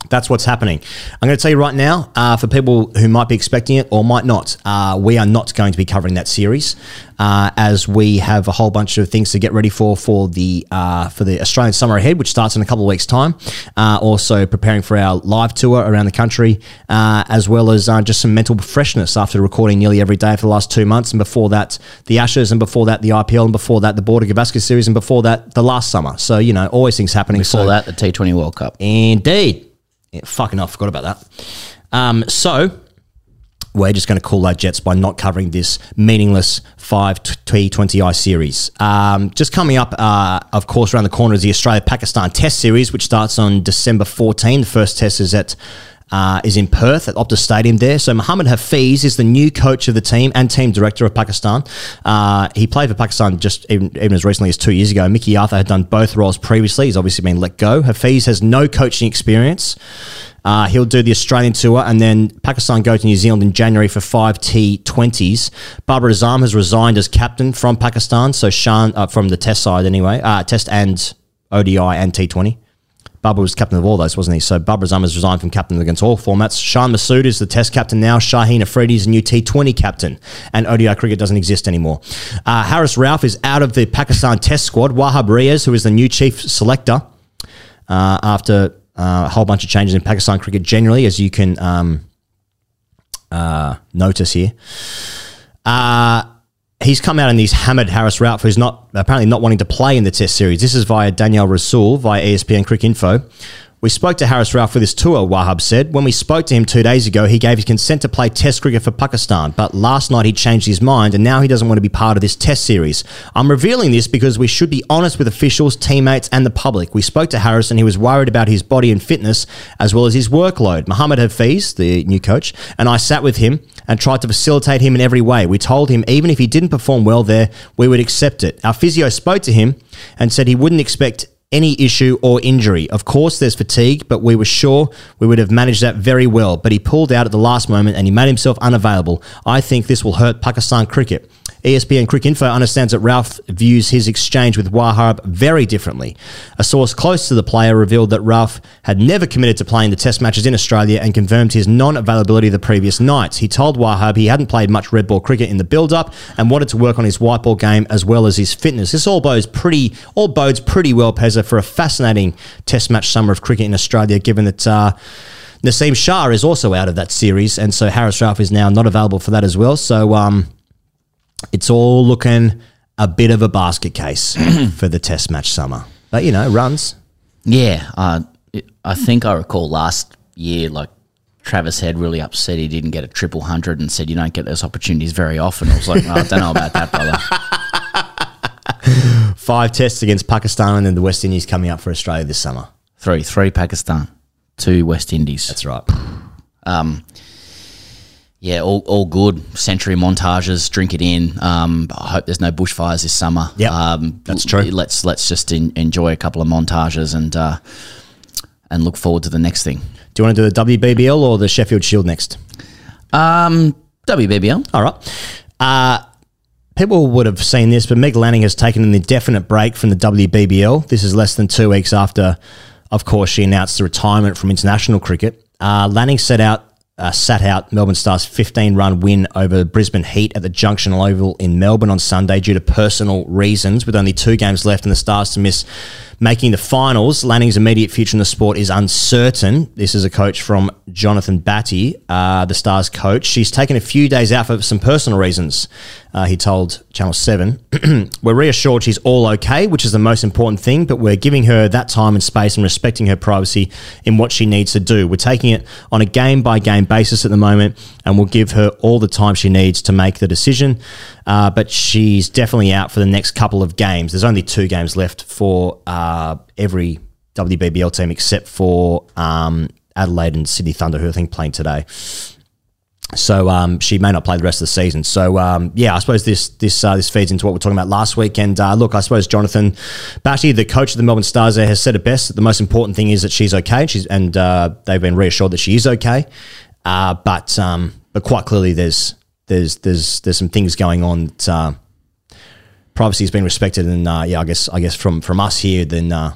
S8: that's what's happening. I'm going to tell you right now, uh, for people who might be expecting it or might not, uh, we are not going to be covering that series, uh, as we have a whole bunch of things to get ready for for the uh, for the Australian summer ahead, which starts in a couple of weeks' time. Uh, also preparing for our live tour around the country, uh, as well as just some mental freshness after recording nearly every day for the last two months, and before that the Ashes, and before that the IPL, and before that the Border Gavaskar series, and before that the last summer. So you know, always things happening.
S15: Before
S8: so,
S15: that, the T20 World Cup.
S8: Indeed. Yeah, fucking I forgot about that. Um, so we're just going to call our Jets by not covering this meaningless 5 T20I series. Um, just coming up, uh, of course, around the corner is the Australia Pakistan Test Series, which starts on December 14. The first test is at uh, is in Perth at Optus Stadium there. So Mohammed Hafeez is the new coach of the team and team director of Pakistan. Uh, he played for Pakistan just even, even, as recently as two years ago. Mickey Arthur had done both roles previously. He's obviously been let go. Hafeez has no coaching experience. Uh, he'll do the Australian tour and then Pakistan go to New Zealand in January for five T20s. Babar Azam has resigned as captain from Pakistan, so Shan, uh, from the test side anyway, uh, test and ODI and T20. Bubba was captain of all those, wasn't he? So Bubba Azama's resigned from captain against all formats. Shan Masood is the test captain now. Shaheen Afridi is a new T20 captain. And ODI cricket doesn't exist anymore. Uh, Haris Rauf is out of the Pakistan test squad. Wahab Riaz, who is the new chief selector uh, after uh, a whole bunch of changes in Pakistan cricket generally, as you can um, uh, notice here. Uh, he's come out in he's hammered Haris Rauf, who's not apparently not wanting to play in the Test series. This is via Danyal Rasool via ESPN Cricinfo. We spoke to Haris Rauf for this tour, Wahab said. When we spoke to him two days ago, he gave his consent to play Test cricket for Pakistan, but last night he changed his mind and now he doesn't want to be part of this Test series. I'm revealing this because we should be honest with officials, teammates, and the public. We spoke to Haris and he was worried about his body and fitness as well as his workload. Mohammed Hafeez, the new coach, and I sat with him and tried to facilitate him in every way. We told him even if he didn't perform well there, we would accept it. Our physio spoke to him and said he wouldn't expect any issue or injury. Of course, there's fatigue, but we were sure we would have managed that very well. But he pulled out at the last moment and he made himself unavailable. I think this will hurt Pakistan cricket. ESPN Cricinfo understands that Rauf views his exchange with Wahab very differently. A source close to the player revealed that Rauf had never committed to playing the test matches in Australia and confirmed his non availability the previous night. He told Wahab he hadn't played much red ball cricket in the build up and wanted to work on his white ball game as well as his fitness. This all bodes pretty all bodes pretty well, Pezza, for a fascinating test match summer of cricket in Australia, given that uh, Naseem Shah is also out of that series, and so Haris Rauf is now not available for that as well. So um, it's all looking a bit of a basket case [clears throat] for the test match summer. But you know, runs.
S15: Yeah, uh, it- I think I recall last year, like Travis Head really upset he didn't get a triple hundred and said you don't get those opportunities very often. I was like, "Oh, I don't know about that, brother. [laughs]
S8: Five tests against Pakistan and then the West Indies coming up for Australia this summer.
S15: Three, three Pakistan, two West Indies.
S8: That's right.
S15: Um, yeah, all, all good. Century montages, drink it in. Um, I hope there's no bushfires this summer.
S8: Yep,
S15: um,
S8: that's true.
S15: Let's let's just en- enjoy a couple of montages and uh, and look forward to the next thing.
S8: Do you want to do the WBBL or the Sheffield Shield next?
S15: Um, WBBL.
S8: All right. Uh, people would have seen this, but Meg Lanning has taken an indefinite break from the WBBL. This is less than two weeks after, of course, she announced the retirement from international cricket. Uh, Lanning set out. Uh, sat out Melbourne Stars' 15 run win over Brisbane Heat at the Junction Oval in Melbourne on Sunday due to personal reasons. With only two games left and the Stars to miss making the finals, Lanning's immediate future in the sport is uncertain. This is a coach from Jonathan Batty, uh, the Stars coach. She's taken a few days out for some personal reasons, uh, he told Channel 7. [clears throat] we're reassured she's all okay, which is the most important thing, but we're giving her that time and space and respecting her privacy in what she needs to do. We're taking it on a game by game basis at the moment, and we'll give her all the time she needs to make the decision. Uh, but she's definitely out for the next couple of games. There's only two games left for uh, every WBBL team except for um, Adelaide and Sydney Thunder, who I think playing today. So um, she may not play the rest of the season. So um, yeah, I suppose this this uh, this feeds into what we are talking about last week. And uh, look, I suppose Jonathan Batty, the coach of the Melbourne Stars, there has said it best. The most important thing is that she's okay. She's and uh, they've been reassured that she is okay. Uh, but um, but quite clearly, there's there's there's there's some things going on. That, uh, privacy has been respected, and uh, yeah, I guess I guess from from us here, then uh,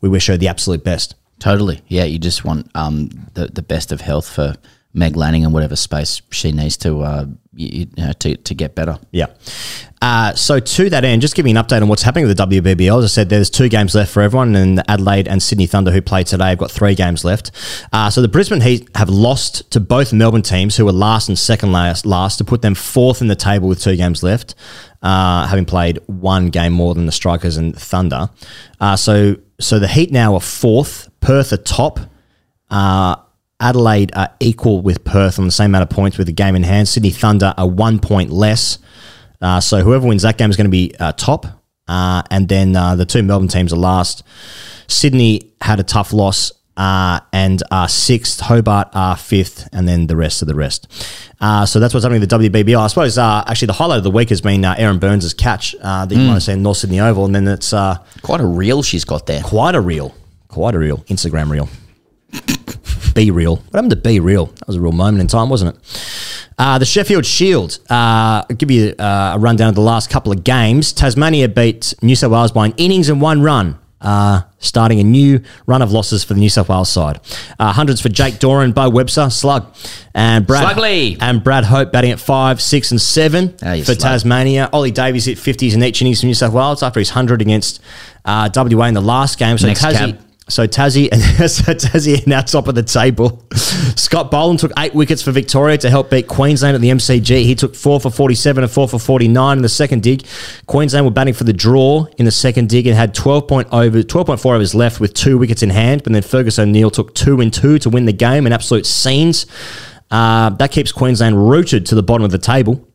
S8: we wish her the absolute best.
S15: Totally. Yeah, you just want um, the the best of health for Meg Lanning in whatever space she needs to uh, you, you know, to to get better.
S8: Yeah. Uh, so to that end, just giving an update on what's happening with the WBBL. As I said, there's two games left for everyone, and Adelaide and Sydney Thunder, who played today, have got three games left. Uh, so the Brisbane Heat have lost to both Melbourne teams, who were last and second last, last to put them fourth in the table with two games left, uh, having played one game more than the Strikers and Thunder. Uh, so so the Heat now are fourth, Perth are top. Uh, Adelaide are equal with Perth on the same amount of points with a game in hand. Sydney Thunder are one point less. Uh, so whoever wins that game is going to be uh, top. Uh, and then uh, the two Melbourne teams are last. Sydney had a tough loss uh, and are sixth. Hobart are fifth, and then the rest of the rest. Uh, so that's what's happening with the WBBL. I suppose uh, actually the highlight of the week has been uh, Erin Burns' catch uh, that you
S15: Mm.
S8: might have seen in North Sydney Oval, and then it's uh,
S15: quite a reel she's got there.
S8: Quite a reel, quite a reel Instagram reel. Be real. What happened to be real? That was a real moment in time, wasn't it? Uh, the Sheffield Shield. Uh, I'll give you uh, a rundown of the last couple of games. Tasmania beat New South Wales by an innings and one run. uh, starting a new run of losses for the New South Wales side. Uh, hundreds for Jake Doran, Beau Webster, slug, and Brad
S15: Slugly.
S8: and Brad Hope batting at five, six, and seven
S15: Ah,
S8: for
S15: slug.
S8: Tasmania. Ollie Davies hit fifties in each innings for New South Wales after his hundred against uh, WA in the last game. So
S15: Next
S8: Tassie. So Tassie and [laughs] so Tassie [laughs] now top of the table. Scott Boland took eight wickets for Victoria to help beat Queensland at the MCG. He took four for 47 and four for 49 in the second dig. Queensland were batting for the draw in the second dig and had 12 point over 12.4 overs left with two wickets in hand. But then Fergus O'Neill took two and two to win the game in absolute scenes. Uh, that keeps Queensland rooted to the bottom of the table.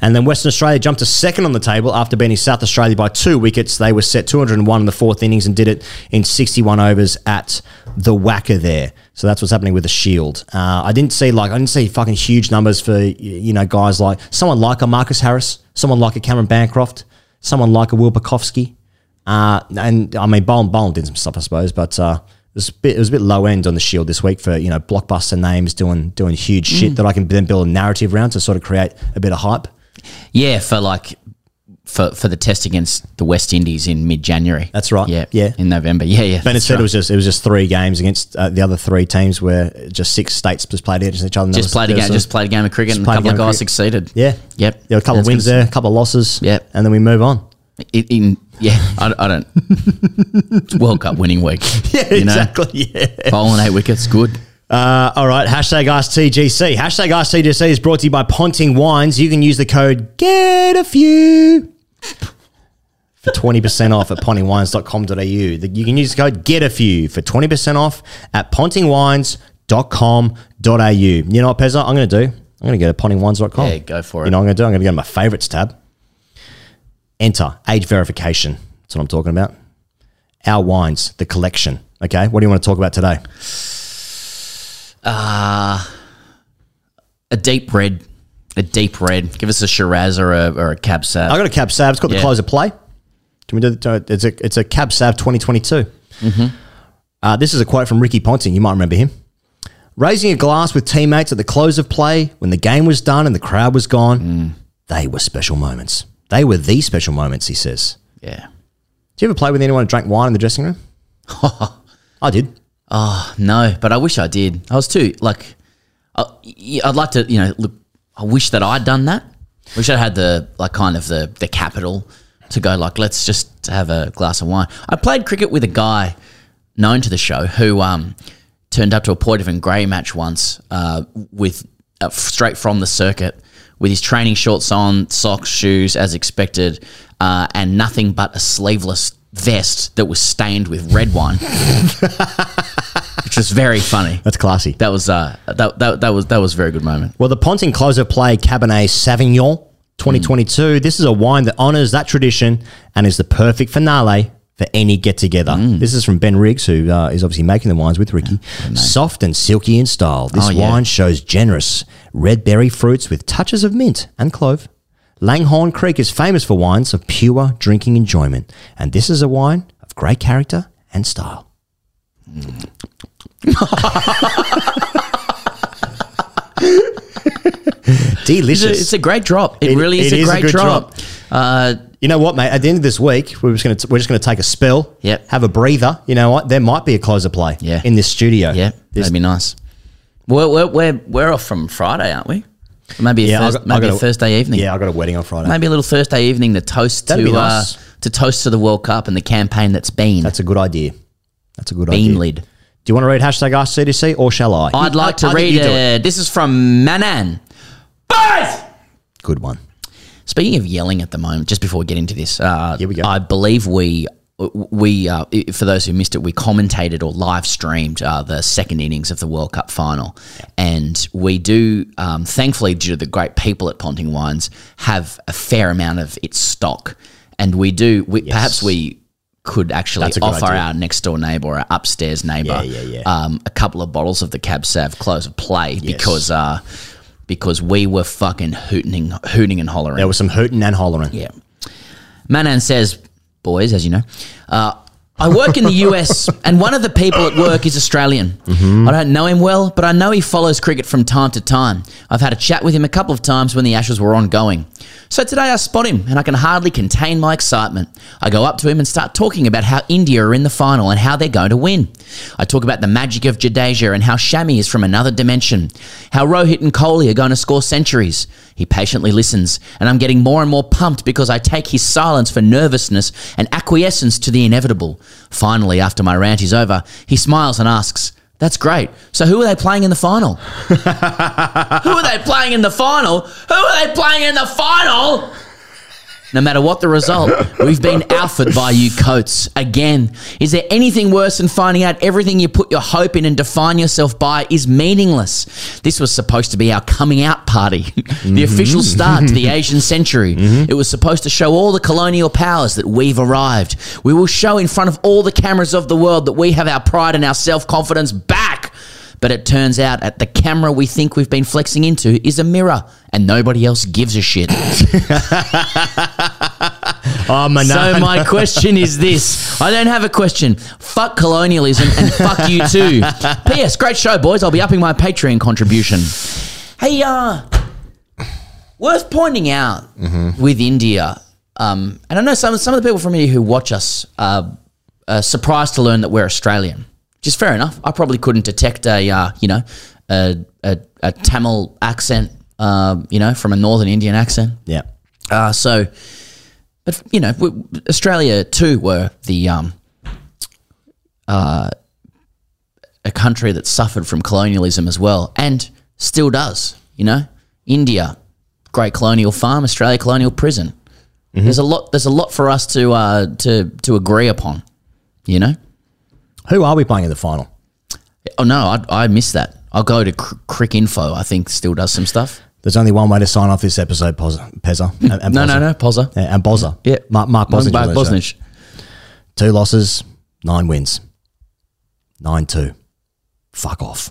S8: And then Western Australia jumped to second on the table after beating South Australia by two wickets. They were set 201 in the fourth innings and did it in 61 overs at the WACA there. So that's what's happening with the Shield. Uh, I didn't see like I didn't see fucking huge numbers for you know guys like someone like a Marcus Harris, someone like a Cameron Bancroft, someone like a Will Pucovski. Uh, and I mean, Boland, Boland did some stuff, I suppose, but uh, was a bit it was a bit low end on the Shield this week for you know blockbuster names doing doing huge shit
S15: Mm.
S8: that I can then build a narrative around to sort of create a bit of hype.
S15: Yeah, for like for for the test against the West Indies in mid January.
S8: That's right.
S15: Yeah,
S8: Yeah.
S15: in November. Yeah, yeah. That's
S8: said
S15: right.
S8: it was just it was just three games against uh, the other three teams where just six states just played against each other.
S15: just played a game. Just played a game of cricket, and a couple of
S8: of
S15: guys succeeded.
S8: Yeah,
S15: Yep.
S8: Were a couple of wins there, a couple of losses.
S15: Yep.
S8: and then we move on.
S15: In, in yeah, I, I don't. it's World Cup winning week. [laughs]
S8: Yeah,
S15: you know?
S8: exactly. Yeah.
S15: Bowling eight wickets, good.
S8: Uh, all right, hashtag AskTGC. Hashtag AskTGC is brought to you by Ponting Wines. You can use the code GET A FEW for 20% off at pontingwines.com.au. You can use the code GET A FEW for 20% off at pontingwines.com.au. You know what, Pezza? I'm going to do? I'm going to go to pontingwines.com.
S15: Yeah, go for it.
S8: You know what I'm going to do? I'm going to go to my favorites tab. Enter age verification. That's what I'm talking about. Our wines, the collection. Okay, what do you want to talk about today?
S15: Uh, a deep red. A deep red. Give us a Shiraz or a, or a Cab Sav.
S8: I got a Cab Sav. It's got the close of play. Can we do the, it's a it's a Cab Sav 2022.
S15: Mhm.
S8: Uh, this is a quote from Ricky Ponting. You might remember him. Raising a glass with teammates at the close of play when the game was done and the crowd was gone.
S15: Mm.
S8: They were special moments. They were the special moments. He says.
S15: Yeah.
S8: Do you ever play with anyone who drank wine in the dressing room? [laughs] I did.
S15: Oh no, but I wish I did. I was too like. I, I'd like to, you know, look. I wish that I'd done that. Wish I had the like kind of the the capital to go like let's just have a glass of wine. I played cricket with a guy known to the show who um turned up to a Port and Grey match once uh, with uh, straight from the circuit with his training shorts on, socks, shoes as expected, uh, and nothing but a sleeveless vest that was stained with red wine. [laughs] which was very funny.
S8: That's classy.
S15: That was uh, that, that that was that was a very good moment.
S8: Well, the Ponting close of play Cabernet Sauvignon 2022. This is a wine that honors that tradition and is the perfect finale for any get together. This is from Ben Riggs, who uh, is obviously making the wines with Ricky. Soft and silky in style. This
S15: Oh, yeah.
S8: wine shows generous red berry fruits with touches of mint and clove. Langhorne Creek is famous for wines of pure drinking enjoyment, and this is a wine of great character and style. [laughs] Delicious.
S15: It's a, it's a great drop. It, really is a great drop. Uh,
S8: you know what, mate? At the end of this week, we're just going to we're just to take a spell.
S15: Yep.
S8: Have a breather. You know what? There might be a closer play.
S15: Yeah.
S8: In this studio.
S15: Yeah, that'd be nice. We're, we're, we're, we're off from Friday, aren't we? Maybe a,
S8: Yeah, I
S15: Thurs-
S8: got-
S15: maybe a
S8: a-
S15: Thursday evening.
S8: Yeah, I got a wedding on Friday.
S15: Maybe a little Thursday evening to toast
S8: That'd
S15: to
S8: nice.
S15: uh, to toast to the World Cup and the campaign that's been.
S8: That's a good idea. That's a good
S15: Bean
S8: idea.
S15: lid.
S8: Do you want to read hashtag AskTGC or shall I?
S15: I'd like to
S8: I
S15: read.
S8: do it.
S15: Uh, this is from Manan. Boys.
S8: Good one.
S15: Speaking of yelling at the moment, just before we get into this, uh, Here we go. I believe we we uh, for those who missed it, we commentated or live streamed uh, the second innings of the World Cup final, and we do um, thankfully due to the great people at Ponting Wines have a fair amount of its stock, and we do we, perhaps we could actually
S8: That's a good
S15: offer
S8: idea.
S15: our next door neighbour, our upstairs neighbour,
S8: Yeah, yeah, yeah.
S15: Um, a couple of bottles of the Cab Sav close of play because uh, because we were fucking hooting, hooting and hollering.
S8: There was some hooting and hollering.
S15: Yeah. Manan says, boys, as you know, uh, I work in the [laughs] US, and one of the people at work is Australian. Mm-hmm. I don't know him well, but I know he follows cricket from time to time. I've had a chat with him a couple of times when the Ashes were ongoing. So today I spot him, and I can hardly contain my excitement. I go up to him and start talking about how India are in the final and how they're going to win. I talk about the magic of Jadeja and how Shami is from another dimension, how Rohit and Kohli are going to score centuries. He patiently listens, and I'm getting more and more pumped because I take his silence for nervousness and acquiescence to the inevitable. Finally, after my rant is over, he smiles and asks, That's great. So who are they playing in the final? [laughs] who are they playing in the final? Who are they playing in the final? No matter what the result, we've been outfit by you coats. Again, is there anything worse than finding out everything you put your hope in and define yourself by is meaningless? This was supposed to be our coming out party, [laughs] the mm-hmm. official start to the [laughs] Asian century. Mm-hmm. It was supposed to show all the colonial powers that we've arrived. We will show in front of all the cameras of the world that we have our pride and our self confidence back. But it turns out at the camera we think we've been flexing into is a mirror and nobody else gives a shit. [laughs]
S8: Oh, my
S15: So my question is this: I don't have a question. Fuck colonialism and fuck you too. [laughs] P.S. Great show, boys. I'll be upping my Patreon contribution. Hey, uh, worth pointing out with India, um, and I know some some of the people from India who watch us are, are surprised to learn that we're Australian, which is fair enough. I probably couldn't detect a uh, you know a, a, a Tamil accent, um, you know, from a Northern Indian accent.
S8: Yeah.
S15: Uh, so, but you know, w- Australia too were the um, uh, a country that suffered from colonialism as well, and still does. You know, India, great colonial farm, Australia, colonial prison. There's a lot. There's a lot for us to uh, to to agree upon. You know.
S8: Who are we playing in the final?
S15: Oh no, I, I missed that. I'll go to Cr- Crick Info. I think still does some stuff.
S8: There's only one way to sign off this episode, Poz- Pezza. Hmm. And, and
S15: No, no,
S8: Pozza.
S15: no, Pozza.
S8: Yeah, and Bozza.
S15: Yeah.
S8: Mark, Mark Bosnich.
S15: Mark
S8: was on the
S15: Bosnich.
S8: Two losses, nine wins. 9 2. Fuck off.